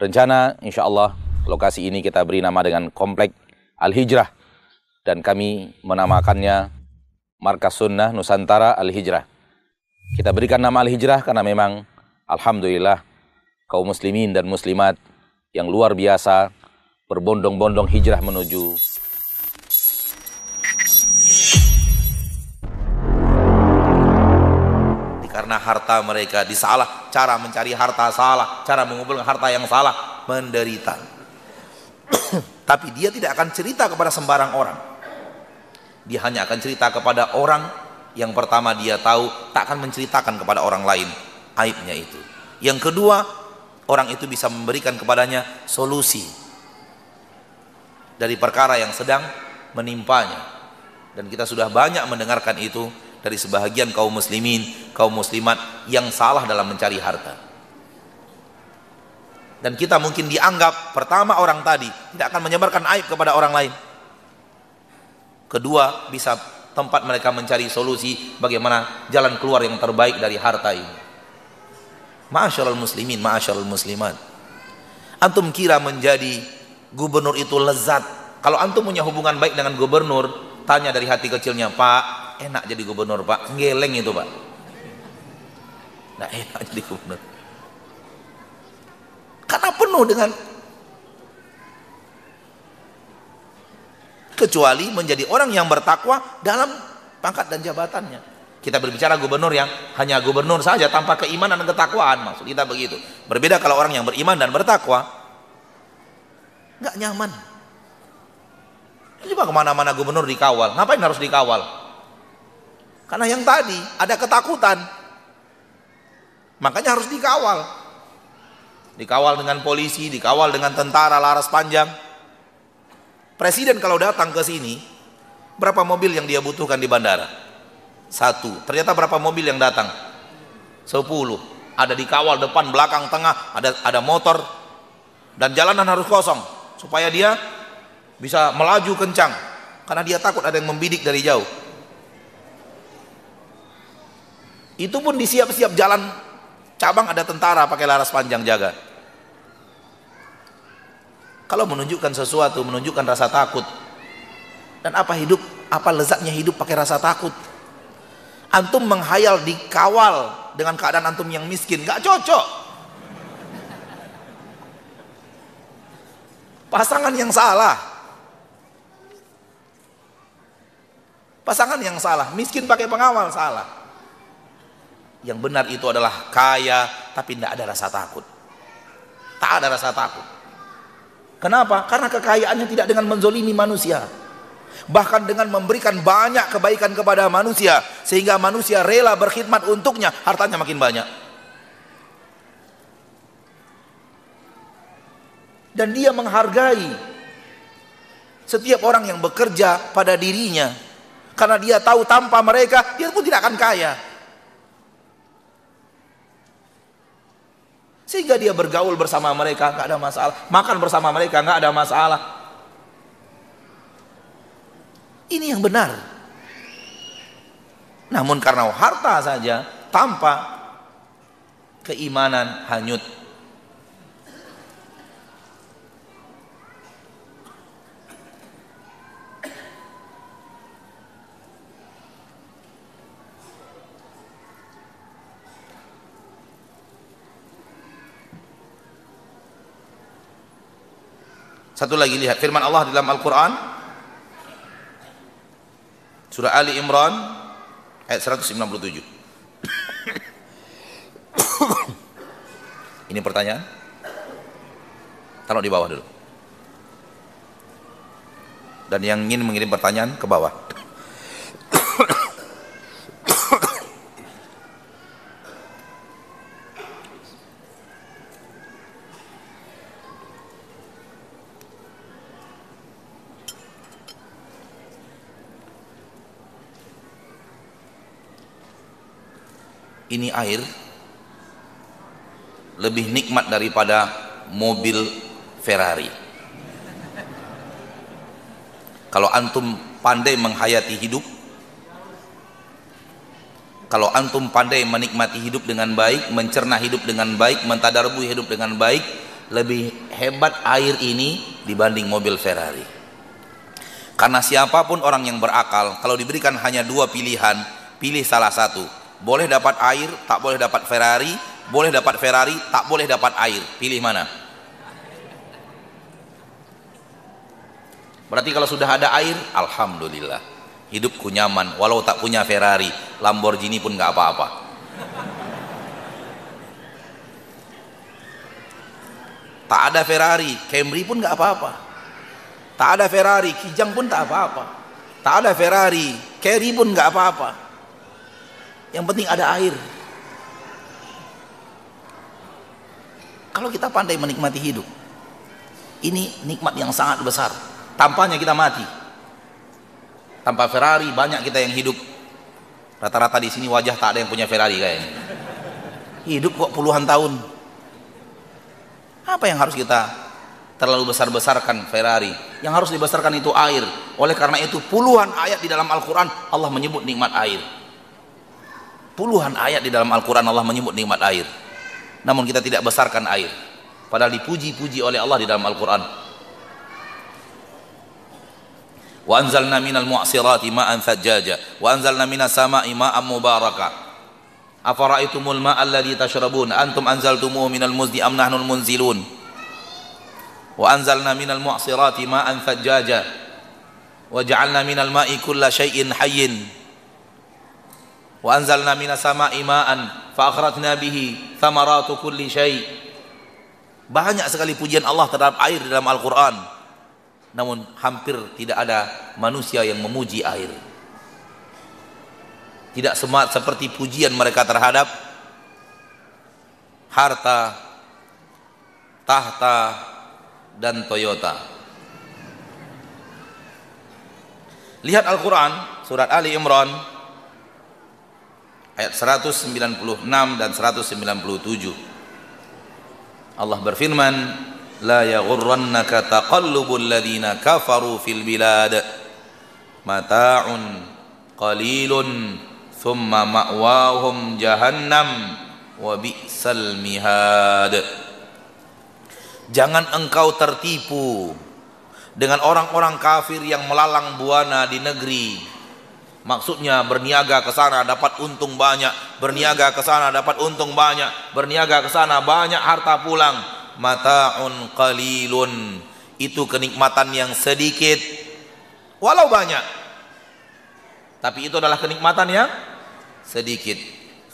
Rencana insyaallah lokasi ini kita beri nama dengan Komplek Al-Hijrah dan kami menamakannya Markas Sunnah Nusantara Al-Hijrah. Kita berikan nama Al-Hijrah karena memang Alhamdulillah kaum muslimin dan muslimat yang luar biasa berbondong-bondong hijrah menuju karena harta mereka disalah, cara mencari harta salah, cara mengumpulkan harta yang salah, menderita. Tapi dia tidak akan cerita kepada sembarang orang. Dia hanya akan cerita kepada orang yang pertama dia tahu tak akan menceritakan kepada orang lain aibnya itu. Yang kedua orang itu bisa memberikan kepadanya solusi dari perkara yang sedang menimpanya. Dan kita sudah banyak mendengarkan itu dari sebahagian kaum muslimin kaum muslimat yang salah dalam mencari harta. Dan kita mungkin dianggap pertama orang tadi tidak akan menyebarkan aib kepada orang lain. Kedua bisa tempat mereka mencari solusi bagaimana jalan keluar yang terbaik dari harta ini. Ma'asyarul muslimin, ma'asyarul muslimat. Antum kira menjadi gubernur itu lezat. Kalau antum punya hubungan baik dengan gubernur Tanya dari hati kecilnya Pak, enak jadi gubernur pak Ngeleng itu pak Nah enak jadi gubernur Karena penuh dengan kecuali menjadi orang yang bertakwa dalam pangkat dan jabatannya. Kita berbicara gubernur yang hanya gubernur saja tanpa keimanan dan ketakwaan maksud kita begitu. Berbeda kalau orang yang beriman dan bertakwa nggak nyaman. Coba ke mana-mana gubernur dikawal, ngapain harus dikawal? Karena yang tadi ada ketakutan, makanya harus dikawal. Dikawal dengan polisi, dikawal dengan tentara laras panjang, Presiden kalau datang ke sini, berapa mobil yang dia butuhkan di bandara? Satu. Ternyata berapa mobil yang datang? Sepuluh. Ada di kawal depan, belakang, tengah, ada ada motor dan jalanan harus kosong supaya dia bisa melaju kencang karena dia takut ada yang membidik dari jauh. Itu pun di siap-siap jalan cabang ada tentara pakai laras panjang jaga. Kalau menunjukkan sesuatu, menunjukkan rasa takut. Dan apa hidup, apa lezatnya hidup pakai rasa takut? Antum menghayal dikawal dengan keadaan antum yang miskin, gak cocok. Pasangan yang salah. Pasangan yang salah, miskin pakai pengawal salah. Yang benar itu adalah kaya tapi tidak ada rasa takut. Tak ada rasa takut. Kenapa? Karena kekayaannya tidak dengan menzolimi manusia. Bahkan dengan memberikan banyak kebaikan kepada manusia. Sehingga manusia rela berkhidmat untuknya. Hartanya makin banyak. Dan dia menghargai setiap orang yang bekerja pada dirinya. Karena dia tahu tanpa mereka, dia pun tidak akan kaya. Sehingga dia bergaul bersama mereka nggak ada masalah, makan bersama mereka nggak ada masalah. Ini yang benar. Namun karena harta saja tanpa keimanan hanyut. Satu lagi lihat firman Allah dalam Al-Quran. Surah Ali Imran ayat 197 Ini pertanyaan. Taruh di bawah dulu. Dan yang ingin mengirim pertanyaan ke bawah ini air lebih nikmat daripada mobil Ferrari. Kalau antum pandai menghayati hidup, kalau antum pandai menikmati hidup dengan baik, mencerna hidup dengan baik, mentadarbu hidup dengan baik, lebih hebat air ini dibanding mobil Ferrari. Karena siapa pun orang yang berakal, kalau diberikan hanya dua pilihan, pilih salah satu boleh dapat air, tak boleh dapat Ferrari, boleh dapat Ferrari, tak boleh dapat air. Pilih mana? Berarti kalau sudah ada air, alhamdulillah. Hidupku nyaman, walau tak punya Ferrari, Lamborghini pun nggak apa-apa. Tak ada Ferrari, Camry pun nggak apa-apa. Tak ada Ferrari, Kijang pun tak apa-apa. Tak ada Ferrari, Carry pun nggak apa-apa. Yang penting ada air. Kalau kita pandai menikmati hidup, ini nikmat yang sangat besar. Tampaknya kita mati. Tanpa Ferrari banyak kita yang hidup. Rata-rata di sini wajah tak ada yang punya Ferrari kayaknya. Hidup kok puluhan tahun. Apa yang harus kita terlalu besar-besarkan Ferrari? Yang harus dibesarkan itu air. Oleh karena itu puluhan ayat di dalam Al-Quran Allah menyebut nikmat air. Puluhan ayat di dalam Al-Quran Allah menyebut nikmat air. Namun kita tidak besarkan air. Padahal dipuji-puji oleh Allah di dalam Al-Quran. Wa anzalna minal mu'asirati ma'an thajjaja. Wa anzalna minas sama'i ma'an mubaraka. Afara'aitumul ma'al ladhi tashrabun. Antum anzaltumuhu minal muzni am munzilun. Wa anzalna minal mu'asirati ma'an thajjaja. Wa ja'alna minal ma'i kulla syai'in hayyin wa anzalna minas sama'i ma'an fa akhrajna bihi thamaratu banyak sekali pujian Allah terhadap air dalam Al-Qur'an. Namun hampir tidak ada manusia yang memuji air. Tidak semat seperti pujian mereka terhadap harta tahta dan Toyota. Lihat Al-Quran surat Ali Imran ayat 196 dan 197 Allah berfirman la yaghurrannaka taqallubul ladina kafaru fil bilad mata'un qalilun thumma ma'wahum jahannam wa bi'sal mihad. Jangan engkau tertipu dengan orang-orang kafir yang melalang buana di negeri Maksudnya berniaga ke sana dapat untung banyak, berniaga ke sana dapat untung banyak, berniaga ke sana banyak harta pulang. Mataun qalilun. Itu kenikmatan yang sedikit walau banyak. Tapi itu adalah kenikmatan yang sedikit.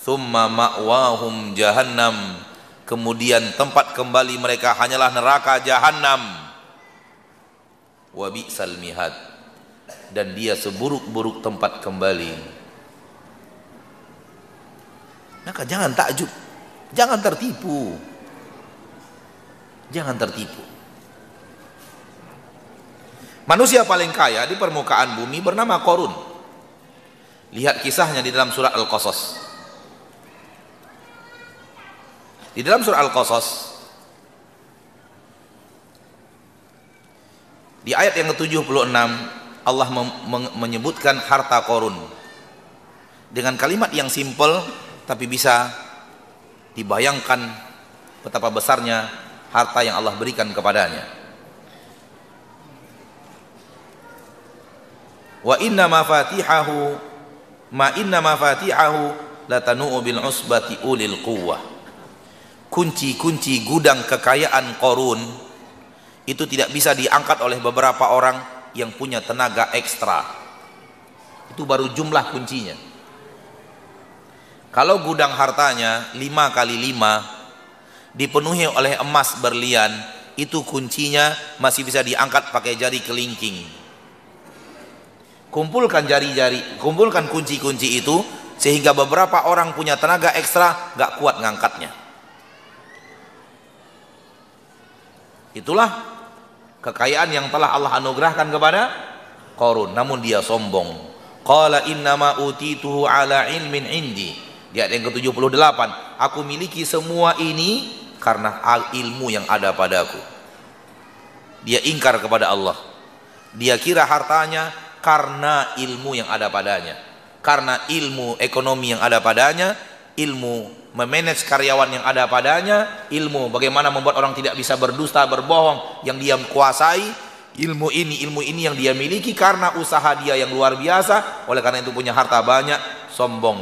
Thumma ma'wahum jahannam. kemudian tempat kembali mereka hanyalah neraka jahanam wa bi'sal dan dia seburuk-buruk tempat kembali. Maka jangan takjub. Jangan tertipu. Jangan tertipu. Manusia paling kaya di permukaan bumi bernama Korun. Lihat kisahnya di dalam surat Al-Qasas. Di dalam surah Al-Qasas di ayat yang ke-76 Allah menyebutkan harta korun dengan kalimat yang simpel tapi bisa dibayangkan betapa besarnya harta yang Allah berikan kepadanya. Wa inna mafatihahu ma inna mafatihahu latanu bil usbati ulil quwwah kunci-kunci gudang kekayaan korun itu tidak bisa diangkat oleh beberapa orang yang punya tenaga ekstra. Itu baru jumlah kuncinya. Kalau gudang hartanya 5 kali 5 dipenuhi oleh emas berlian itu kuncinya masih bisa diangkat pakai jari kelingking. Kumpulkan jari-jari kumpulkan kunci-kunci itu sehingga beberapa orang punya tenaga ekstra gak kuat ngangkatnya. Itulah kekayaan yang telah Allah anugerahkan kepada Qarun. Namun dia sombong. Qala innama utituhu ala ilmin indi. Di ayat yang ke-78, aku miliki semua ini karena ilmu yang ada padaku. Dia ingkar kepada Allah. Dia kira hartanya karena ilmu yang ada padanya. Karena ilmu ekonomi yang ada padanya, ilmu memanage karyawan yang ada padanya, ilmu bagaimana membuat orang tidak bisa berdusta, berbohong yang dia kuasai, ilmu ini, ilmu ini yang dia miliki karena usaha dia yang luar biasa, oleh karena itu punya harta banyak, sombong.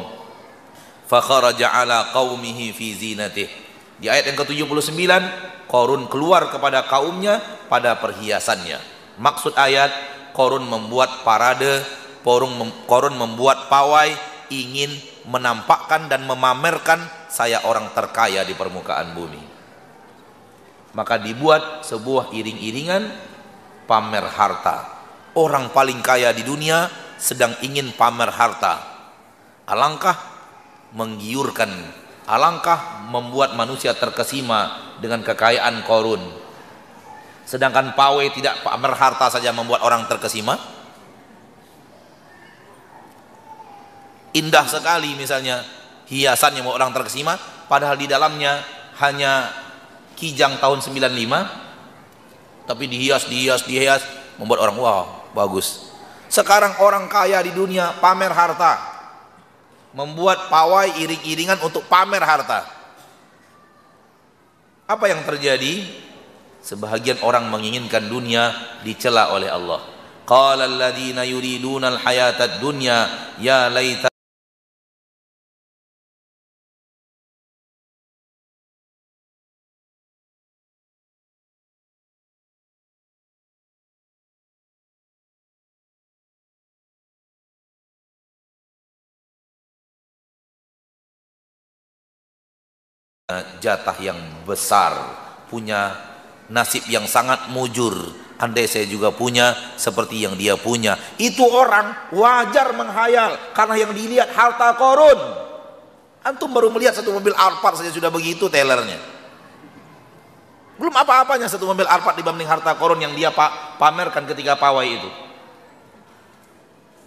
Fakharaja ala qaumihi fi zinatih. Di ayat yang ke-79, Korun keluar kepada kaumnya pada perhiasannya. Maksud ayat, Korun membuat parade, Korun membuat pawai, ingin menampakkan dan memamerkan saya orang terkaya di permukaan bumi. Maka dibuat sebuah iring-iringan pamer harta. Orang paling kaya di dunia sedang ingin pamer harta. Alangkah menggiurkan, alangkah membuat manusia terkesima dengan kekayaan korun. Sedangkan pawai tidak pamer harta saja membuat orang terkesima, indah sekali misalnya hiasan yang orang terkesima. Padahal di dalamnya hanya kijang tahun 95 tapi dihias dihias dihias membuat orang wow bagus. Sekarang orang kaya di dunia pamer harta. Membuat pawai iring-iringan untuk pamer harta. Apa yang terjadi? Sebahagian orang menginginkan dunia dicela oleh Allah. Qala alladziina yuriduna dunya ya laita jatah yang besar, punya nasib yang sangat mujur. Andai saya juga punya seperti yang dia punya. Itu orang wajar menghayal karena yang dilihat harta korun. Antum baru melihat satu mobil Alphard saja sudah begitu tellernya. Belum apa-apanya satu mobil Alphard dibanding harta korun yang dia pamerkan ketika pawai itu.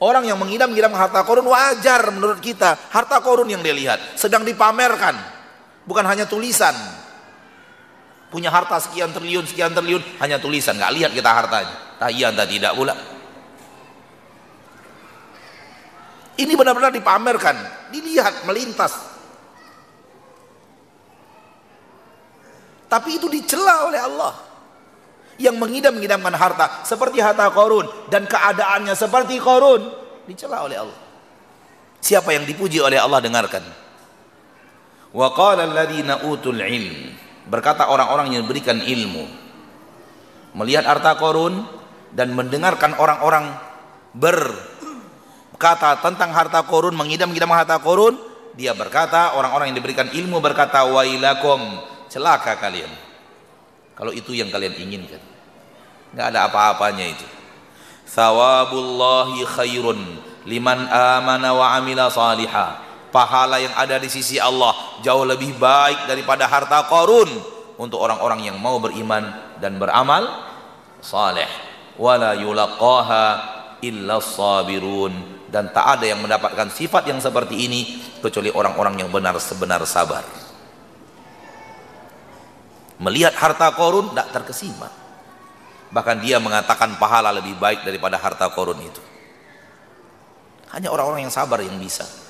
Orang yang mengidam-idam harta korun wajar menurut kita. Harta korun yang dia lihat sedang dipamerkan bukan hanya tulisan. Punya harta sekian triliun sekian triliun hanya tulisan. Nggak lihat kita hartanya. Tak iya tak tidak pula. Ini benar-benar dipamerkan. Dilihat melintas. Tapi itu dicela oleh Allah. Yang mengidam-ngidamkan harta. Seperti harta korun. Dan keadaannya seperti korun. Dicela oleh Allah. Siapa yang dipuji oleh Allah dengarkan Wa qala utul ilm. Berkata orang-orang yang diberikan ilmu. Melihat harta korun dan mendengarkan orang-orang berkata tentang harta korun, mengidam-idam harta korun, dia berkata, orang-orang yang diberikan ilmu berkata, wailakum celaka kalian. Kalau itu yang kalian inginkan. Nggak ada apa-apanya itu. Thawabullahi khairun liman amana wa amila salihah. Pahala yang ada di sisi Allah jauh lebih baik daripada harta korun untuk orang-orang yang mau beriman dan beramal saleh. Wala yulaqaha illa sabirun. Dan tak ada yang mendapatkan sifat yang seperti ini kecuali orang-orang yang benar sebenar sabar. Melihat harta korun tidak terkesima. Bahkan dia mengatakan pahala lebih baik daripada harta korun itu. Hanya orang-orang yang sabar yang bisa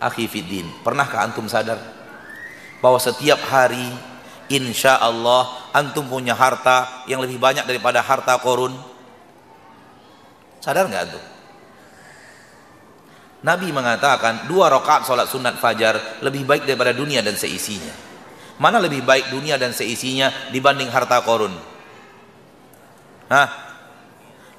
akhi fiddin pernahkah antum sadar bahwa setiap hari insya Allah antum punya harta yang lebih banyak daripada harta korun sadar nggak antum Nabi mengatakan dua rakaat sholat sunat fajar lebih baik daripada dunia dan seisinya. Mana lebih baik dunia dan seisinya dibanding harta korun? Hah?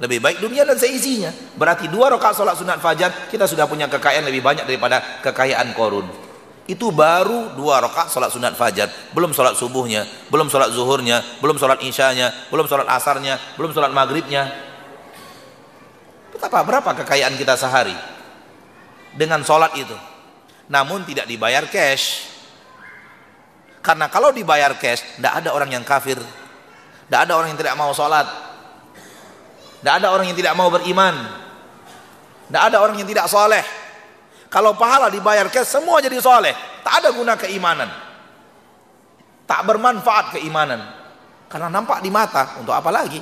Lebih baik dunia dan seisinya. Berarti dua rakaat sholat sunat fajar kita sudah punya kekayaan lebih banyak daripada kekayaan korun. Itu baru dua rakaat sholat sunat fajar. Belum sholat subuhnya, belum sholat zuhurnya, belum sholat isyanya, belum sholat asarnya, belum sholat maghribnya. Betapa berapa kekayaan kita sehari? dengan sholat itu namun tidak dibayar cash karena kalau dibayar cash tidak ada orang yang kafir tidak ada orang yang tidak mau sholat tidak ada orang yang tidak mau beriman. Tidak ada orang yang tidak soleh. Kalau pahala dibayar cash semua jadi soleh. Tak ada guna keimanan. Tak bermanfaat keimanan. Karena nampak di mata untuk apa lagi?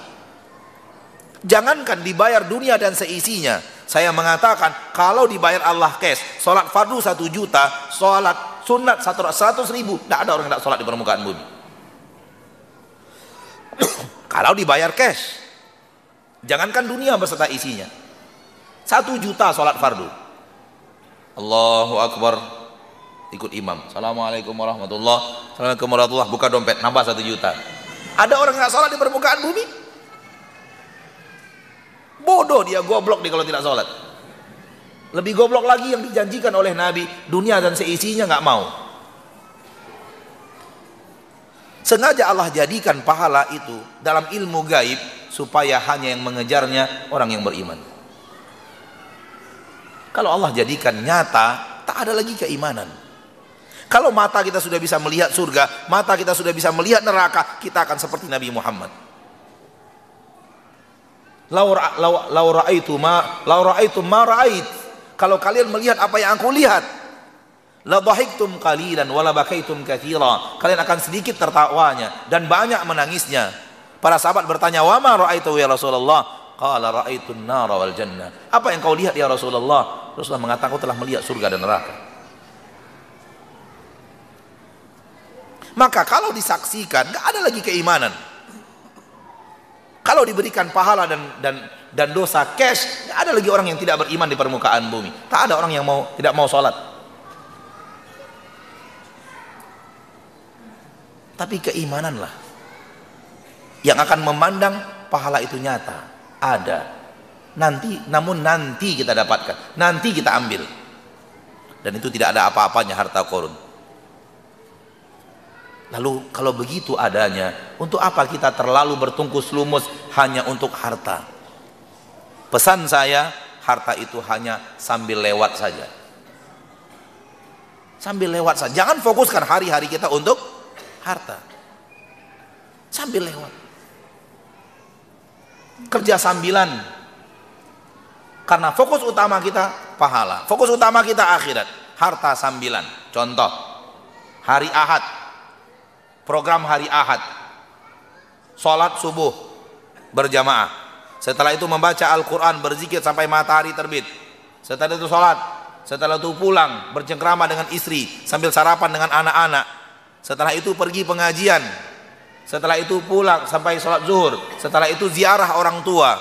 Jangankan dibayar dunia dan seisinya. Saya mengatakan kalau dibayar Allah cash, sholat fardu satu juta, sholat sunat satu seratus ribu, tidak ada orang yang tidak sholat di permukaan bumi. kalau dibayar cash, jangankan dunia beserta isinya, satu juta sholat fardu. Allahu Akbar ikut imam. Assalamualaikum warahmatullah. Assalamualaikum warahmatullah. Buka dompet nambah satu juta. Ada orang yang sholat di permukaan bumi? Bodoh dia goblok dia kalau tidak sholat. Lebih goblok lagi yang dijanjikan oleh Nabi, dunia dan seisinya nggak mau. Sengaja Allah jadikan pahala itu dalam ilmu gaib supaya hanya yang mengejarnya orang yang beriman. Kalau Allah jadikan nyata, tak ada lagi keimanan. Kalau mata kita sudah bisa melihat surga, mata kita sudah bisa melihat neraka, kita akan seperti Nabi Muhammad Laura itu. Kalau kalian melihat apa yang aku lihat, la. Kalian akan sedikit tertawanya dan banyak menangisnya. Para sahabat bertanya, "Wa ma ra'aitu ya Rasulullah?" Qala ra'aitu an-nara wal jannah. Apa yang kau lihat ya Rasulullah? Rasulullah mengatakan, "Aku telah melihat surga dan neraka." Maka kalau disaksikan, enggak ada lagi keimanan. Kalau diberikan pahala dan dan dan dosa cash, tidak ada lagi orang yang tidak beriman di permukaan bumi. Tak ada orang yang mau tidak mau sholat. Tapi keimananlah yang akan memandang pahala itu nyata, ada. Nanti, namun nanti kita dapatkan, nanti kita ambil. Dan itu tidak ada apa-apanya harta korun. Lalu kalau begitu adanya, untuk apa kita terlalu bertungkus lumus hanya untuk harta? Pesan saya, harta itu hanya sambil lewat saja. Sambil lewat saja. Jangan fokuskan hari-hari kita untuk harta. Sambil lewat. Kerja sambilan. Karena fokus utama kita pahala. Fokus utama kita akhirat. Harta sambilan. Contoh, hari Ahad program hari Ahad sholat subuh berjamaah setelah itu membaca Al-Quran berzikir sampai matahari terbit setelah itu sholat setelah itu pulang bercengkrama dengan istri sambil sarapan dengan anak-anak setelah itu pergi pengajian setelah itu pulang sampai sholat zuhur setelah itu ziarah orang tua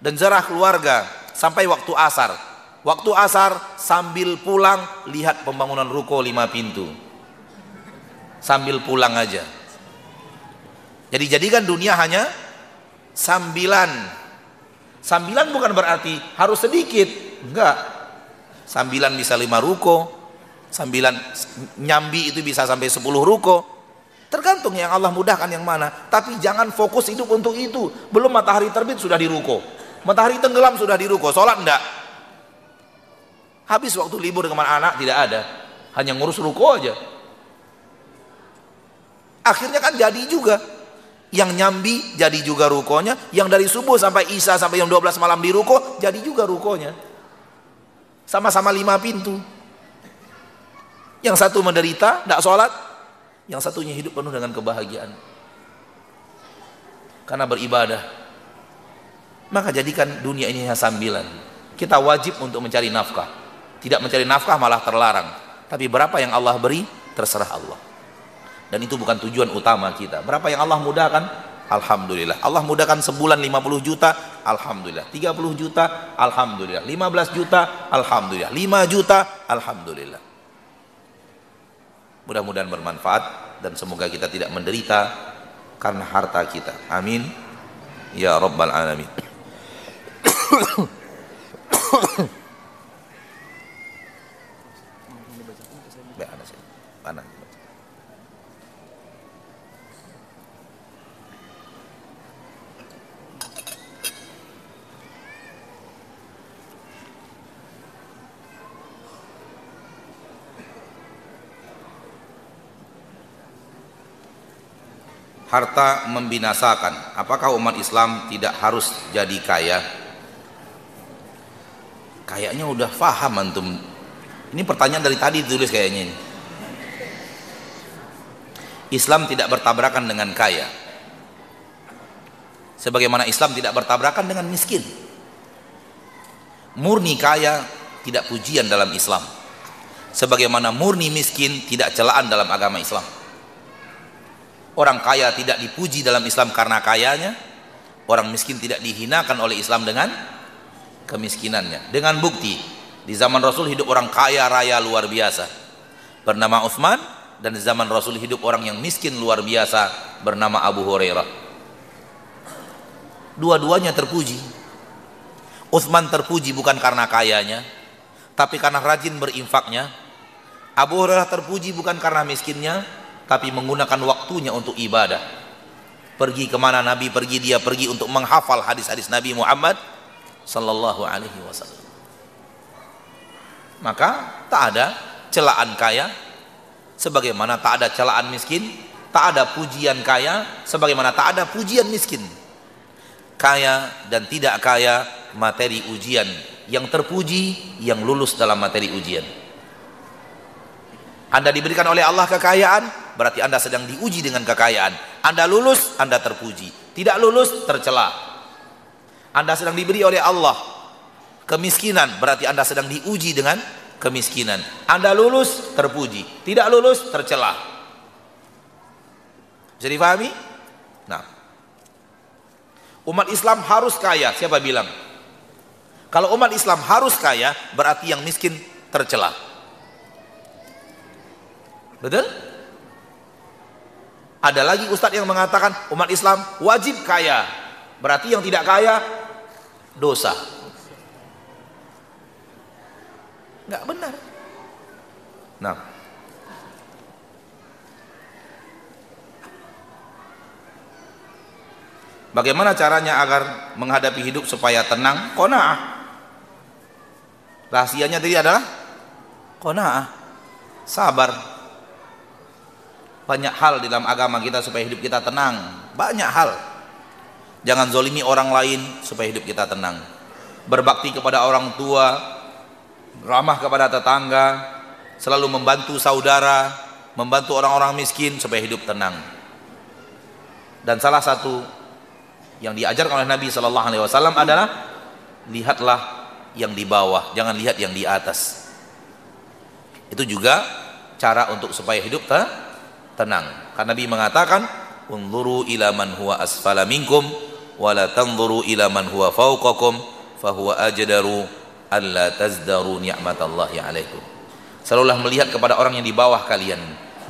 dan ziarah keluarga sampai waktu asar waktu asar sambil pulang lihat pembangunan ruko lima pintu sambil pulang aja. Jadi jadikan dunia hanya sambilan. Sambilan bukan berarti harus sedikit, enggak. Sambilan bisa lima ruko, Sembilan nyambi itu bisa sampai sepuluh ruko. Tergantung yang Allah mudahkan yang mana. Tapi jangan fokus hidup untuk itu. Belum matahari terbit sudah di ruko. Matahari tenggelam sudah di ruko. Sholat enggak. Habis waktu libur dengan anak tidak ada. Hanya ngurus ruko aja. Akhirnya kan jadi juga. Yang nyambi jadi juga rukonya. Yang dari subuh sampai isya sampai yang 12 malam di ruko jadi juga rukonya. Sama-sama lima pintu. Yang satu menderita, tidak sholat. Yang satunya hidup penuh dengan kebahagiaan. Karena beribadah. Maka jadikan dunia ini hanya sambilan. Kita wajib untuk mencari nafkah. Tidak mencari nafkah malah terlarang. Tapi berapa yang Allah beri, terserah Allah. Dan itu bukan tujuan utama kita. Berapa yang Allah mudahkan? Alhamdulillah. Allah mudahkan sebulan 50 juta, Alhamdulillah. 30 juta, Alhamdulillah. 15 juta, Alhamdulillah. 5 juta, Alhamdulillah. Mudah-mudahan bermanfaat dan semoga kita tidak menderita karena harta kita. Amin. Ya Rabbal Alamin. Mana? Harta membinasakan. Apakah umat Islam tidak harus jadi kaya? Kayaknya udah faham antum. Ini pertanyaan dari tadi ditulis kayaknya ini. Islam tidak bertabrakan dengan kaya. Sebagaimana Islam tidak bertabrakan dengan miskin. Murni kaya tidak pujian dalam Islam. Sebagaimana murni miskin tidak celaan dalam agama Islam. Orang kaya tidak dipuji dalam Islam karena kayanya. Orang miskin tidak dihinakan oleh Islam dengan kemiskinannya. Dengan bukti, di zaman Rasul hidup orang kaya raya luar biasa. Bernama Uthman dan di zaman Rasul hidup orang yang miskin luar biasa bernama Abu Hurairah. Dua-duanya terpuji. Uthman terpuji bukan karena kayanya, tapi karena rajin berinfaknya. Abu Hurairah terpuji bukan karena miskinnya, tapi menggunakan waktunya untuk ibadah. Pergi ke mana Nabi? Pergi dia pergi untuk menghafal hadis-hadis Nabi Muhammad sallallahu alaihi wasallam. Maka tak ada celaan kaya sebagaimana tak ada celaan miskin tak ada pujian kaya sebagaimana tak ada pujian miskin. Kaya dan tidak kaya materi ujian. Yang terpuji yang lulus dalam materi ujian. Anda diberikan oleh Allah kekayaan berarti Anda sedang diuji dengan kekayaan. Anda lulus, Anda terpuji. Tidak lulus, tercela. Anda sedang diberi oleh Allah kemiskinan, berarti Anda sedang diuji dengan kemiskinan. Anda lulus, terpuji. Tidak lulus, tercela. Bisa difahami? Nah. Umat Islam harus kaya, siapa bilang? Kalau umat Islam harus kaya, berarti yang miskin tercela. Betul? Ada lagi ustadz yang mengatakan umat Islam wajib kaya. Berarti yang tidak kaya dosa. Enggak benar. Nah. Bagaimana caranya agar menghadapi hidup supaya tenang? Qanaah. Rahasianya tadi adalah qanaah. Sabar banyak hal di dalam agama kita supaya hidup kita tenang. Banyak hal. Jangan zolimi orang lain supaya hidup kita tenang. Berbakti kepada orang tua ramah kepada tetangga selalu membantu saudara membantu orang-orang miskin supaya hidup tenang. Dan salah satu yang diajarkan oleh Nabi Shallallahu Alaihi Wasallam adalah lihatlah yang di bawah jangan lihat yang di atas. Itu juga cara untuk supaya hidup tenang. Karena Nabi mengatakan, "Unzuru ila man huwa asfala minkum wa la tanzuru ila man huwa fawqakum fa huwa ajdaru alla tazdaru ni'matallahi alaikum." Selalulah melihat kepada orang yang di bawah kalian.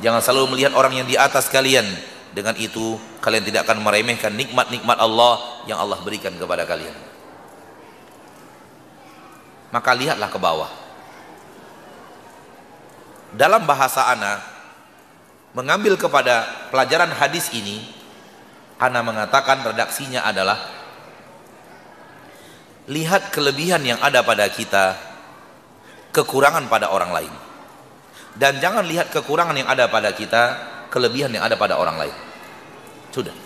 Jangan selalu melihat orang yang di atas kalian. Dengan itu kalian tidak akan meremehkan nikmat-nikmat Allah yang Allah berikan kepada kalian. Maka lihatlah ke bawah. dalam bahasa ana mengambil kepada pelajaran hadis ini ana mengatakan redaksinya adalah lihat kelebihan yang ada pada kita kekurangan pada orang lain. Dan jangan lihat kekurangan yang ada pada kita kelebihan yang ada pada orang lain. Sudah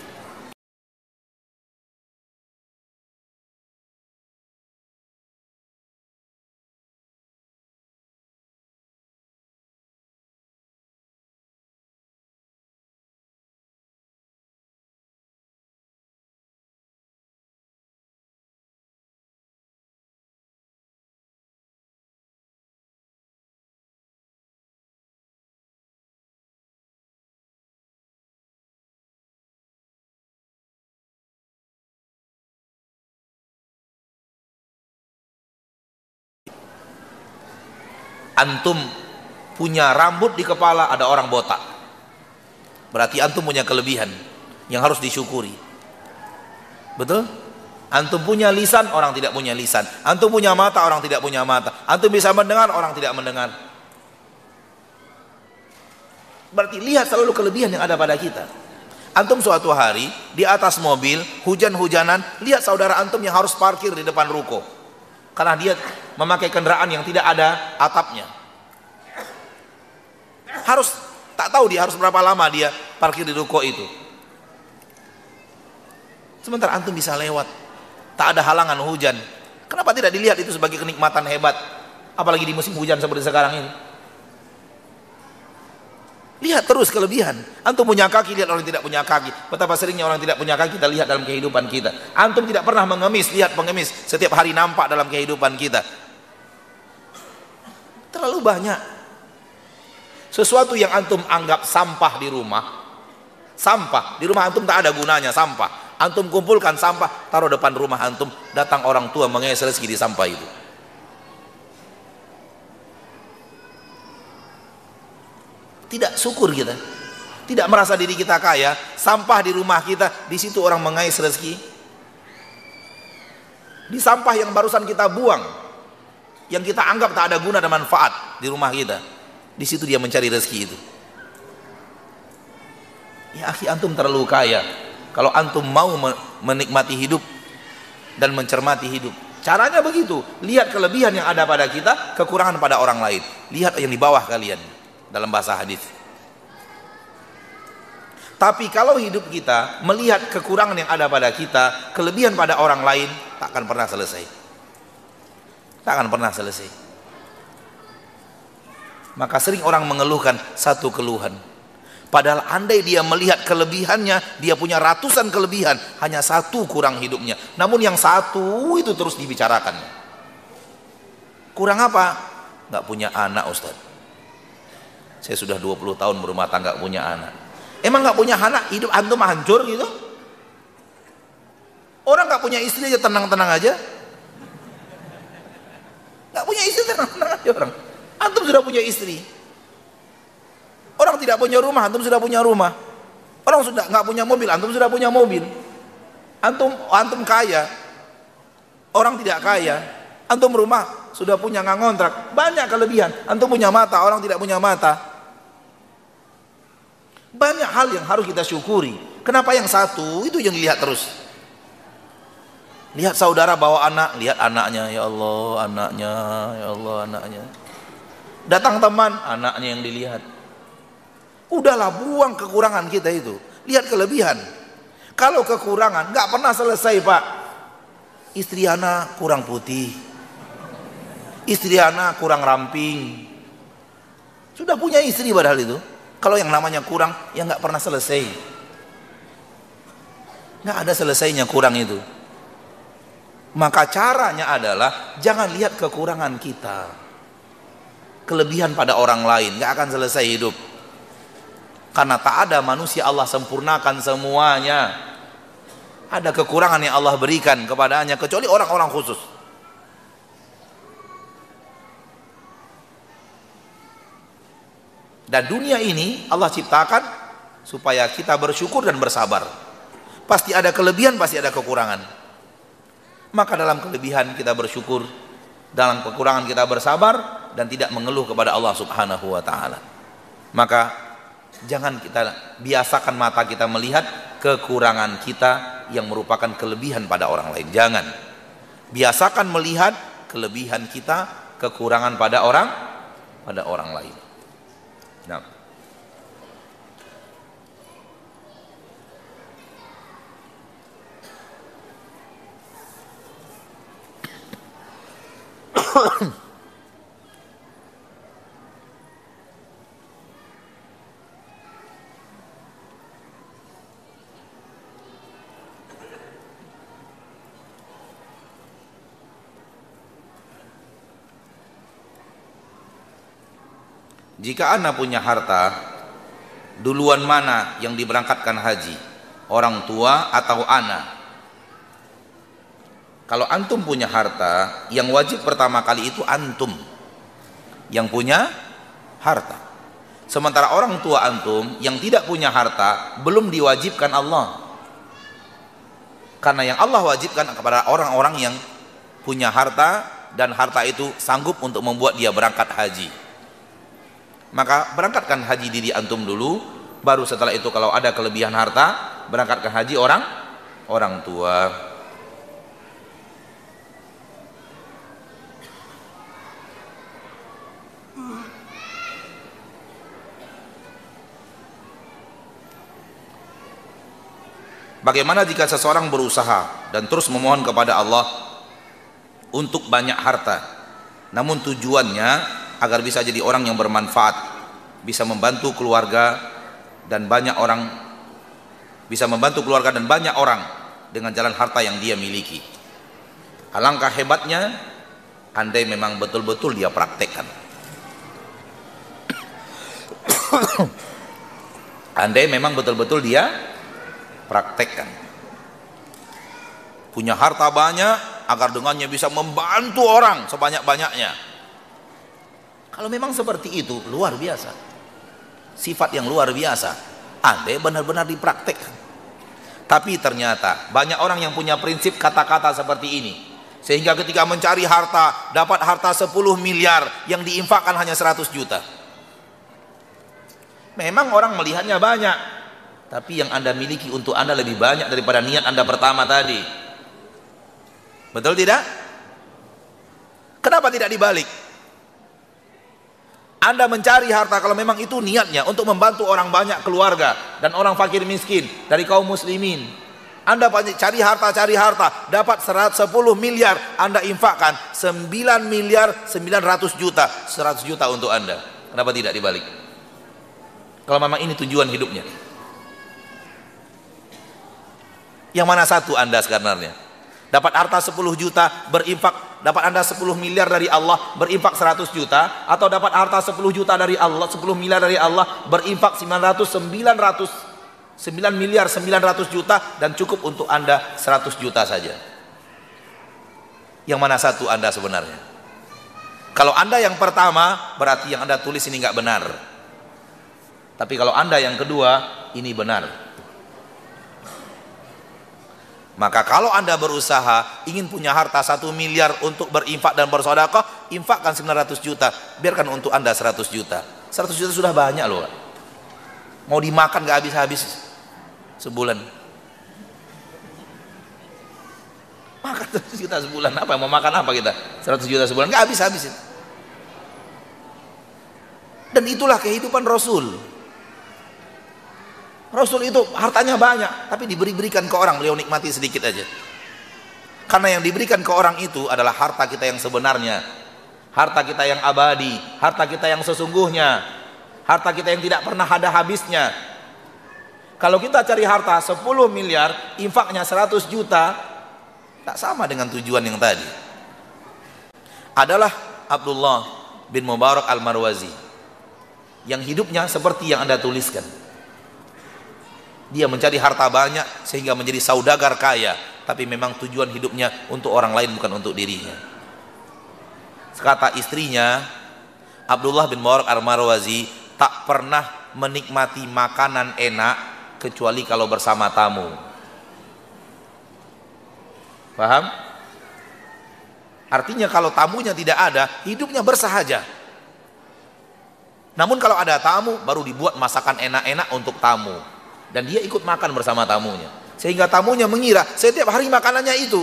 antum punya rambut di kepala ada orang botak. Berarti antum punya kelebihan yang harus disyukuri. Betul? Antum punya lisan orang tidak punya lisan. Antum punya mata orang tidak punya mata. Antum bisa mendengar orang tidak mendengar. Berarti lihat selalu kelebihan yang ada pada kita. Antum suatu hari di atas mobil hujan-hujanan lihat saudara antum yang harus parkir di depan ruko karena dia memakai kendaraan yang tidak ada atapnya. Harus tak tahu dia harus berapa lama dia parkir di ruko itu. Sementara antum bisa lewat, tak ada halangan hujan. Kenapa tidak dilihat itu sebagai kenikmatan hebat? Apalagi di musim hujan seperti sekarang ini. Lihat terus kelebihan. Antum punya kaki, lihat orang tidak punya kaki. Betapa seringnya orang tidak punya kaki kita lihat dalam kehidupan kita. Antum tidak pernah mengemis, lihat pengemis. Setiap hari nampak dalam kehidupan kita. Terlalu banyak. Sesuatu yang antum anggap sampah di rumah. Sampah. Di rumah antum tak ada gunanya sampah. Antum kumpulkan sampah, taruh depan rumah antum. Datang orang tua mengeser rezeki di sampah itu. Tidak syukur kita. Tidak merasa diri kita kaya, sampah di rumah kita, di situ orang mengais rezeki. Di sampah yang barusan kita buang, yang kita anggap tak ada guna dan manfaat di rumah kita. Di situ dia mencari rezeki itu. Ya akhi antum terlalu kaya. Kalau antum mau menikmati hidup dan mencermati hidup. Caranya begitu. Lihat kelebihan yang ada pada kita, kekurangan pada orang lain. Lihat yang di bawah kalian dalam bahasa hadis. Tapi kalau hidup kita melihat kekurangan yang ada pada kita, kelebihan pada orang lain, tak akan pernah selesai. Tak akan pernah selesai. Maka sering orang mengeluhkan satu keluhan. Padahal andai dia melihat kelebihannya, dia punya ratusan kelebihan, hanya satu kurang hidupnya. Namun yang satu itu terus dibicarakan. Kurang apa? Gak punya anak Ustadz saya sudah 20 tahun berumah tangga punya anak. Emang nggak punya anak, hidup antum hancur gitu? Orang nggak punya istri aja tenang-tenang aja. Nggak punya istri tenang-tenang aja orang. Antum sudah punya istri. Orang tidak punya rumah, antum sudah punya rumah. Orang sudah nggak punya mobil, antum sudah punya mobil. Antum antum kaya. Orang tidak kaya. Antum rumah sudah punya nggak ngontrak. Banyak kelebihan. Antum punya mata, orang tidak punya mata. Banyak hal yang harus kita syukuri. Kenapa yang satu itu yang dilihat terus? Lihat saudara bawa anak, lihat anaknya, ya Allah, anaknya, ya Allah, anaknya. Datang teman, anaknya yang dilihat. Udahlah buang kekurangan kita itu. Lihat kelebihan. Kalau kekurangan nggak pernah selesai pak. Istri anak kurang putih. Istri anak kurang ramping. Sudah punya istri padahal itu. Kalau yang namanya kurang, ya nggak pernah selesai. Nggak ada selesainya kurang itu. Maka caranya adalah jangan lihat kekurangan kita. Kelebihan pada orang lain, nggak akan selesai hidup. Karena tak ada manusia Allah sempurnakan semuanya. Ada kekurangan yang Allah berikan kepadanya kecuali orang-orang khusus. Dan dunia ini Allah ciptakan supaya kita bersyukur dan bersabar. Pasti ada kelebihan, pasti ada kekurangan. Maka dalam kelebihan kita bersyukur, dalam kekurangan kita bersabar, dan tidak mengeluh kepada Allah Subhanahu wa taala. Maka jangan kita biasakan mata kita melihat kekurangan kita yang merupakan kelebihan pada orang lain. Jangan. Biasakan melihat kelebihan kita, kekurangan pada orang pada orang lain. Nah. Jika anda punya harta, duluan mana yang diberangkatkan haji? Orang tua atau anak? Kalau antum punya harta, yang wajib pertama kali itu antum yang punya harta. Sementara orang tua antum yang tidak punya harta belum diwajibkan Allah. Karena yang Allah wajibkan kepada orang-orang yang punya harta dan harta itu sanggup untuk membuat dia berangkat haji. Maka berangkatkan haji diri antum dulu, baru setelah itu kalau ada kelebihan harta, berangkatkan haji orang orang tua. Bagaimana jika seseorang berusaha dan terus memohon kepada Allah untuk banyak harta, namun tujuannya agar bisa jadi orang yang bermanfaat, bisa membantu keluarga dan banyak orang bisa membantu keluarga dan banyak orang dengan jalan harta yang dia miliki. Alangkah hebatnya andai memang betul-betul dia praktekkan. andai memang betul-betul dia praktekkan punya harta banyak agar dengannya bisa membantu orang sebanyak-banyaknya kalau memang seperti itu luar biasa. Sifat yang luar biasa andai benar-benar dipraktekkan. Tapi ternyata banyak orang yang punya prinsip kata-kata seperti ini. Sehingga ketika mencari harta dapat harta 10 miliar yang diinfakkan hanya 100 juta. Memang orang melihatnya banyak. Tapi yang anda miliki untuk anda lebih banyak daripada niat anda pertama tadi. Betul tidak? kenapa tidak dibalik? Anda mencari harta kalau memang itu niatnya untuk membantu orang banyak keluarga dan orang fakir miskin dari kaum muslimin anda cari harta, cari harta, dapat 10 miliar, Anda infakkan 9 miliar 900 juta, 100 juta untuk Anda. Kenapa tidak dibalik? Kalau memang ini tujuan hidupnya. Yang mana satu Anda sebenarnya? Dapat harta 10 juta berinfak, dapat Anda 10 miliar dari Allah berinfak 100 juta atau dapat harta 10 juta dari Allah, 10 miliar dari Allah berinfak 900 900 9 miliar 900 juta dan cukup untuk Anda 100 juta saja. Yang mana satu Anda sebenarnya? Kalau Anda yang pertama berarti yang Anda tulis ini nggak benar. Tapi kalau Anda yang kedua ini benar. Maka kalau anda berusaha ingin punya harta satu miliar untuk berinfak dan bersodakoh, infakkan 900 juta, biarkan untuk anda 100 juta. 100 juta sudah banyak loh. Mau dimakan gak habis-habis sebulan. Makan 100 juta sebulan apa? Mau makan apa kita? 100 juta sebulan gak habis-habis. Dan itulah kehidupan Rasul. Rasul itu hartanya banyak, tapi diberi-berikan ke orang, beliau nikmati sedikit aja. Karena yang diberikan ke orang itu adalah harta kita yang sebenarnya, harta kita yang abadi, harta kita yang sesungguhnya, harta kita yang tidak pernah ada habisnya. Kalau kita cari harta 10 miliar, infaknya 100 juta, tak sama dengan tujuan yang tadi. Adalah Abdullah bin Mubarak al-Marwazi yang hidupnya seperti yang Anda tuliskan dia mencari harta banyak sehingga menjadi saudagar kaya, tapi memang tujuan hidupnya untuk orang lain bukan untuk dirinya. Kata istrinya, Abdullah bin Mubarak Ar-Marwazi tak pernah menikmati makanan enak kecuali kalau bersama tamu. Paham? Artinya kalau tamunya tidak ada, hidupnya bersahaja. Namun kalau ada tamu baru dibuat masakan enak-enak untuk tamu dan dia ikut makan bersama tamunya. Sehingga tamunya mengira setiap hari makanannya itu.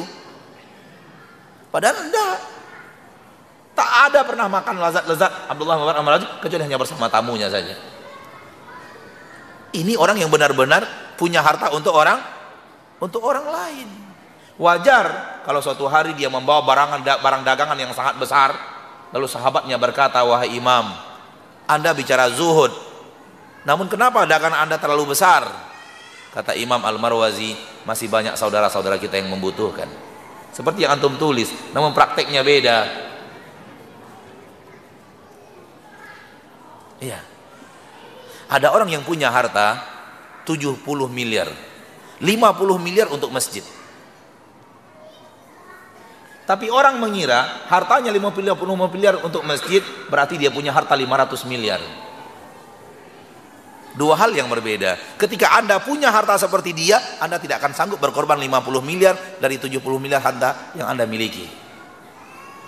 Padahal enggak. Tak ada pernah makan lezat-lezat Abdullah bin Amr kecuali hanya bersama tamunya saja. Ini orang yang benar-benar punya harta untuk orang untuk orang lain. Wajar kalau suatu hari dia membawa barang barang dagangan yang sangat besar, lalu sahabatnya berkata, "Wahai Imam, Anda bicara zuhud. Namun kenapa dagangan Anda terlalu besar?" Kata Imam Al-Marwazi, "Masih banyak saudara-saudara kita yang membutuhkan." Seperti yang antum tulis, namun prakteknya beda. Iya. Ada orang yang punya harta 70 miliar. 50 miliar untuk masjid. Tapi orang mengira hartanya 50 miliar untuk masjid berarti dia punya harta 500 miliar. Dua hal yang berbeda. Ketika Anda punya harta seperti dia, Anda tidak akan sanggup berkorban 50 miliar dari 70 miliar harta yang Anda miliki.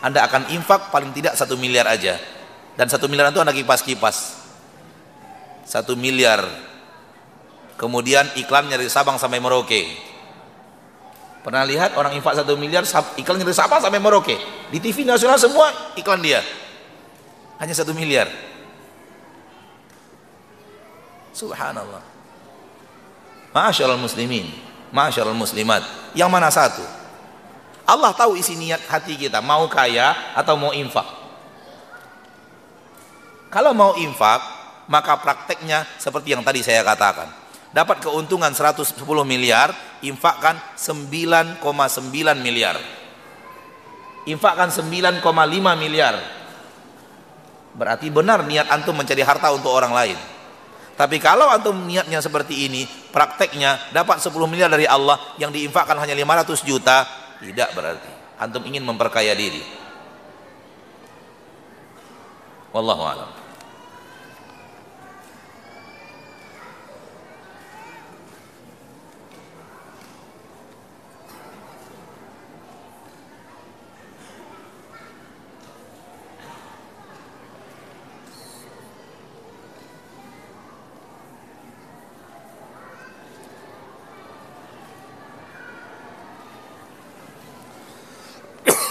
Anda akan infak paling tidak satu miliar aja. Dan satu miliar itu Anda kipas-kipas. Satu miliar. Kemudian iklannya dari Sabang sampai Merauke. Pernah lihat orang infak satu miliar iklannya dari Sabang sampai Merauke. Di TV nasional semua iklan dia. Hanya satu miliar. Subhanallah. Masyaallah muslimin, masyaallah muslimat. Yang mana satu? Allah tahu isi niat hati kita, mau kaya atau mau infak. Kalau mau infak, maka prakteknya seperti yang tadi saya katakan. Dapat keuntungan 110 miliar, infakkan 9,9 miliar. Infakkan 9,5 miliar. Berarti benar niat antum mencari harta untuk orang lain. Tapi kalau antum niatnya seperti ini, prakteknya dapat 10 miliar dari Allah yang diinfakkan hanya 500 juta, tidak berarti. Antum ingin memperkaya diri. Wallahu a'lam.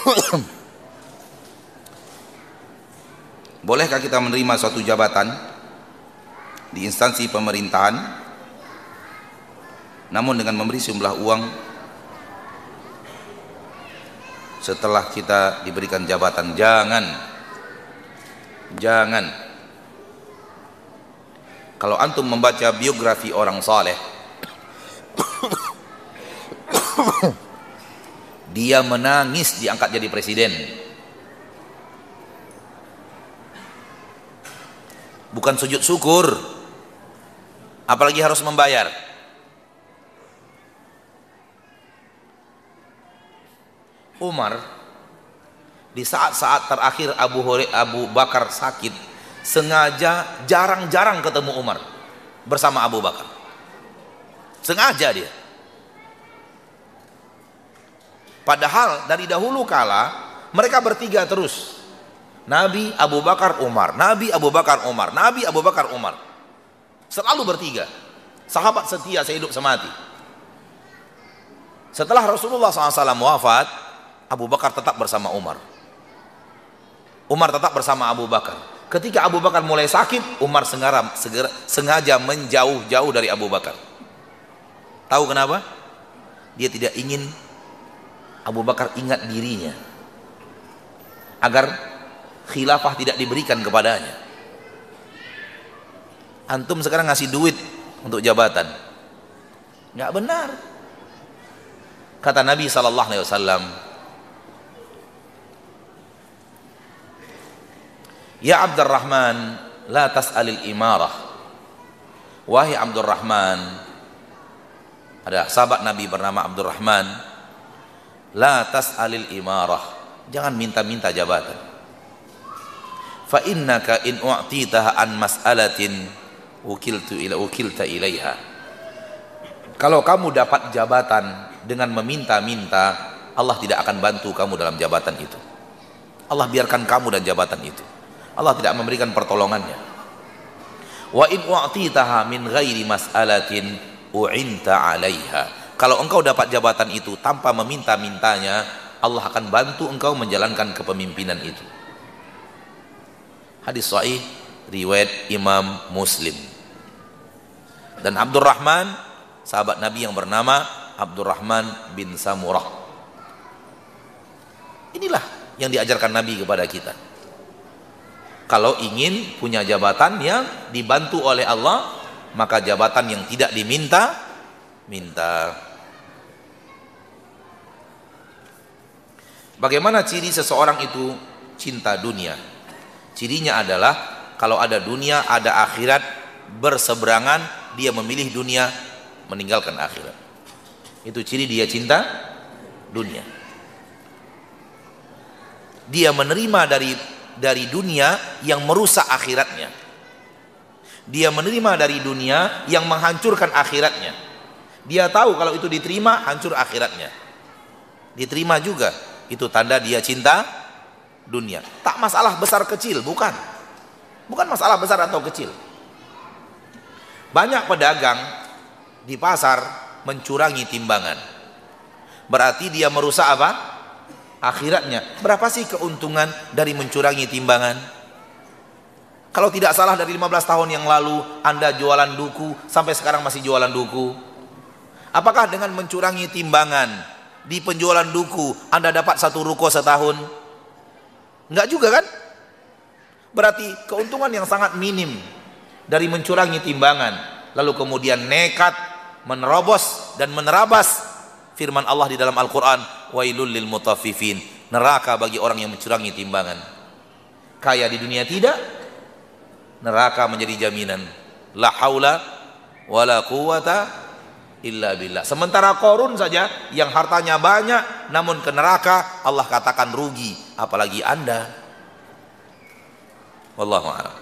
Bolehkah kita menerima suatu jabatan di instansi pemerintahan namun dengan memberi sejumlah uang setelah kita diberikan jabatan? Jangan. Jangan. Kalau antum membaca biografi orang saleh dia menangis diangkat jadi presiden. Bukan sujud syukur. Apalagi harus membayar. Umar di saat-saat terakhir Abu Hore, Abu Bakar sakit sengaja jarang-jarang ketemu Umar bersama Abu Bakar. Sengaja dia Padahal dari dahulu kala mereka bertiga terus. Nabi Abu Bakar Umar, Nabi Abu Bakar Umar, Nabi Abu Bakar Umar. Selalu bertiga. Sahabat setia sehidup semati. Setelah Rasulullah SAW wafat, Abu Bakar tetap bersama Umar. Umar tetap bersama Abu Bakar. Ketika Abu Bakar mulai sakit, Umar sengaja, sengaja menjauh-jauh dari Abu Bakar. Tahu kenapa? Dia tidak ingin Abu Bakar ingat dirinya agar khilafah tidak diberikan kepadanya. Antum sekarang ngasih duit untuk jabatan. Nggak benar. Kata Nabi wasallam Ya Abdurrahman la tas'alil imarah. Wahai Abdurrahman ada sahabat Nabi bernama Abdurrahman la tas'alil imarah. Jangan minta-minta jabatan. Fa innaka in u'titaha an mas'alatin ukiltu ila ukilta ilaiha. Kalau kamu dapat jabatan dengan meminta-minta Allah tidak akan bantu kamu dalam jabatan itu. Allah biarkan kamu dan jabatan itu. Allah tidak memberikan pertolongannya. Wa in u'titaha min ghairi mas'alatin u'inta 'alaiha. Kalau engkau dapat jabatan itu tanpa meminta-mintanya, Allah akan bantu engkau menjalankan kepemimpinan itu. Hadis sahih riwayat Imam Muslim. Dan Abdurrahman sahabat Nabi yang bernama Abdurrahman bin Samurah. Inilah yang diajarkan Nabi kepada kita. Kalau ingin punya jabatan yang dibantu oleh Allah, maka jabatan yang tidak diminta, minta. Bagaimana ciri seseorang itu cinta dunia? Cirinya adalah kalau ada dunia, ada akhirat berseberangan, dia memilih dunia, meninggalkan akhirat. Itu ciri dia cinta dunia. Dia menerima dari dari dunia yang merusak akhiratnya. Dia menerima dari dunia yang menghancurkan akhiratnya. Dia tahu kalau itu diterima hancur akhiratnya. Diterima juga. Itu tanda dia cinta dunia. Tak masalah besar kecil, bukan. Bukan masalah besar atau kecil. Banyak pedagang di pasar mencurangi timbangan. Berarti dia merusak apa? Akhiratnya. Berapa sih keuntungan dari mencurangi timbangan? Kalau tidak salah dari 15 tahun yang lalu Anda jualan duku sampai sekarang masih jualan duku. Apakah dengan mencurangi timbangan di penjualan duku Anda dapat satu ruko setahun? Enggak juga kan? Berarti keuntungan yang sangat minim dari mencurangi timbangan, lalu kemudian nekat menerobos dan menerabas firman Allah di dalam Al-Qur'an, wailul lil mutaffifin, neraka bagi orang yang mencurangi timbangan. Kaya di dunia tidak, neraka menjadi jaminan. La haula wala quwata illa billah. Sementara korun saja yang hartanya banyak namun ke neraka Allah katakan rugi, apalagi Anda. Wallahu a'lam.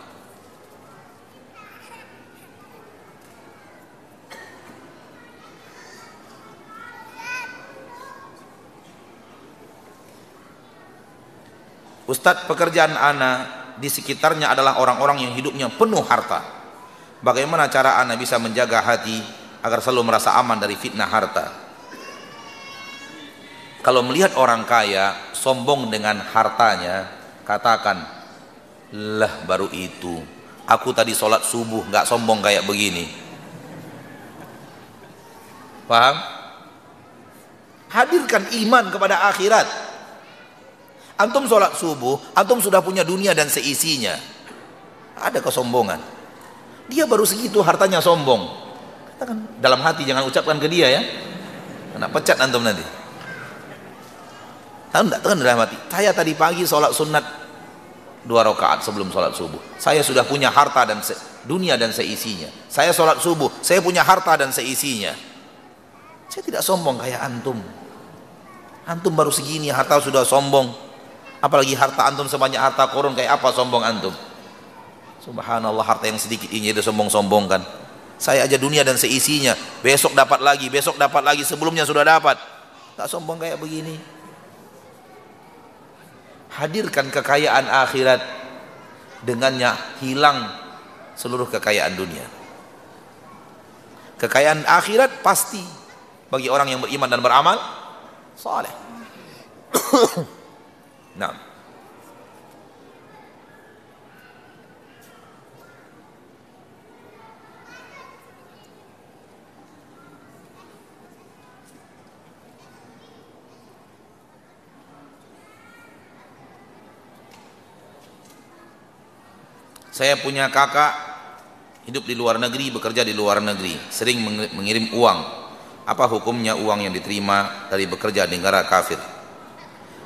Ustadz pekerjaan ana di sekitarnya adalah orang-orang yang hidupnya penuh harta. Bagaimana cara ana bisa menjaga hati agar selalu merasa aman dari fitnah harta? Kalau melihat orang kaya sombong dengan hartanya, katakan lah baru itu. Aku tadi sholat subuh nggak sombong kayak begini. Paham? Hadirkan iman kepada akhirat. Antum sholat subuh antum sudah punya dunia dan seisinya. Ada kesombongan. Dia baru segitu hartanya sombong katakan dalam hati jangan ucapkan ke dia ya kena pecat antum nanti tahu enggak kan dalam hati saya tadi pagi sholat sunat dua rakaat sebelum sholat subuh. Saya sudah punya harta dan dunia dan seisinya. Saya sholat subuh, saya punya harta dan seisinya. Saya tidak sombong kayak antum. Antum baru segini harta sudah sombong. Apalagi harta antum sebanyak harta korun kayak apa sombong antum? Subhanallah harta yang sedikit ini itu sombong-sombong kan. Saya aja dunia dan seisinya. Besok dapat lagi, besok dapat lagi, sebelumnya sudah dapat. Tak sombong kayak begini hadirkan kekayaan akhirat dengannya hilang seluruh kekayaan dunia kekayaan akhirat pasti bagi orang yang beriman dan beramal saleh nah Saya punya kakak hidup di luar negeri, bekerja di luar negeri, sering mengirim uang. Apa hukumnya uang yang diterima dari bekerja di negara kafir?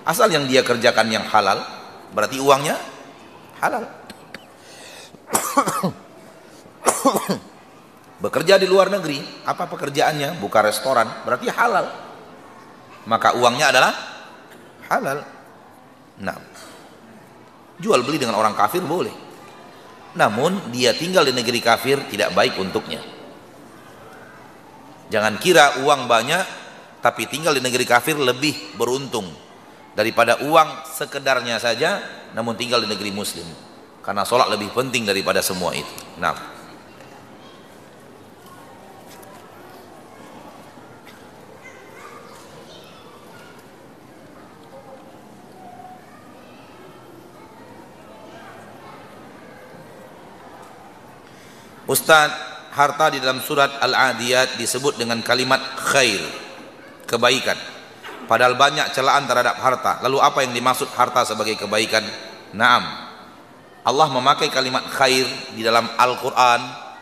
Asal yang dia kerjakan yang halal, berarti uangnya halal. bekerja di luar negeri, apa pekerjaannya? Buka restoran, berarti halal. Maka uangnya adalah halal. Nah, jual beli dengan orang kafir boleh namun dia tinggal di negeri kafir tidak baik untuknya. Jangan kira uang banyak tapi tinggal di negeri kafir lebih beruntung daripada uang sekedarnya saja namun tinggal di negeri muslim. Karena sholat lebih penting daripada semua itu. Nah Ustadz, harta di dalam surat Al-Adiyat disebut dengan kalimat khair, kebaikan. Padahal banyak celaan terhadap harta. Lalu apa yang dimaksud harta sebagai kebaikan? Naam. Allah memakai kalimat khair di dalam Al-Quran,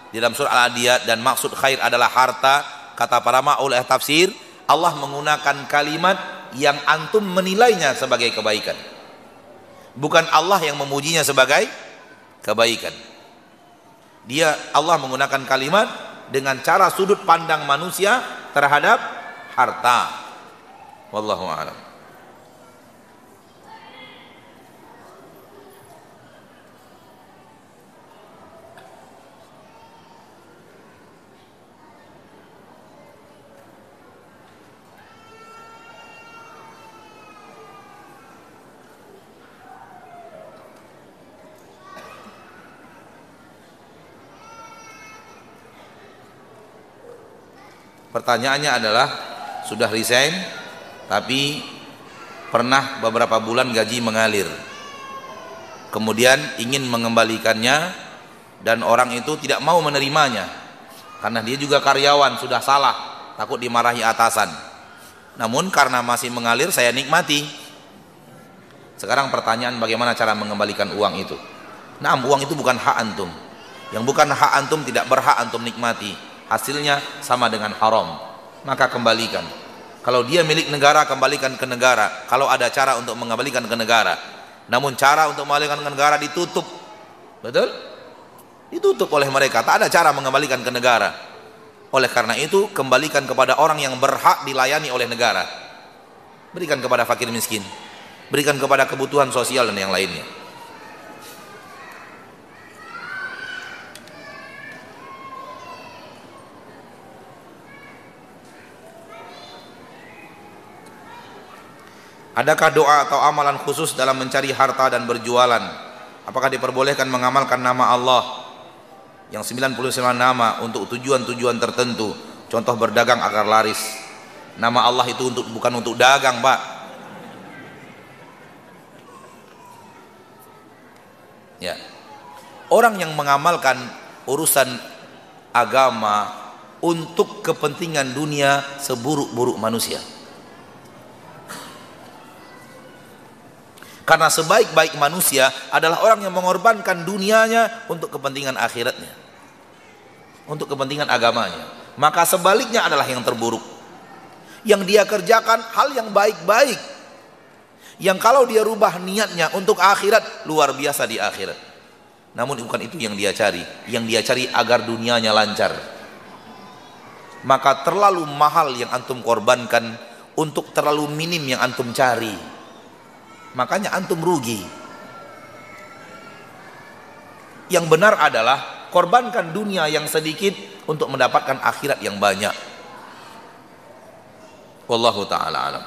di dalam surat Al-Adiyat dan maksud khair adalah harta. Kata para ma'ul tafsir, Allah menggunakan kalimat yang antum menilainya sebagai kebaikan. Bukan Allah yang memujinya sebagai kebaikan. Dia Allah menggunakan kalimat dengan cara sudut pandang manusia terhadap harta. Wallahu a'lam. Pertanyaannya adalah sudah resign tapi pernah beberapa bulan gaji mengalir. Kemudian ingin mengembalikannya dan orang itu tidak mau menerimanya. Karena dia juga karyawan sudah salah takut dimarahi atasan. Namun karena masih mengalir saya nikmati. Sekarang pertanyaan bagaimana cara mengembalikan uang itu? Nah uang itu bukan hak antum. Yang bukan hak antum tidak berhak antum nikmati hasilnya sama dengan haram maka kembalikan kalau dia milik negara, kembalikan ke negara. Kalau ada cara untuk mengembalikan ke negara. Namun cara untuk mengembalikan ke negara ditutup. Betul? Ditutup oleh mereka. Tak ada cara mengembalikan ke negara. Oleh karena itu, kembalikan kepada orang yang berhak dilayani oleh negara. Berikan kepada fakir miskin. Berikan kepada kebutuhan sosial dan yang lainnya. Adakah doa atau amalan khusus dalam mencari harta dan berjualan? Apakah diperbolehkan mengamalkan nama Allah yang 99 nama untuk tujuan-tujuan tertentu? Contoh berdagang agar laris. Nama Allah itu untuk bukan untuk dagang, Pak. Ya. Orang yang mengamalkan urusan agama untuk kepentingan dunia seburuk-buruk manusia. Karena sebaik-baik manusia adalah orang yang mengorbankan dunianya untuk kepentingan akhiratnya. Untuk kepentingan agamanya. Maka sebaliknya adalah yang terburuk. Yang dia kerjakan hal yang baik-baik. Yang kalau dia rubah niatnya untuk akhirat, luar biasa di akhirat. Namun bukan itu yang dia cari. Yang dia cari agar dunianya lancar. Maka terlalu mahal yang antum korbankan untuk terlalu minim yang antum cari makanya antum rugi. Yang benar adalah korbankan dunia yang sedikit untuk mendapatkan akhirat yang banyak. Wallahu taala alam.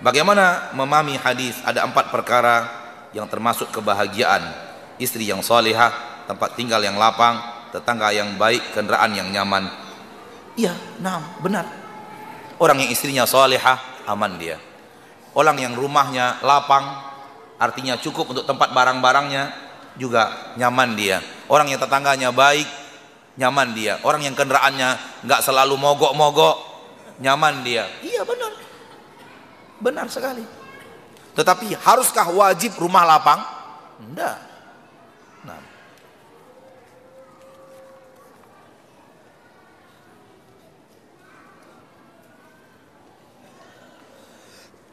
Bagaimana memahami hadis ada empat perkara yang termasuk kebahagiaan istri yang solehah tempat tinggal yang lapang, tetangga yang baik, kendaraan yang nyaman. Iya, nah, benar. Orang yang istrinya solehah, aman dia. Orang yang rumahnya lapang, artinya cukup untuk tempat barang-barangnya, juga nyaman dia. Orang yang tetangganya baik, nyaman dia. Orang yang kendaraannya nggak selalu mogok-mogok, nyaman dia. Iya benar, benar sekali. Tetapi haruskah wajib rumah lapang? Enggak.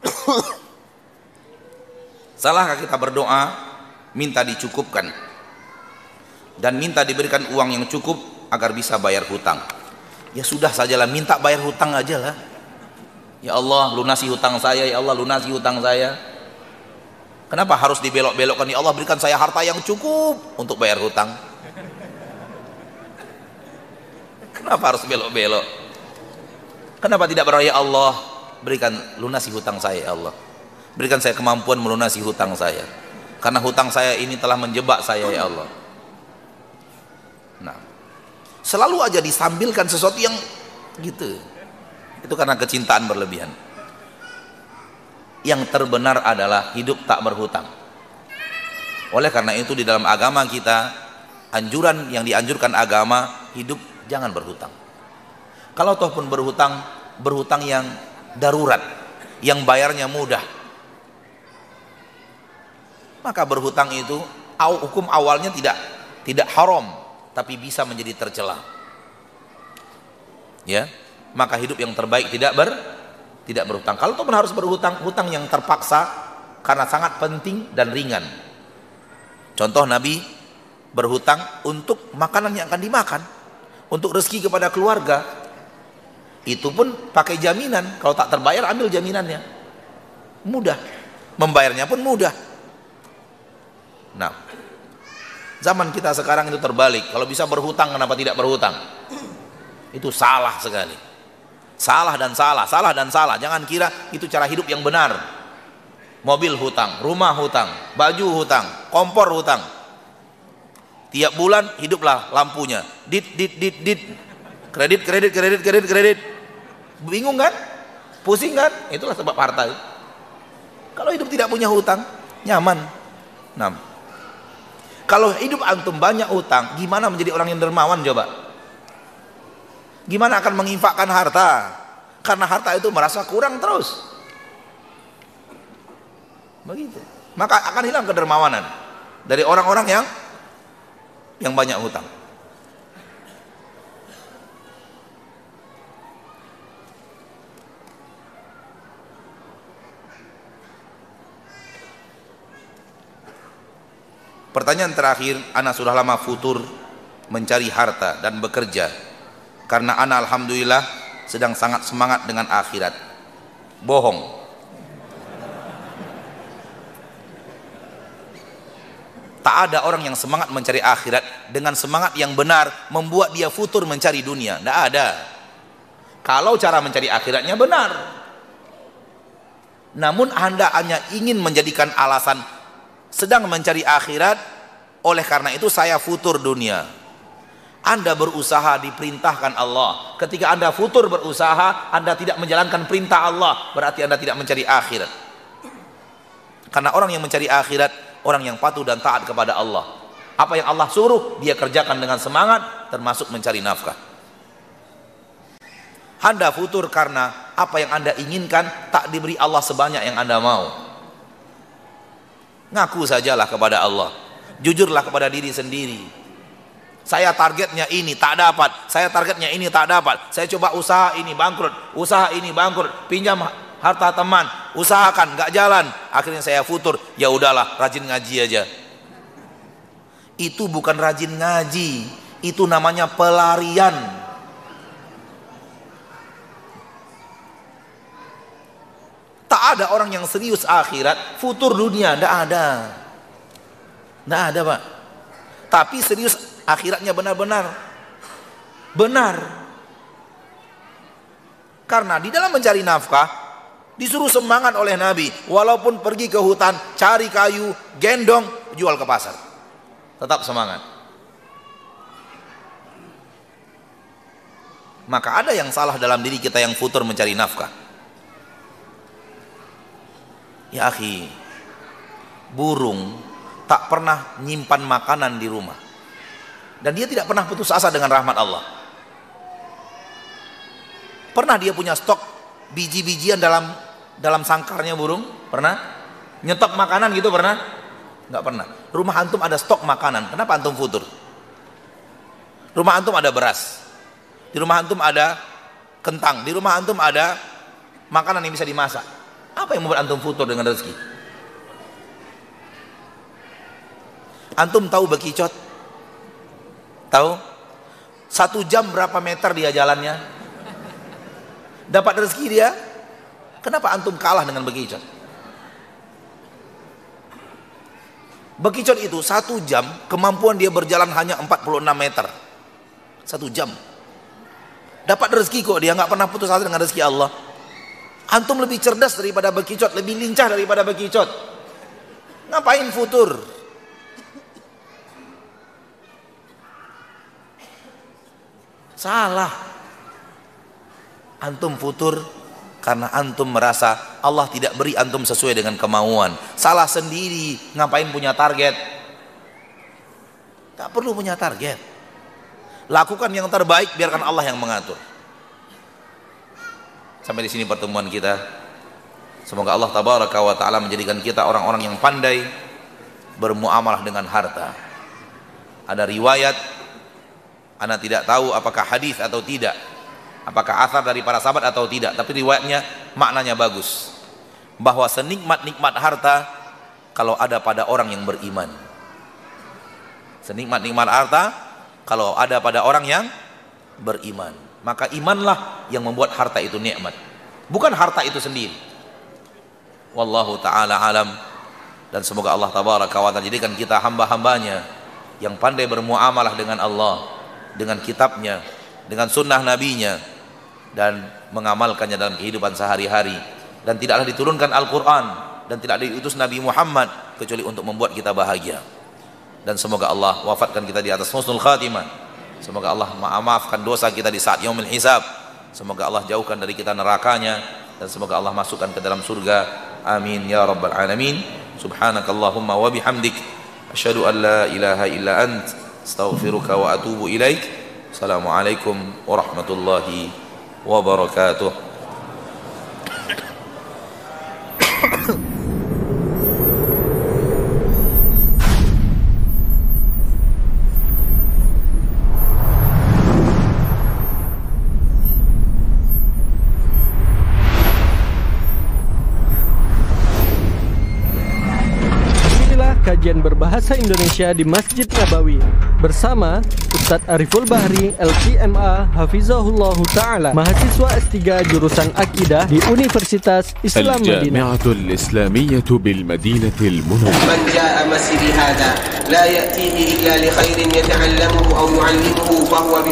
Salahkah kita berdoa minta dicukupkan dan minta diberikan uang yang cukup agar bisa bayar hutang? Ya sudah sajalah minta bayar hutang aja lah. Ya Allah lunasi hutang saya, ya Allah lunasi hutang saya. Kenapa harus dibelok-belokkan? Ya Allah berikan saya harta yang cukup untuk bayar hutang. Kenapa harus belok-belok? Kenapa tidak berdoa ya Allah berikan lunasi hutang saya ya Allah berikan saya kemampuan melunasi hutang saya karena hutang saya ini telah menjebak saya ya Allah nah selalu aja disambilkan sesuatu yang gitu Itu karena kecintaan berlebihan. Yang terbenar adalah hidup tak berhutang. Oleh karena itu di dalam agama kita anjuran yang dianjurkan agama hidup jangan berhutang. Kalau toh pun berhutang, berhutang yang darurat, yang bayarnya mudah. Maka berhutang itu hukum awalnya tidak tidak haram, tapi bisa menjadi tercela. Ya, maka hidup yang terbaik tidak ber tidak berhutang. Kalau pun harus berhutang, hutang yang terpaksa karena sangat penting dan ringan. Contoh Nabi berhutang untuk makanan yang akan dimakan, untuk rezeki kepada keluarga. Itu pun pakai jaminan. Kalau tak terbayar ambil jaminannya. Mudah. Membayarnya pun mudah. Nah, zaman kita sekarang itu terbalik. Kalau bisa berhutang kenapa tidak berhutang? Itu salah sekali. Salah dan salah, salah dan salah. Jangan kira itu cara hidup yang benar. Mobil hutang, rumah hutang, baju hutang, kompor hutang. Tiap bulan hiduplah lampunya. Dit dit dit dit. Kredit kredit kredit kredit kredit. Bingung kan? Pusing kan? Itulah sebab harta. Kalau hidup tidak punya hutang, nyaman. Nah, kalau hidup antum banyak hutang, gimana menjadi orang yang dermawan coba? Gimana akan menginfakkan harta? Karena harta itu merasa kurang terus. Begitu. Maka akan hilang kedermawanan dari orang-orang yang yang banyak hutang. Pertanyaan terakhir, anak sudah lama futur mencari harta dan bekerja. Karena ana alhamdulillah sedang sangat semangat dengan akhirat. Bohong. Tak ada orang yang semangat mencari akhirat dengan semangat yang benar membuat dia futur mencari dunia. Tidak ada. Kalau cara mencari akhiratnya benar. Namun anda hanya ingin menjadikan alasan sedang mencari akhirat oleh karena itu saya futur dunia anda berusaha diperintahkan Allah. Ketika Anda futur berusaha, Anda tidak menjalankan perintah Allah, berarti Anda tidak mencari akhirat. Karena orang yang mencari akhirat, orang yang patuh dan taat kepada Allah. Apa yang Allah suruh, dia kerjakan dengan semangat, termasuk mencari nafkah. Anda futur karena apa yang Anda inginkan tak diberi Allah sebanyak yang Anda mau. Ngaku sajalah kepada Allah. Jujurlah kepada diri sendiri. Saya targetnya ini tak dapat. Saya targetnya ini tak dapat. Saya coba usaha ini bangkrut. Usaha ini bangkrut. Pinjam harta teman. Usahakan nggak jalan. Akhirnya saya futur. Ya udahlah rajin ngaji aja. Itu bukan rajin ngaji. Itu namanya pelarian tak ada orang yang serius akhirat futur dunia tidak ada. Tidak ada pak. Tapi serius akhiratnya benar-benar. Benar. Karena di dalam mencari nafkah disuruh semangat oleh Nabi. Walaupun pergi ke hutan cari kayu gendong jual ke pasar. Tetap semangat. Maka ada yang salah dalam diri kita yang futur mencari nafkah ya akhi. Burung tak pernah nyimpan makanan di rumah. Dan dia tidak pernah putus asa dengan rahmat Allah. Pernah dia punya stok biji-bijian dalam dalam sangkarnya burung? Pernah? Nyetok makanan gitu pernah? Nggak pernah. Rumah antum ada stok makanan. Kenapa antum futur? Rumah antum ada beras. Di rumah antum ada kentang. Di rumah antum ada makanan yang bisa dimasak apa yang membuat antum futur dengan rezeki antum tahu bekicot Tahu? Satu jam berapa meter dia jalannya? Dapat rezeki dia? Kenapa antum kalah dengan bekicot? Bekicot itu satu jam kemampuan dia berjalan hanya 46 meter. Satu jam. Dapat rezeki kok dia nggak pernah putus asa dengan rezeki Allah. Antum lebih cerdas daripada bekicot, lebih lincah daripada bekicot. Ngapain futur? Salah. Antum futur karena antum merasa Allah tidak beri antum sesuai dengan kemauan. Salah sendiri, ngapain punya target? Tak perlu punya target. Lakukan yang terbaik, biarkan Allah yang mengatur. Sampai di sini pertemuan kita. Semoga Allah tabaraka wa taala menjadikan kita orang-orang yang pandai bermuamalah dengan harta. Ada riwayat Anda tidak tahu apakah hadis atau tidak. Apakah asar dari para sahabat atau tidak. Tapi riwayatnya maknanya bagus. Bahwa senikmat-nikmat harta kalau ada pada orang yang beriman. Senikmat-nikmat harta kalau ada pada orang yang beriman maka imanlah yang membuat harta itu nikmat. Bukan harta itu sendiri. Wallahu taala alam. Dan semoga Allah tabaraka wa taala jadikan kita hamba-hambanya yang pandai bermuamalah dengan Allah dengan kitabnya dengan sunnah nabinya dan mengamalkannya dalam kehidupan sehari-hari. Dan tidaklah diturunkan Al-Quran dan tidak diutus Nabi Muhammad kecuali untuk membuat kita bahagia. Dan semoga Allah wafatkan kita di atas husnul khatimah semoga Allah maafkan dosa kita di saat yaumil hisab. Semoga Allah jauhkan dari kita nerakanya dan semoga Allah masukkan ke dalam surga. Amin ya rabbal alamin. Subhanakallahumma wa bihamdik. Asyhadu an la ilaha illa ant. Astaghfiruka wa atubu ilaik. Assalamualaikum warahmatullahi wabarakatuh berbahasa Indonesia di Masjid Nabawi bersama Ustadz Ariful Bahri, LCMA, Hafizahullah Ta'ala, mahasiswa S3 jurusan Akidah di Universitas Islam Madinah. Al-Jami'atul Islamiyah bil Madinatil Munawwarah. Man ja'a masjidi hadha la ya'tihi illa li khairin yata'allamuhu aw yu'allimuhu fa huwa bi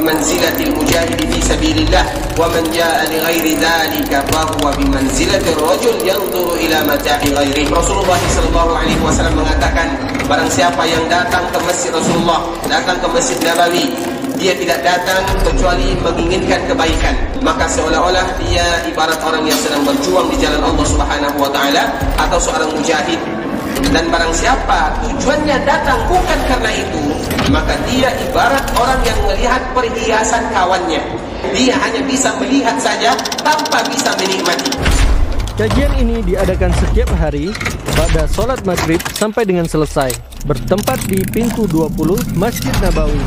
fi sabilillah wa man ja'a li ghairi dhalika rajul ila mata'i ghairi. Rasulullah sallallahu alaihi wasallam mengatakan barang siapa yang datang ke masjid Rasulullah, datang ke masjid Nabawi dia tidak datang kecuali menginginkan kebaikan. Maka seolah-olah dia ibarat orang yang sedang berjuang di jalan Allah Subhanahu wa taala atau seorang mujahid. Dan barang siapa tujuannya datang bukan karena itu maka dia ibarat orang yang melihat perhiasan kawannya. Dia hanya bisa melihat saja tanpa bisa menikmati Kajian ini diadakan setiap hari pada sholat maghrib sampai dengan selesai. Bertempat di pintu 20 Masjid Nabawi.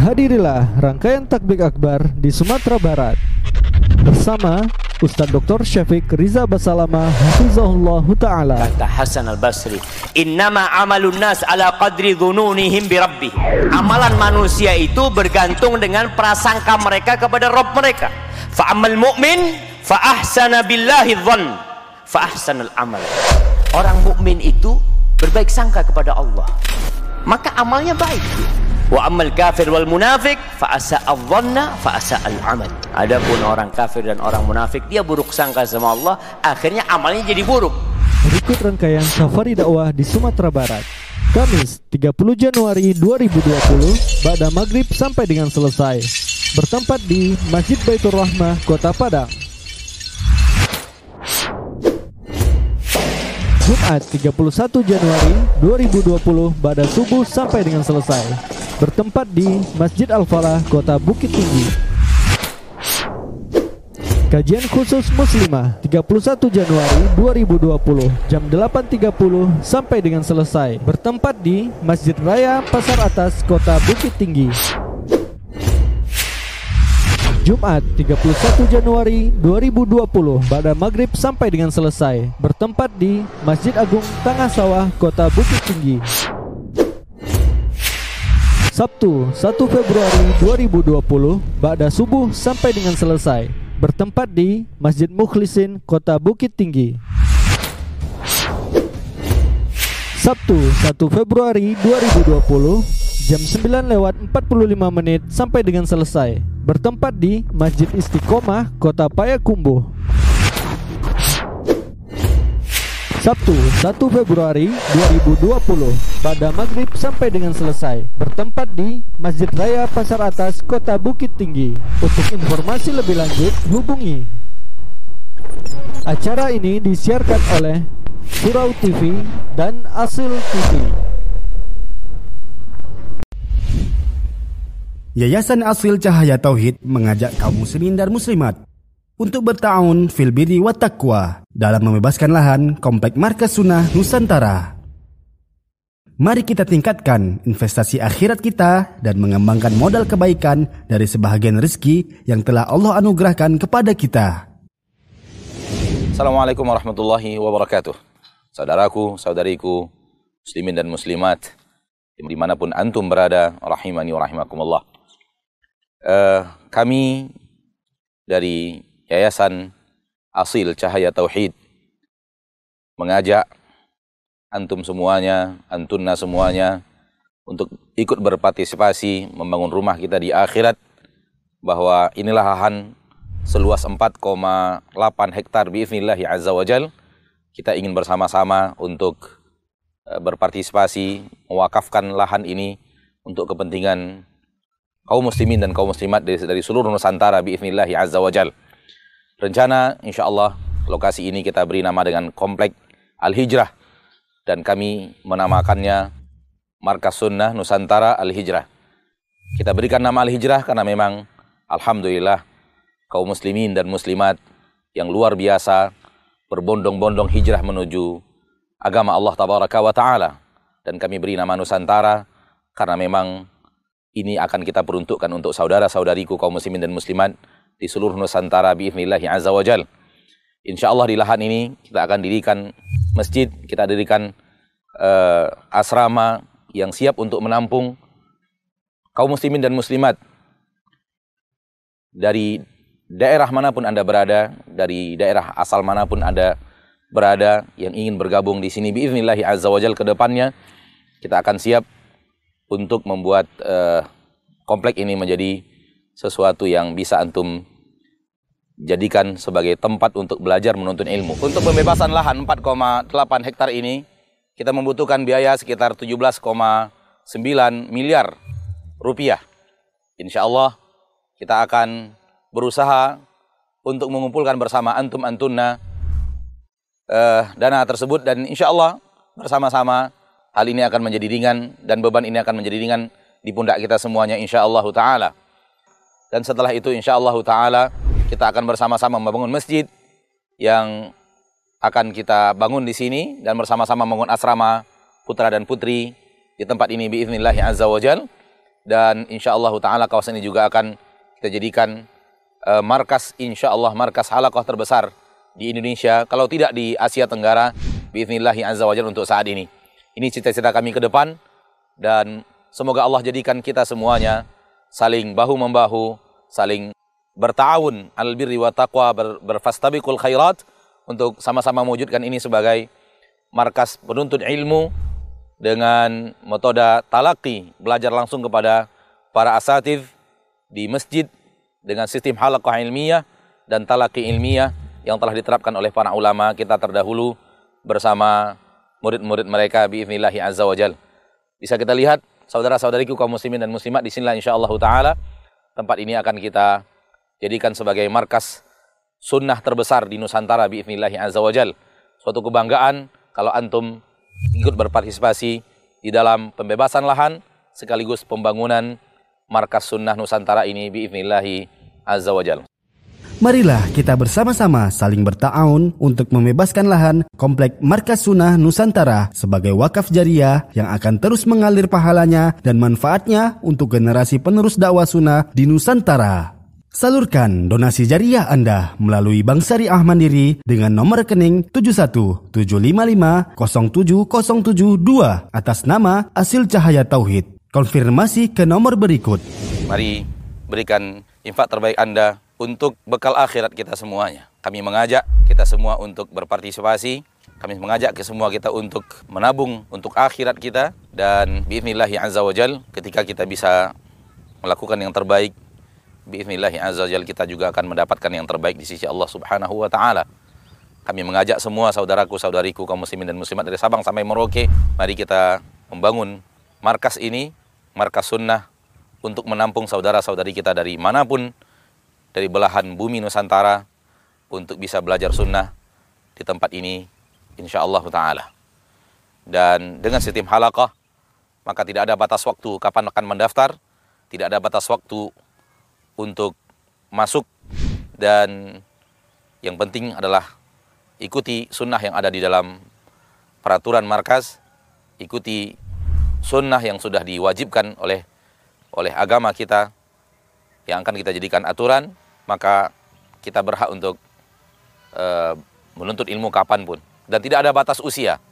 Hadirilah rangkaian takbir akbar di Sumatera Barat. Bersama Ustadz Dr. Syafiq Riza Basalama Hafizahullah Ta'ala. Kata Hasan al-Basri innama amalun nas ala qadri dhununihim bi rabbih. Amalan manusia itu bergantung dengan prasangka mereka kepada Rabb mereka. Fa amal mu'min fa ahsana billahi dhann. Fa ahsanal amal. Orang mukmin itu berbaik sangka kepada Allah. Maka amalnya baik wa amal kafir wal munafik fa asa dhanna fa asa al amal adapun orang kafir dan orang munafik dia buruk sangka sama Allah akhirnya amalnya jadi buruk. Berikut rangkaian safari dakwah di Sumatera Barat Kamis 30 Januari 2020 Ba'da Maghrib sampai dengan selesai. Bertempat di Masjid Baitur Rahmah Kota Padang Jumat 31 Januari 2020 Ba'da Subuh sampai dengan selesai. Bertempat di Masjid Al-Falah Kota Bukit Tinggi. Kajian khusus Muslimah 31 Januari 2020 jam 8.30 sampai dengan selesai. Bertempat di Masjid Raya Pasar Atas Kota Bukit Tinggi Jumat 31 Januari 2020 pada maghrib sampai dengan selesai bertempat di Masjid Agung Tengah Sawah Kota Bukit Tinggi. Sabtu 1 Februari 2020 Ba'da subuh sampai dengan selesai Bertempat di Masjid Mukhlisin Kota Bukit Tinggi. Sabtu 1 Februari 2020 Jam 9 lewat 45 menit sampai dengan selesai. Bertempat di Masjid Istiqomah Kota Payakumbuh. Sabtu 1 Februari 2020 pada maghrib sampai dengan selesai. Bertempat di Masjid Raya Pasar Atas Kota Bukit Tinggi. Untuk informasi lebih lanjut hubungi. Acara ini disiarkan oleh Surau TV dan Asil TV Yayasan Asil Cahaya Tauhid mengajak kaum muslimin dan muslimat untuk bertahun fil birri wa taqwa dalam membebaskan lahan komplek Markas Sunnah Nusantara. Mari kita tingkatkan investasi akhirat kita dan mengembangkan modal kebaikan dari sebahagian rezeki yang telah Allah anugerahkan kepada kita. Assalamualaikum warahmatullahi wabarakatuh. Saudaraku, saudariku, muslimin dan muslimat, di mana pun antum berada, rahimani wa rahimakumullah. Uh, kami dari Yayasan Asil Cahaya Tauhid mengajak antum semuanya, antunna semuanya untuk ikut berpartisipasi membangun rumah kita di akhirat bahwa inilah lahan seluas 4,8 hektar biiznillahi azza wajal. Kita ingin bersama-sama untuk eh, berpartisipasi mewakafkan lahan ini untuk kepentingan kaum muslimin dan kaum muslimat dari, dari seluruh Nusantara biiznillahi azza wajal. Rencana insya Allah lokasi ini kita beri nama dengan Komplek Al-Hijrah dan kami menamakannya Markas Sunnah Nusantara Al-Hijrah. Kita berikan nama Al-Hijrah karena memang Alhamdulillah kaum muslimin dan muslimat yang luar biasa berbondong-bondong hijrah menuju agama Allah Tabaraka wa Ta'ala. Dan kami beri nama Nusantara karena memang ini akan kita peruntukkan untuk saudara-saudariku kaum muslimin dan muslimat di seluruh Nusantara biiznillahi azza wajal. Insyaallah di lahan ini kita akan dirikan masjid, kita dirikan uh, asrama yang siap untuk menampung kaum muslimin dan muslimat dari daerah mana pun Anda berada, dari daerah asal mana pun Anda berada yang ingin bergabung di sini biiznillahi azza wajal ke depannya kita akan siap untuk membuat uh, komplek ini menjadi sesuatu yang bisa antum jadikan sebagai tempat untuk belajar menuntun ilmu. Untuk pembebasan lahan 4,8 hektar ini, kita membutuhkan biaya sekitar 17,9 miliar rupiah. Insya Allah kita akan berusaha untuk mengumpulkan bersama antum antunna uh, dana tersebut dan insya Allah bersama-sama hal ini akan menjadi ringan dan beban ini akan menjadi ringan di pundak kita semuanya insya Allah taala. Dan setelah itu insya Allah taala kita akan bersama-sama membangun masjid yang akan kita bangun di sini dan bersama-sama membangun asrama putra dan putri di tempat ini biiznillah azza wajal dan insyaallah taala kawasan ini juga akan kita jadikan uh, markas insyaallah markas halaqah terbesar di Indonesia kalau tidak di Asia Tenggara biiznillah azza wajal untuk saat ini. Ini cita-cita kami ke depan. Dan semoga Allah jadikan kita semuanya saling bahu membahu, saling bertawun al birri wa taqwa ber, berfastabiqul khairat untuk sama-sama mewujudkan ini sebagai markas penuntut ilmu dengan metode talaki belajar langsung kepada para asatif di masjid dengan sistem halaqah ilmiah dan talaki ilmiah yang telah diterapkan oleh para ulama kita terdahulu bersama murid-murid mereka biiznillahi azza wajal. Bisa kita lihat saudara-saudariku kaum muslimin dan muslimat di sinilah insyaallah taala tempat ini akan kita jadikan sebagai markas sunnah terbesar di Nusantara biiznillahi azza wajal. Suatu kebanggaan kalau antum ikut berpartisipasi di dalam pembebasan lahan sekaligus pembangunan markas sunnah Nusantara ini biiznillahi azza wajal. Marilah kita bersama-sama saling bertaun untuk membebaskan lahan komplek Markas Sunnah Nusantara sebagai wakaf jariah yang akan terus mengalir pahalanya dan manfaatnya untuk generasi penerus dakwah sunnah di Nusantara. Salurkan donasi jariah Anda melalui Bank Syariah Mandiri dengan nomor rekening 7175507072 atas nama Asil Cahaya Tauhid. Konfirmasi ke nomor berikut. Mari berikan infak terbaik Anda untuk bekal akhirat kita semuanya. Kami mengajak kita semua untuk berpartisipasi. Kami mengajak ke semua kita untuk menabung untuk akhirat kita dan biiznillahi azza wajal ketika kita bisa melakukan yang terbaik biiznillahi azza wajal kita juga akan mendapatkan yang terbaik di sisi Allah Subhanahu wa taala. kami mengajak semua saudaraku, saudariku, kaum muslimin dan muslimat dari Sabang sampai Merauke, mari kita membangun markas ini, markas sunnah untuk menampung saudara-saudari kita dari mana pun, dari belahan bumi Nusantara, untuk bisa belajar sunnah di tempat ini, insya Allah Ta'ala. Dan dengan sistem halakah, maka tidak ada batas waktu kapan akan mendaftar, tidak ada batas waktu untuk masuk, dan yang penting adalah ikuti sunnah yang ada di dalam peraturan markas, ikuti sunnah yang sudah diwajibkan oleh oleh agama kita yang akan kita jadikan aturan, maka kita berhak untuk uh, menuntut ilmu kapan pun. Dan tidak ada batas usia.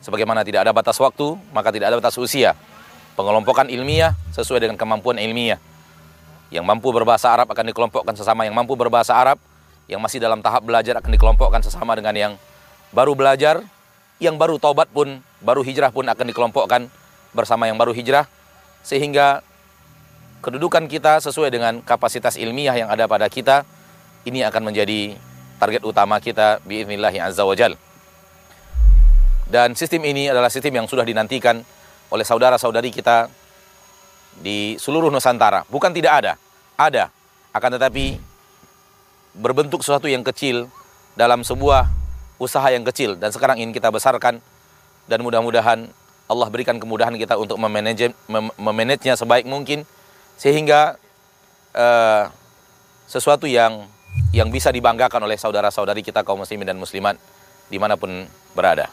Sebagaimana tidak ada batas waktu, maka tidak ada batas usia. Pengelompokan ilmiah sesuai dengan kemampuan ilmiah. Yang mampu berbahasa Arab akan dikelompokkan sesama yang mampu berbahasa Arab, yang masih dalam tahap belajar akan dikelompokkan sesama dengan yang baru belajar, yang baru taubat pun, baru hijrah pun akan dikelompokkan bersama yang baru hijrah, sehingga kedudukan kita sesuai dengan kapasitas ilmiah yang ada pada kita, ini akan menjadi target utama kita biiznillahi azza wajal. Dan sistem ini adalah sistem yang sudah dinantikan oleh saudara-saudari kita di seluruh Nusantara. Bukan tidak ada, ada. Akan tetapi berbentuk sesuatu yang kecil dalam sebuah usaha yang kecil dan sekarang ingin kita besarkan dan mudah-mudahan Allah berikan kemudahan kita untuk memanage memanagenya sebaik mungkin sehingga uh, sesuatu yang yang bisa dibanggakan oleh saudara-saudari kita kaum muslimin dan muslimat di mana pun berada.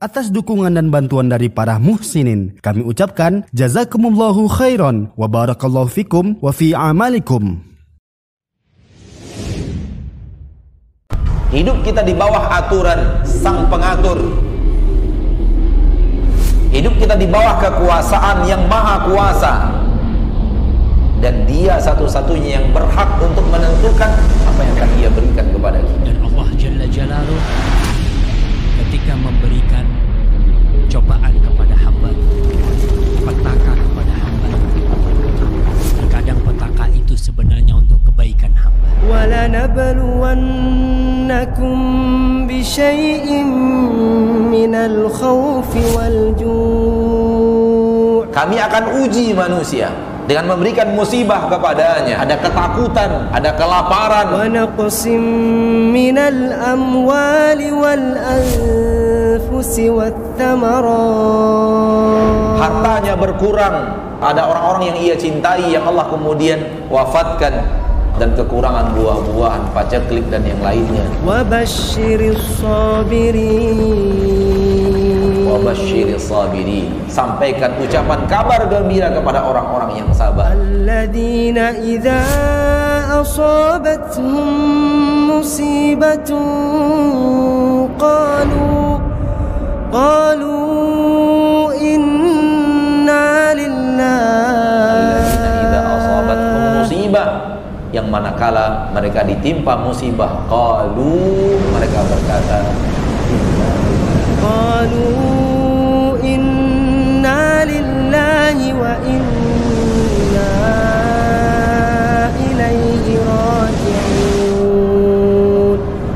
Atas dukungan dan bantuan dari para muhsinin, kami ucapkan jazakumullahu khairan wa barakallahu fikum wa fi amalikum. Hidup kita di bawah aturan sang pengatur. Hidup kita di bawah kekuasaan yang maha kuasa. Dan dia satu-satunya yang berhak untuk menentukan apa yang akan dia berikan kepada kita. Dan Allah Jalla Jalaluh ketika memberikan cobaan kepada hamba, sebenarnya untuk kebaikan hamba. ولنبلونكم بشيء من الخوف والجوع Kami akan uji manusia dengan memberikan musibah kepadanya. Ada ketakutan. Ada kelaparan. Minal amwali wal hartanya berkurang. Ada orang-orang yang ia cintai yang Allah kemudian wafatkan dan kekurangan buah-buahan pacar, paceklik dan yang lainnya. Sabirin wa basyiri sabirin. Sampaikan ucapan kabar gembira kepada orang-orang yang sabar. Alladzina idza asabatuhum musibatun qalu qalu inna lillahi. Idza asabatuhum musibah yang manakala mereka ditimpa musibah qalu mereka berkata qalu لله وإنا إليه راجعون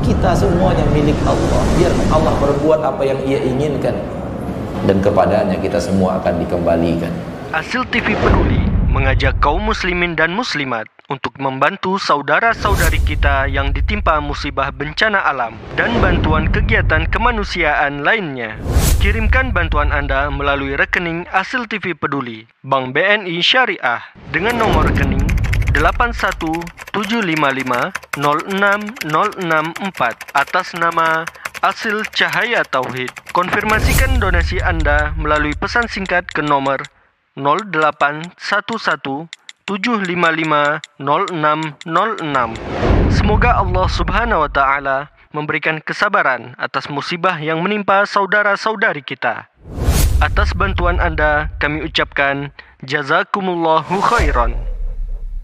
kita semuanya milik Allah biar Allah berbuat apa yang ia inginkan dan kepadanya kita semua akan dikembalikan Asil TV Peduli mengajak kaum muslimin dan muslimat untuk membantu saudara-saudari kita yang ditimpa musibah bencana alam dan bantuan kegiatan kemanusiaan lainnya. Kirimkan bantuan Anda melalui rekening Asil TV Peduli, Bank BNI Syariah dengan nomor rekening 8175506064 atas nama Asil Cahaya Tauhid. Konfirmasikan donasi Anda melalui pesan singkat ke nomor 0811 755 0606. Semoga Allah Subhanahu wa taala memberikan kesabaran atas musibah yang menimpa saudara-saudari kita. Atas bantuan Anda kami ucapkan jazakumullahu khairan.